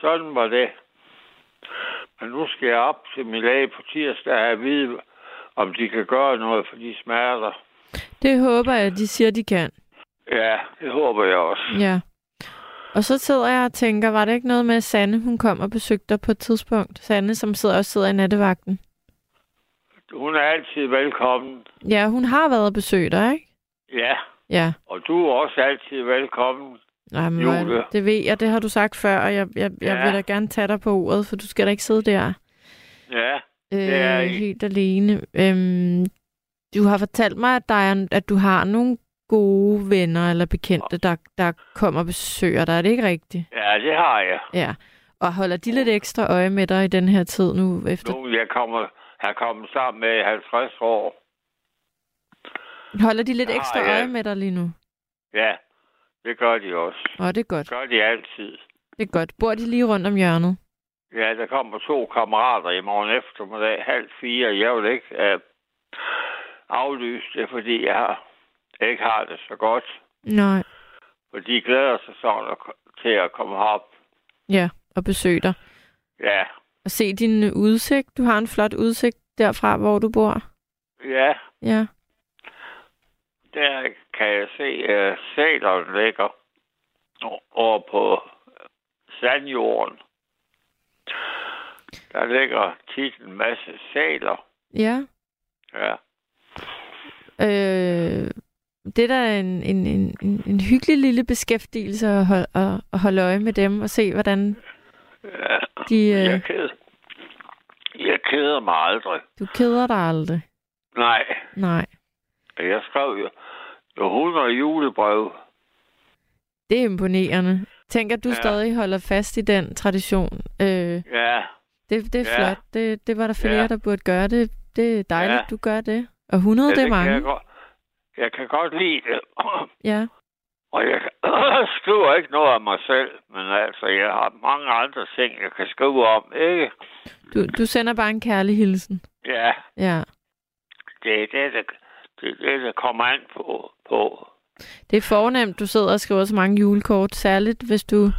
Speaker 10: Sådan var det. Men nu skal jeg op til min læge på tirsdag og at vide, om de kan gøre noget for de smerter.
Speaker 2: Det håber jeg, at de siger, de kan.
Speaker 10: Ja, det håber jeg også.
Speaker 2: Ja. Og så sidder jeg og tænker, var det ikke noget med, at Sanne hun kom og besøgte dig på et tidspunkt? Sanne, som sidder, også sidder i nattevagten.
Speaker 10: Hun er altid velkommen.
Speaker 2: Ja, hun har været og besøge dig, ikke?
Speaker 10: Ja,
Speaker 2: Ja.
Speaker 10: og du er også altid velkommen.
Speaker 2: Jamen.
Speaker 10: Julie.
Speaker 2: det ved jeg, det har du sagt før, og jeg, jeg, jeg
Speaker 10: Ja.
Speaker 2: vil da gerne tage dig på ordet, for du skal da ikke sidde der
Speaker 10: Ja, Det er
Speaker 2: øh, helt alene. Øhm, du har fortalt mig, at, der er, at du har nogle gode venner eller bekendte, der, der kommer og besøger dig. Er det ikke rigtigt?
Speaker 10: ja, det har jeg.
Speaker 2: Ja. Og holder de lidt ekstra øje med dig i den her tid nu efter?
Speaker 10: Nu jeg kommer, har kommet sammen med i 50 år.
Speaker 2: Holder de lidt
Speaker 10: har
Speaker 2: ekstra
Speaker 10: jeg.
Speaker 2: øje med dig lige nu?
Speaker 10: Ja, det gør de også.
Speaker 2: Åh, det er godt.
Speaker 10: Det gør de altid.
Speaker 2: Det er godt. Bor de lige rundt om hjørnet?
Speaker 10: Ja, der kommer to kammerater i morgen eftermiddag, halv fire. Jeg vil ikke uh, aflyse det, fordi jeg har, ikke har det så godt.
Speaker 2: Nej.
Speaker 10: For de glæder sig sådan til at komme herop.
Speaker 2: Ja, og besøge dig.
Speaker 10: Ja,
Speaker 2: Og se din udsigt. Du har en flot udsigt derfra, hvor du bor.
Speaker 10: ja,
Speaker 2: Ja.
Speaker 10: Der kan jeg se uh, sælerne ligger over på sandjorden. Der ligger tit en masse sæler.
Speaker 2: Ja.
Speaker 10: Ja,
Speaker 2: Øh, det er da en, en, en, en, hyggelig lille beskæftigelse at holde, at, at holde øje med dem og se, hvordan
Speaker 10: ja.
Speaker 2: de...
Speaker 10: Jeg
Speaker 2: Øh,
Speaker 10: keder, jeg keder mig aldrig.
Speaker 2: du keder dig aldrig.
Speaker 10: Nej,
Speaker 2: Nej.
Speaker 10: Jeg skrev jo jo 100 julebrev.
Speaker 2: Det er imponerende. Tænk, at du
Speaker 10: Ja.
Speaker 2: stadig holder fast i den tradition. Øh,
Speaker 10: Ja,
Speaker 2: det, det er
Speaker 10: Ja.
Speaker 2: flot. Det, det var der flere,
Speaker 10: Ja.
Speaker 2: der burde gøre. Det, det er dejligt,
Speaker 10: Ja.
Speaker 2: du gør det. Og 100,
Speaker 10: ja
Speaker 2: det er
Speaker 10: kan
Speaker 2: mange.
Speaker 10: Jeg, godt, jeg kan godt lide det.
Speaker 2: Ja.
Speaker 10: Og jeg skriver ikke noget af mig selv, men altså, jeg har mange andre ting, jeg kan skrive om, ikke?
Speaker 2: Du, du sender bare en kærlig hilsen.
Speaker 10: Ja,
Speaker 2: Ja.
Speaker 10: det er det, der, det, er det, der kommer an på. på.
Speaker 2: Det er fornemt, du sidder og skriver så mange julekort, særligt hvis du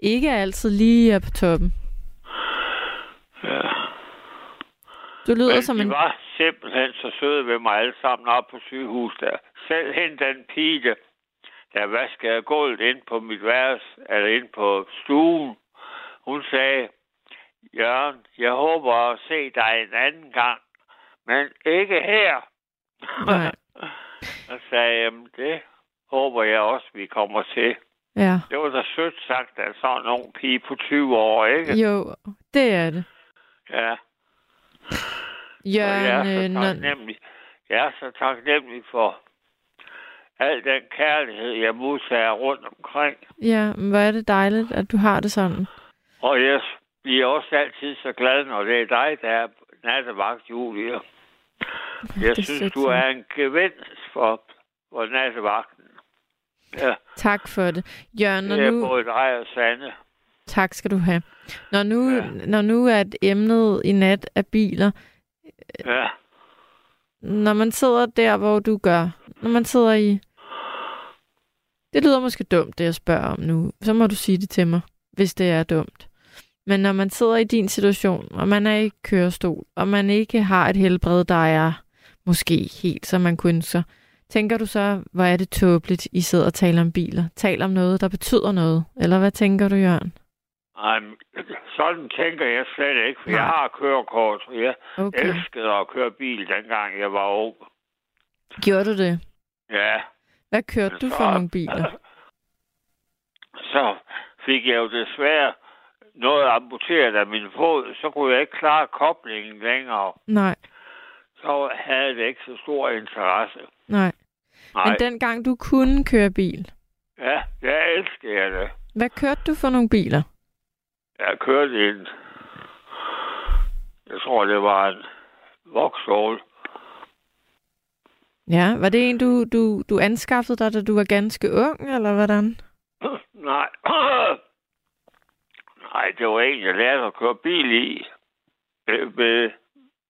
Speaker 2: ikke altid lige er på toppen.
Speaker 10: Ja.
Speaker 2: Du lyder
Speaker 10: Men
Speaker 2: som
Speaker 10: de
Speaker 2: en...
Speaker 10: var simpelthen så søde ved mig alle sammen op på sygehus der. Selv hende den pige, der vaskede gulvet ind på mit værelse, eller ind på stuen, hun sagde, Jørgen, jeg håber at se dig en anden gang, men ikke her.
Speaker 2: Nej.
Speaker 10: Og sagde jamen det håber jeg også, vi kommer til.
Speaker 2: Ja.
Speaker 10: Det var da sødt sagt af sådan en pige på 20 år, ikke?
Speaker 2: Jo, det er det.
Speaker 10: Ja.
Speaker 2: Jørgen,
Speaker 10: og jeg er
Speaker 2: øh,
Speaker 10: så
Speaker 2: når,
Speaker 10: taknemmelig. Jeg er så taknemmelig for al den kærlighed, jeg modtager rundt omkring.
Speaker 2: ja, men hvor er det dejligt, at du har det sådan.
Speaker 10: Og jeg bliver også altid så glad, når det er dig, der er nattevagt, Julie. Jeg
Speaker 2: Det er
Speaker 10: synes, du er en gevinst for, for nattevagten. Ja,
Speaker 2: Tak for det. Jørgen, når
Speaker 10: det er
Speaker 2: nu...
Speaker 10: både dig og Sande.
Speaker 2: Tak skal du have. Når nu,
Speaker 10: Ja.
Speaker 2: når nu at emnet i nat er biler,
Speaker 10: Ja,
Speaker 2: når man sidder der, hvor du gør, når man sidder i... Det lyder måske dumt, det jeg spørger om nu. Så må du sige det til mig, hvis det er dumt. Men når man sidder i din situation, og man er i kørestol, og man ikke har et helbred, der er måske helt, som man kunne ønske sig, tænker du så, hvor er det tåbeligt, I sidder og taler om biler? Taler om noget, der betyder noget? Eller hvad tænker du, Jørgen?
Speaker 10: Men sådan tænker jeg slet ikke, for
Speaker 2: Nej.
Speaker 10: jeg har kørekort, og jeg
Speaker 2: Okay.
Speaker 10: elskede at køre bil, dengang jeg var ung.
Speaker 2: Gjorde du det?
Speaker 10: Ja,
Speaker 2: Hvad kørte du for nogle biler?
Speaker 10: Så fik jeg jo desværre noget amputeret af min fod, så kunne jeg ikke klare koblingen længere.
Speaker 2: Nej,
Speaker 10: Så havde det ikke så stor interesse.
Speaker 2: nej.
Speaker 10: Nej,
Speaker 2: Men dengang du kunne køre bil,
Speaker 10: ja, jeg elsker jeg det.
Speaker 2: hvad kørte du for nogle biler?
Speaker 10: Jeg kørte en, jeg tror det var en Vauxhall.
Speaker 2: Ja, var det en, du, du, du anskaffede dig, da du var ganske ung, eller hvordan?
Speaker 10: Nej, nej, det var en, jeg lærte at køre bil i. Ved,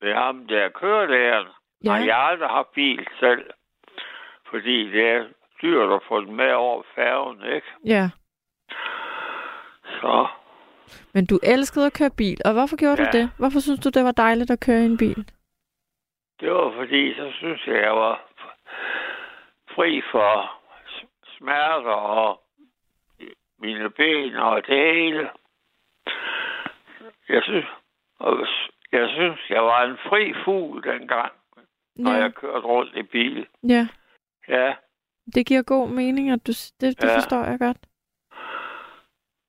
Speaker 10: ved, ved ham der kørelæreren.
Speaker 2: Ja.
Speaker 10: Ja. Jeg har aldrig haft bil selv. Fordi det er dyrt at få den med over færgen, ikke?
Speaker 2: Ja,
Speaker 10: Så
Speaker 2: men du elskede at køre bil, og hvorfor gjorde
Speaker 10: Ja.
Speaker 2: du det? Hvorfor synes du, det var dejligt at køre i en bil?
Speaker 10: det var fordi, så synes jeg, jeg var fri for smerter og mine ben og det hele. Jeg synes, og jeg synes, jeg var en fri fugl dengang, når
Speaker 2: Ja.
Speaker 10: jeg kørte rundt i bil.
Speaker 2: ja.
Speaker 10: Ja,
Speaker 2: Det giver god mening, at du, det, det
Speaker 10: Ja.
Speaker 2: forstår jeg godt.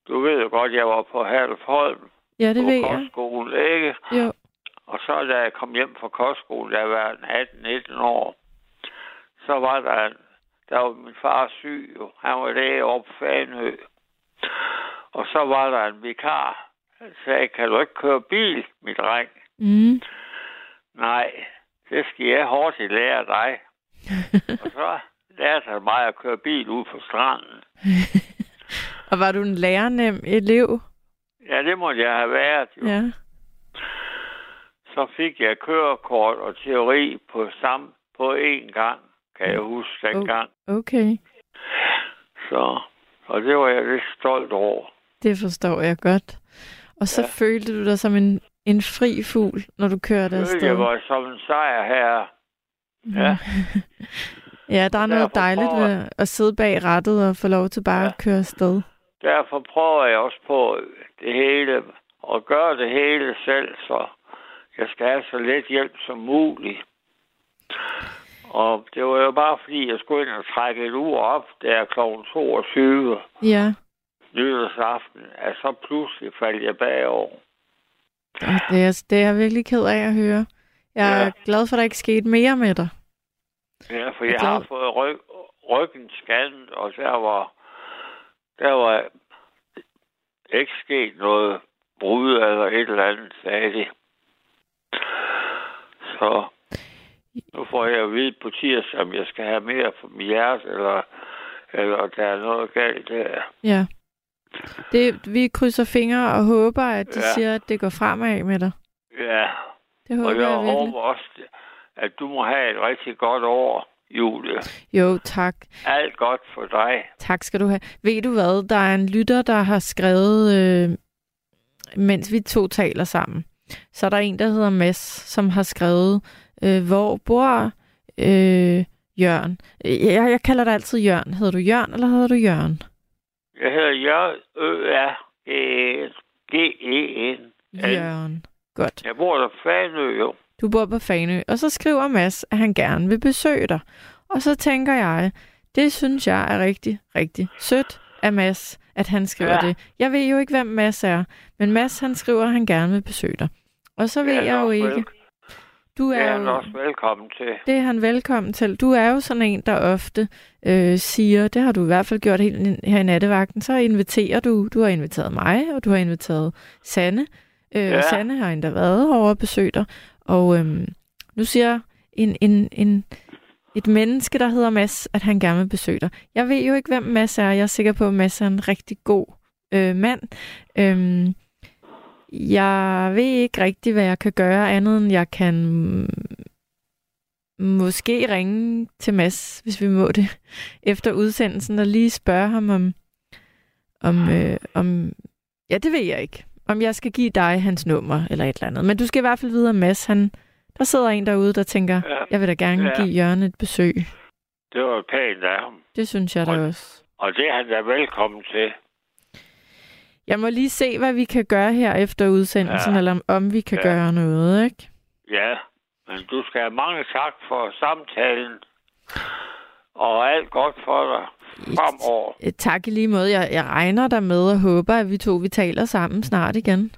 Speaker 10: du ved jo godt, jeg var på Herlufholm
Speaker 2: Ja, det
Speaker 10: på
Speaker 2: ved jeg.
Speaker 10: kostskolen, ikke?
Speaker 2: Jo.
Speaker 10: Og så da jeg kom hjem fra kostskolen, jeg var 18-19 år, så var der der var min far syg, han var læge oppe på Fanø. Og så var der en vikar, sagde, kan du ikke køre bil, mit dreng?
Speaker 2: Mm.
Speaker 10: Nej, det skal jeg hurtigt lære dig. og så lærte han mig at køre bil ud på stranden.
Speaker 2: Og var du en lærernem elev?
Speaker 10: Ja, det måtte jeg have været. Jo.
Speaker 2: Ja.
Speaker 10: Så fik jeg kørekort og teori på samme på én gang, kan jeg huske dengang.
Speaker 2: Okay.
Speaker 10: Så, og det var jeg lidt stolt over.
Speaker 2: Det forstår jeg godt. Og så
Speaker 10: Ja.
Speaker 2: følte du dig som en, en fri fugl, når du kørte
Speaker 10: Det
Speaker 2: afsted.
Speaker 10: jeg var som en sejr her. Ja,
Speaker 2: Ja, der er noget
Speaker 10: Derfor
Speaker 2: dejligt
Speaker 10: prøver-
Speaker 2: ved at sidde bag rattet og få lov til bare
Speaker 10: Ja.
Speaker 2: at køre afsted.
Speaker 10: derfor prøver jeg også på det hele, og gøre det hele selv, så jeg skal have så lidt hjælp som muligt. Og det var jo bare fordi, jeg skulle ind og trække et ur op, der kl. 22
Speaker 2: Ja,
Speaker 10: nytårsaften, at så pludselig faldt jeg bagover.
Speaker 2: og det er, det er jeg virkelig ked af at høre. Jeg er
Speaker 10: Ja.
Speaker 2: glad for, at der ikke skete mere med dig.
Speaker 10: Ja, for
Speaker 2: Jeg
Speaker 10: jeg har fået ryg, ryggen scannet, og der var, der var ikke sket noget brud eller et eller andet, sagde de. Så nu får jeg at vide på tirsdag, om jeg skal have mere på mit hjerte, eller, eller der er noget galt der.
Speaker 2: Ja. Det, vi krydser fingre og håber, at de
Speaker 10: Ja.
Speaker 2: siger, at det går fremad med dig.
Speaker 10: Ja,
Speaker 2: Det
Speaker 10: og
Speaker 2: håber
Speaker 10: jeg
Speaker 2: jeg virkelig.
Speaker 10: håber også, at du må have et rigtig godt år, Julie.
Speaker 2: Jo, tak.
Speaker 10: Alt godt for dig.
Speaker 2: Tak skal du have. Ved du hvad, der er en lytter, der har skrevet, øh, mens vi to taler sammen. Så er der en, der hedder Mads, som har skrevet, øh, hvor bor øh, Jørgen? Øh, Jeg, jeg kalder dig altid Jørgen. Hedder du Jørgen, eller hedder du Jørgen?
Speaker 10: Jeg hedder Jørgen Ø R G E N.
Speaker 2: Jørgen. Godt.
Speaker 10: Jeg bor på Fanø, jo.
Speaker 2: Du bor på Fanø. Og så skriver Mads, at han gerne vil besøge dig. Og så tænker jeg, det synes jeg er rigtig, rigtig sødt af Mads, at han skriver
Speaker 10: Ja.
Speaker 2: det. Jeg ved jo ikke, hvem Mads er, men Mads han skriver, at han gerne vil besøge dig. Og så ved
Speaker 10: Ja,
Speaker 2: jeg jo ikke. Du
Speaker 10: Det
Speaker 2: er
Speaker 10: er han
Speaker 2: jo,
Speaker 10: også velkommen til.
Speaker 2: det er han velkommen til. Du er jo sådan en, der ofte øh, siger, det har du i hvert fald gjort helt her i nattevagten, så inviterer du, du har inviteret mig, og du har inviteret Sanne. Øh,
Speaker 10: Ja.
Speaker 2: Sanne har endda været over og besøgt dig. Og øhm, nu siger en, en, en, et menneske, der hedder Mads, at han gerne vil besøge dig. Jeg ved jo ikke, hvem Mads er. Jeg er sikker på, at Mads er en rigtig god øh, mand. Øhm, jeg ved ikke rigtig, hvad jeg kan gøre, andet end jeg kan måske ringe til Mads, hvis vi må det, efter udsendelsen, og lige spørge ham om, om, øh, om ja, det ved jeg ikke, om jeg skal give dig hans nummer, eller et eller andet. Men du skal i hvert fald vide, at Mads, han, der sidder en derude, der tænker,
Speaker 10: Ja.
Speaker 2: jeg vil da gerne
Speaker 10: Ja.
Speaker 2: give Jørgen et besøg.
Speaker 10: Det var pænt af ham.
Speaker 2: Det synes jeg da også.
Speaker 10: Og det er han da velkommen til.
Speaker 2: Jeg må lige se, hvad vi kan gøre her efter udsendelsen,
Speaker 10: Ja.
Speaker 2: eller om, om vi kan
Speaker 10: Ja.
Speaker 2: gøre noget, ikke?
Speaker 10: Ja, men du skal have mange tak for samtalen. Og alt godt for dig fremover.
Speaker 2: Øh, Tak i lige måde. Jeg, jeg regner der med og håber, at vi to vi taler sammen snart igen.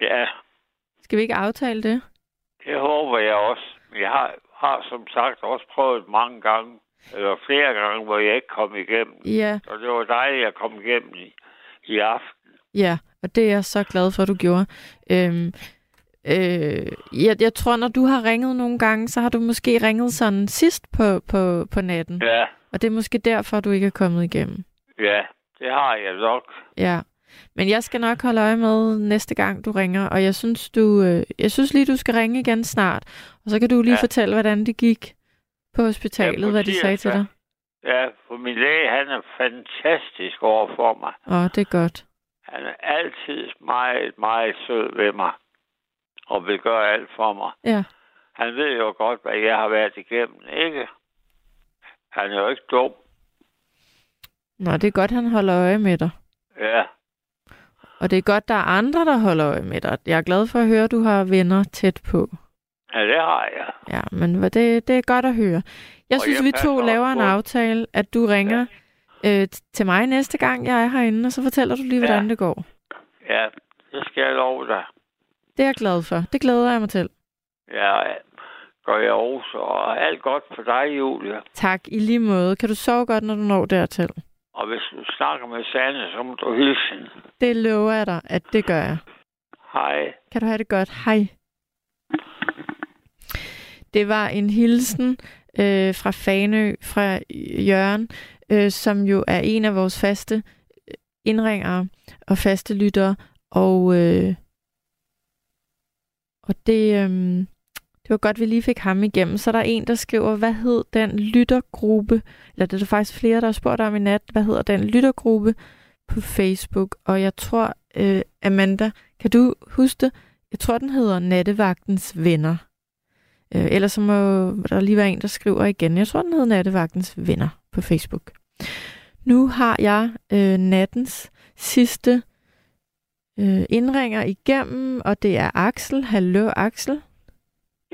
Speaker 10: Ja,
Speaker 2: Skal vi ikke aftale det?
Speaker 10: det håber jeg også. Jeg har, har som sagt også prøvet mange gange, eller flere gange, hvor jeg ikke kom igennem.
Speaker 2: Ja,
Speaker 10: Og det var dejligt, at jeg kom igennem i, i aften.
Speaker 2: Ja. Og det er jeg så glad for, at du gjorde. Øhm, øh, jeg, jeg tror, når du har ringet nogle gange, så har du måske ringet sådan sidst på, på, på natten.
Speaker 10: Ja,
Speaker 2: Og det er måske derfor, du ikke er kommet igennem.
Speaker 10: ja, det har jeg nok.
Speaker 2: Ja. Men jeg skal nok holde øje med næste gang, du ringer. Og jeg synes, du, øh, jeg synes lige, du skal ringe igen snart. Og så kan du lige
Speaker 10: Ja.
Speaker 2: fortælle, hvordan det gik på hospitalet,
Speaker 10: Ja, på
Speaker 2: hvad de sagde til dig.
Speaker 10: Ja, for min læge, han er fantastisk over for mig.
Speaker 2: Åh, det er godt.
Speaker 10: Han er altid meget, meget sød ved mig. Og vil gøre alt for mig.
Speaker 2: Ja.
Speaker 10: Han ved jo godt, hvad jeg har været igennem, ikke? Han er jo ikke dum.
Speaker 2: Nå, det er godt, han holder øje med dig.
Speaker 10: Ja,
Speaker 2: Og det er godt, der er andre, der holder øje med dig. Jeg er glad for at høre, at du har venner tæt på.
Speaker 10: ja det har jeg.
Speaker 2: Ja, men det, det er godt at høre. Jeg
Speaker 10: Og
Speaker 2: synes,
Speaker 10: jeg
Speaker 2: vi to laver en
Speaker 10: på-
Speaker 2: aftale, at du ringer ja. Øh, til mig næste gang, jeg er herinde, og så fortæller du lige, hvordan
Speaker 10: Ja.
Speaker 2: det går.
Speaker 10: Ja, det skal jeg love dig.
Speaker 2: Det er jeg glad for. Det glæder jeg mig til.
Speaker 10: Ja, gør jeg også. Og alt godt for dig, Julia.
Speaker 2: Tak, i lige måde. Kan du sove godt, når du når dertil?
Speaker 10: Og hvis du snakker med Sanne, så må du hilse hende.
Speaker 2: Det lover jeg dig, at det gør jeg.
Speaker 10: Hej.
Speaker 2: Kan du have det godt? Hej. Det var en hilsen øh, fra Fanø, fra Jørgen, øh, som jo er en af vores faste øh, indringere og faste lyttere. Og, øh, og det, øh, det var godt, vi lige fik ham igennem. Så der er en, der skriver, hvad hed den lyttergruppe? Eller det er der faktisk flere, der har spurgt om i nat. Hvad hedder den lyttergruppe på Facebook? Og jeg tror, øh, Amanda, kan du huske det? Jeg tror, den hedder Nattevagtens Venner. Øh, ellers så må der lige være en, der skriver igen. Jeg tror, den hedder Nattevagtens Venner på Facebook. Nu har jeg øh, nattens sidste øh, indringer igennem, og det er Axel. Hallo, Axel.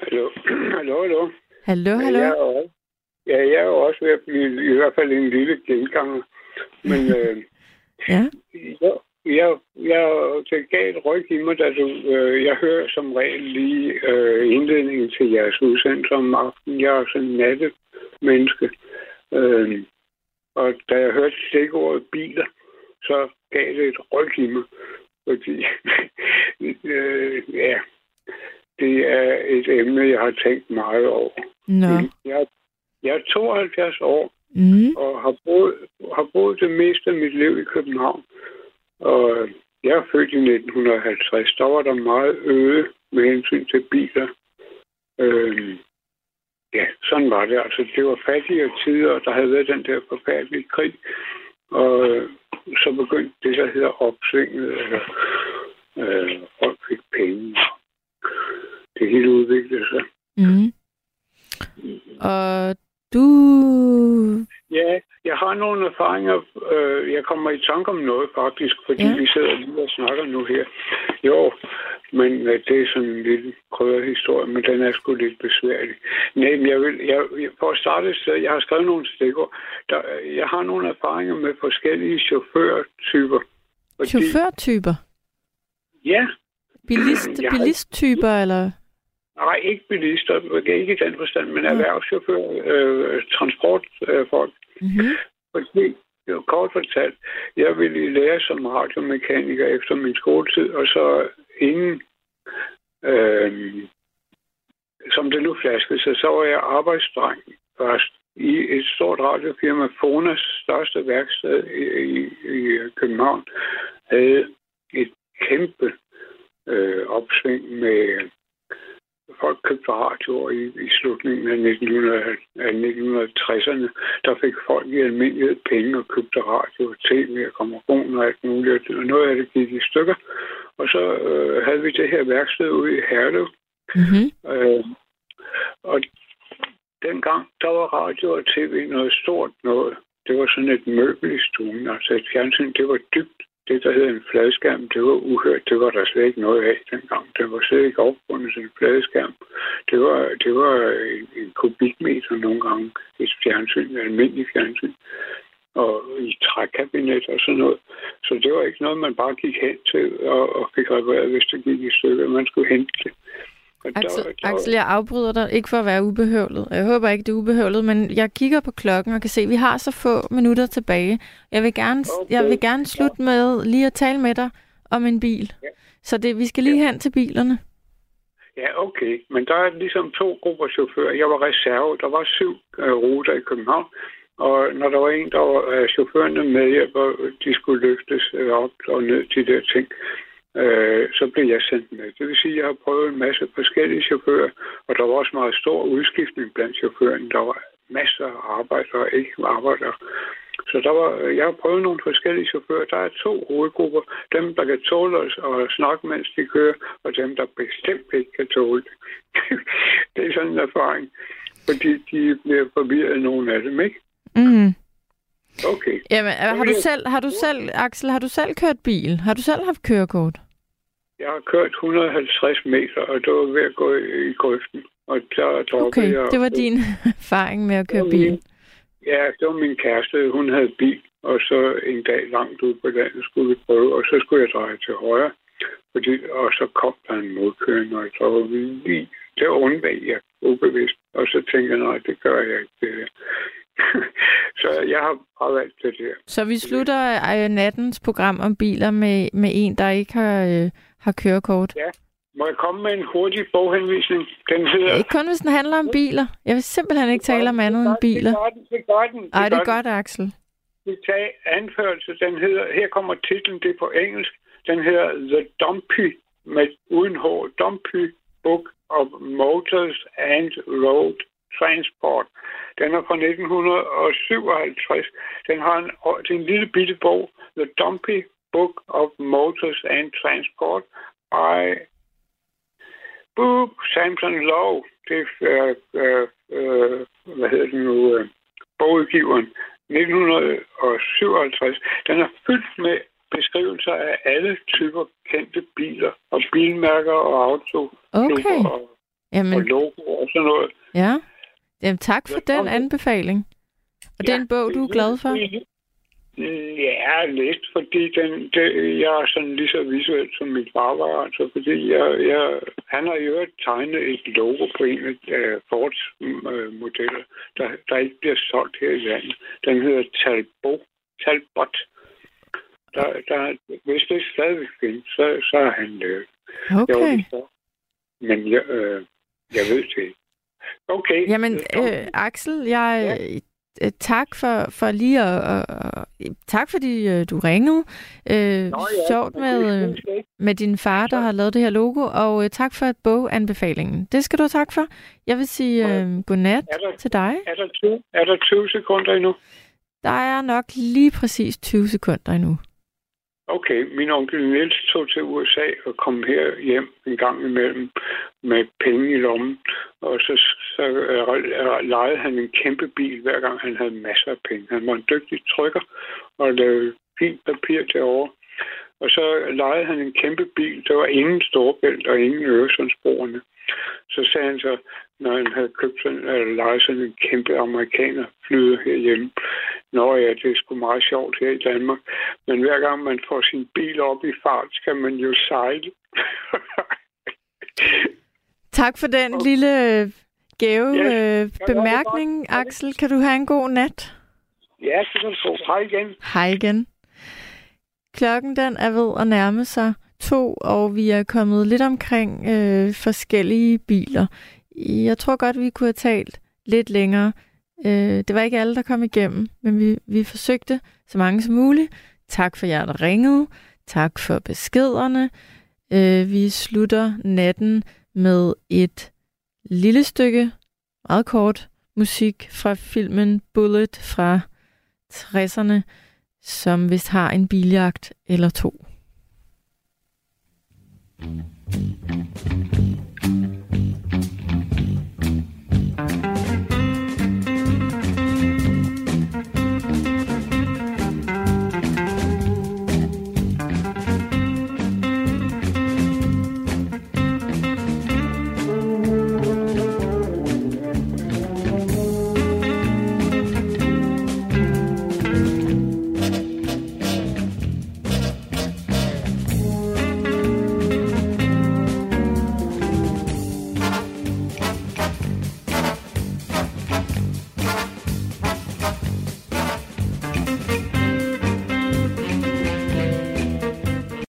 Speaker 11: Hallo, hallo, hallo.
Speaker 2: Hallo,
Speaker 11: Ja,
Speaker 2: hallo.
Speaker 11: jeg er også, ja, jeg er også ved at blive i hvert fald en lille genganger. Men øh,
Speaker 2: Ja.
Speaker 11: jeg, jeg, jeg er til galt ryg i mig, da du, øh, jeg hører som regel lige øh, indledningen til jeres udsendelse om aftenen. Jeg er sådan en nattemenneske. Øh, og da jeg hørte stikordet biler, så gav det et ryg i mig. Fordi, øh, ja, det er et emne, jeg har tænkt meget over.
Speaker 2: Nå.
Speaker 11: Jeg, jeg er 72 år
Speaker 2: Mm.
Speaker 11: og har boet, har boet det meste af mit liv i København. Og jeg er født i 1950. Der var der meget øde med hensyn til biler. Øhm, ja, sådan var det. Altså, det var fattige tider, og der havde været den der forfærdelige krig. Og øh, så begyndte det, der hedder opsvinget, eller øh, folk fik penge. Det hele udviklede sig.
Speaker 2: Mm. Og du...
Speaker 11: Ja, jeg har nogle erfaringer. Øh, jeg kommer i tanke om noget faktisk, fordi
Speaker 2: Ja.
Speaker 11: vi sidder lige og snakker nu her. Jo, men øh, det er sådan en lille krydderhistorie, men den er sgu lidt besværlig. Nej, men jeg vil, jeg, for at starte et sted, jeg har skrevet nogle stikker. Der, jeg har nogle erfaringer med forskellige chaufførtyper. Fordi-
Speaker 2: Chaufførtyper?
Speaker 11: Ja.
Speaker 2: Bilist, bilisttyper, eller...
Speaker 11: Nej, ikke bilister, ikke i den forstand, men erhvervschauffører, øh, transportfolk.
Speaker 2: Mm-hmm.
Speaker 11: Fordi, kort fortalt, jeg ville lære som radiomekaniker efter min skoletid, og så inden, øh, som det nu flaskede sig, så var jeg arbejdsdreng først i et stort radiofirma, Fonas største værksted i, i, i København, havde et kæmpe øh, opsving med folk købte radioer i, i slutningen af, 1900, af 1960'erne. Der fik folk i almindelighed penge og købte radio og tv og grammofoner og alt muligt. Og noget af det gik i stykker. Og så øh, havde vi det her værksted ude i Herlev.
Speaker 2: Mm-hmm.
Speaker 11: Øh, og dengang, der var radio og tv noget stort noget. Det var sådan et møbel i stuen. Altså et fjernsyn, det var dybt. Det, der hed en fladskærm, det var uhørt. Det var der slet ikke noget af dengang. Den var slet ikke opfundet til en fladskærm. Det var, det var en, en kubikmeter nogle gange. Et fjernsyn, almindelig fjernsyn. Og i trækabinet og sådan noget. Så det var ikke noget, man bare gik hen til og, og fik repareret, hvis det gik i stykker. Man skulle hente det.
Speaker 2: Axel,
Speaker 11: der- der-
Speaker 2: Axel, jeg afbryder dig ikke for at være ubehøvlet. Jeg håber ikke, det er ubehøvlet, men jeg kigger på klokken og kan se, at vi har så få minutter tilbage. Jeg vil gerne, okay. jeg vil gerne slutte med lige at tale med dig om en bil. Så det, vi skal lige hen til bilerne.
Speaker 11: Ja, okay. Men der er ligesom to grupper chauffører. Jeg var reserve. Der var syv øh, ruter i København. Og når der var en, der var øh, chaufførerne med, og de skulle løftes øh, op og ned de der ting, øh, så blev jeg sendt med. Det vil sige, at jeg har prøvet en masse forskellige chauffører, og der var også meget stor udskiftning blandt chaufførerne. Der var masser af arbejdere og ikke arbejdere. Så der var, jeg har prøvet nogle forskellige chauffører. Der er to hovedgrupper. Dem, der kan tåle os og snakke, mens de kører, og dem, der bestemt ikke kan tåle det. det er sådan en erfaring. Fordi de bliver forvirret, nogle af dem, ikke?
Speaker 2: Mm.
Speaker 11: Okay.
Speaker 2: Jamen, øh, har du selv, har du selv, Axel, har du selv kørt bil? Har du selv haft kørekort?
Speaker 11: Jeg har kørt 150 meter, og det var ved at gå i, grøften. Og der
Speaker 2: Okay,
Speaker 11: jeg.
Speaker 2: det var din erfaring med at køre bil.
Speaker 11: Ja, det var min kæreste. Hun havde bil, og så en dag langt ude på landet skulle vi prøve, og så skulle jeg dreje til højre. Fordi, og så kom der en modkøring, og så var vi lige, det undvag jeg ubevidst. Og så tænkte jeg, nej, det gør jeg ikke. Så jeg har bare valgt det der.
Speaker 2: Så vi slutter øh, nattens program om biler med, med en, der ikke har, øh, har kørekort.
Speaker 11: Ja. Må jeg komme med en hurtig boghenvisning? Den hedder...
Speaker 2: Ikke kun hvis den handler om biler. Jeg vil simpelthen ikke tale om andet end biler.
Speaker 11: Det gør den, det gør den.
Speaker 2: Ej, det er godt. Axel.
Speaker 11: Vi tager anførelse. Den hedder, her kommer titlen, det er på engelsk. Den hedder The Dumpy, med uden H, Dumpy Book of Motors and Road Transport. Den er fra 1957. Den har en, det en lille bitte bog, The Dumpy Book of Motors and Transport by Boop Samson Low. Det er, øh, øh, øh, hvad hedder det nu, øh, bogudgiveren. 1957. Den er fyldt med beskrivelser af alle typer kendte biler og bilmærker og auto
Speaker 2: Okay.
Speaker 11: og,
Speaker 2: Jamen,
Speaker 11: og logo og sådan noget.
Speaker 2: ja. Jamen, tak for den anbefaling. Og det er en bog, du er glad for?
Speaker 11: Ja, lidt, fordi den, det, jeg er sådan lige så visuel som min far var, altså, fordi jeg, jeg, han har jo tegnet et logo på en af uh, Fords uh, modeller, der, der ikke bliver solgt her i landet. Den hedder Talbot. Talbot. Der, der, hvis det stadigvæk findes, så, så er han lavet.
Speaker 2: Okay.
Speaker 11: Så. Men jeg, øh, jeg ved det ikke. Okay.
Speaker 2: Jamen, øh, Axel, jeg... Øh, tak for, for lige at... Øh, øh, tak fordi øh, du ringede. Øh,
Speaker 11: ja,
Speaker 2: sjovt med, øh, med din far, der har lavet det her logo, og øh, tak for boganbefalingen. Det skal du have tak for. Jeg vil sige øh, godnat
Speaker 11: Er der-
Speaker 2: til dig.
Speaker 11: Er der, 20, er der 20 sekunder endnu?
Speaker 2: Der er nok lige præcis 20 sekunder endnu.
Speaker 11: Okay, min onkel Niels tog til USA og kom her hjem en gang imellem med penge i lommen. Og så, så øh, lejede han en kæmpe bil, hver gang han havde masser af penge. Han var en dygtig trykker og lavede fint papir derovre. Og så lejede han en kæmpe bil. Der var ingen storbælt og ingen Øresundsbroerne. Så sagde han så, når han havde købt sådan, eller lejet sådan en kæmpe amerikaner flyde herhjemme. Nå ja, det er sgu meget sjovt her i Danmark. Men hver gang man får sin bil op i fart, skal man jo sejle.
Speaker 2: Tak for den lille øh, gave
Speaker 11: Ja,
Speaker 2: øh, bemærkning, Axel. Kan du have en god nat?
Speaker 11: ja, det kan du. Hej igen.
Speaker 2: Hej igen. Klokken den er ved at nærme sig to, og vi er kommet lidt omkring øh, forskellige biler. Jeg tror godt, vi kunne have talt lidt længere. Øh, det var ikke alle, der kom igennem, men vi, vi forsøgte så mange som muligt. Tak for jer, der ringede. Tak for beskederne. Øh, vi slutter natten med et lille stykke, meget kort musik fra filmen Bullet fra 60'erne, som vist har en biljagt eller to.
Speaker 7: thank you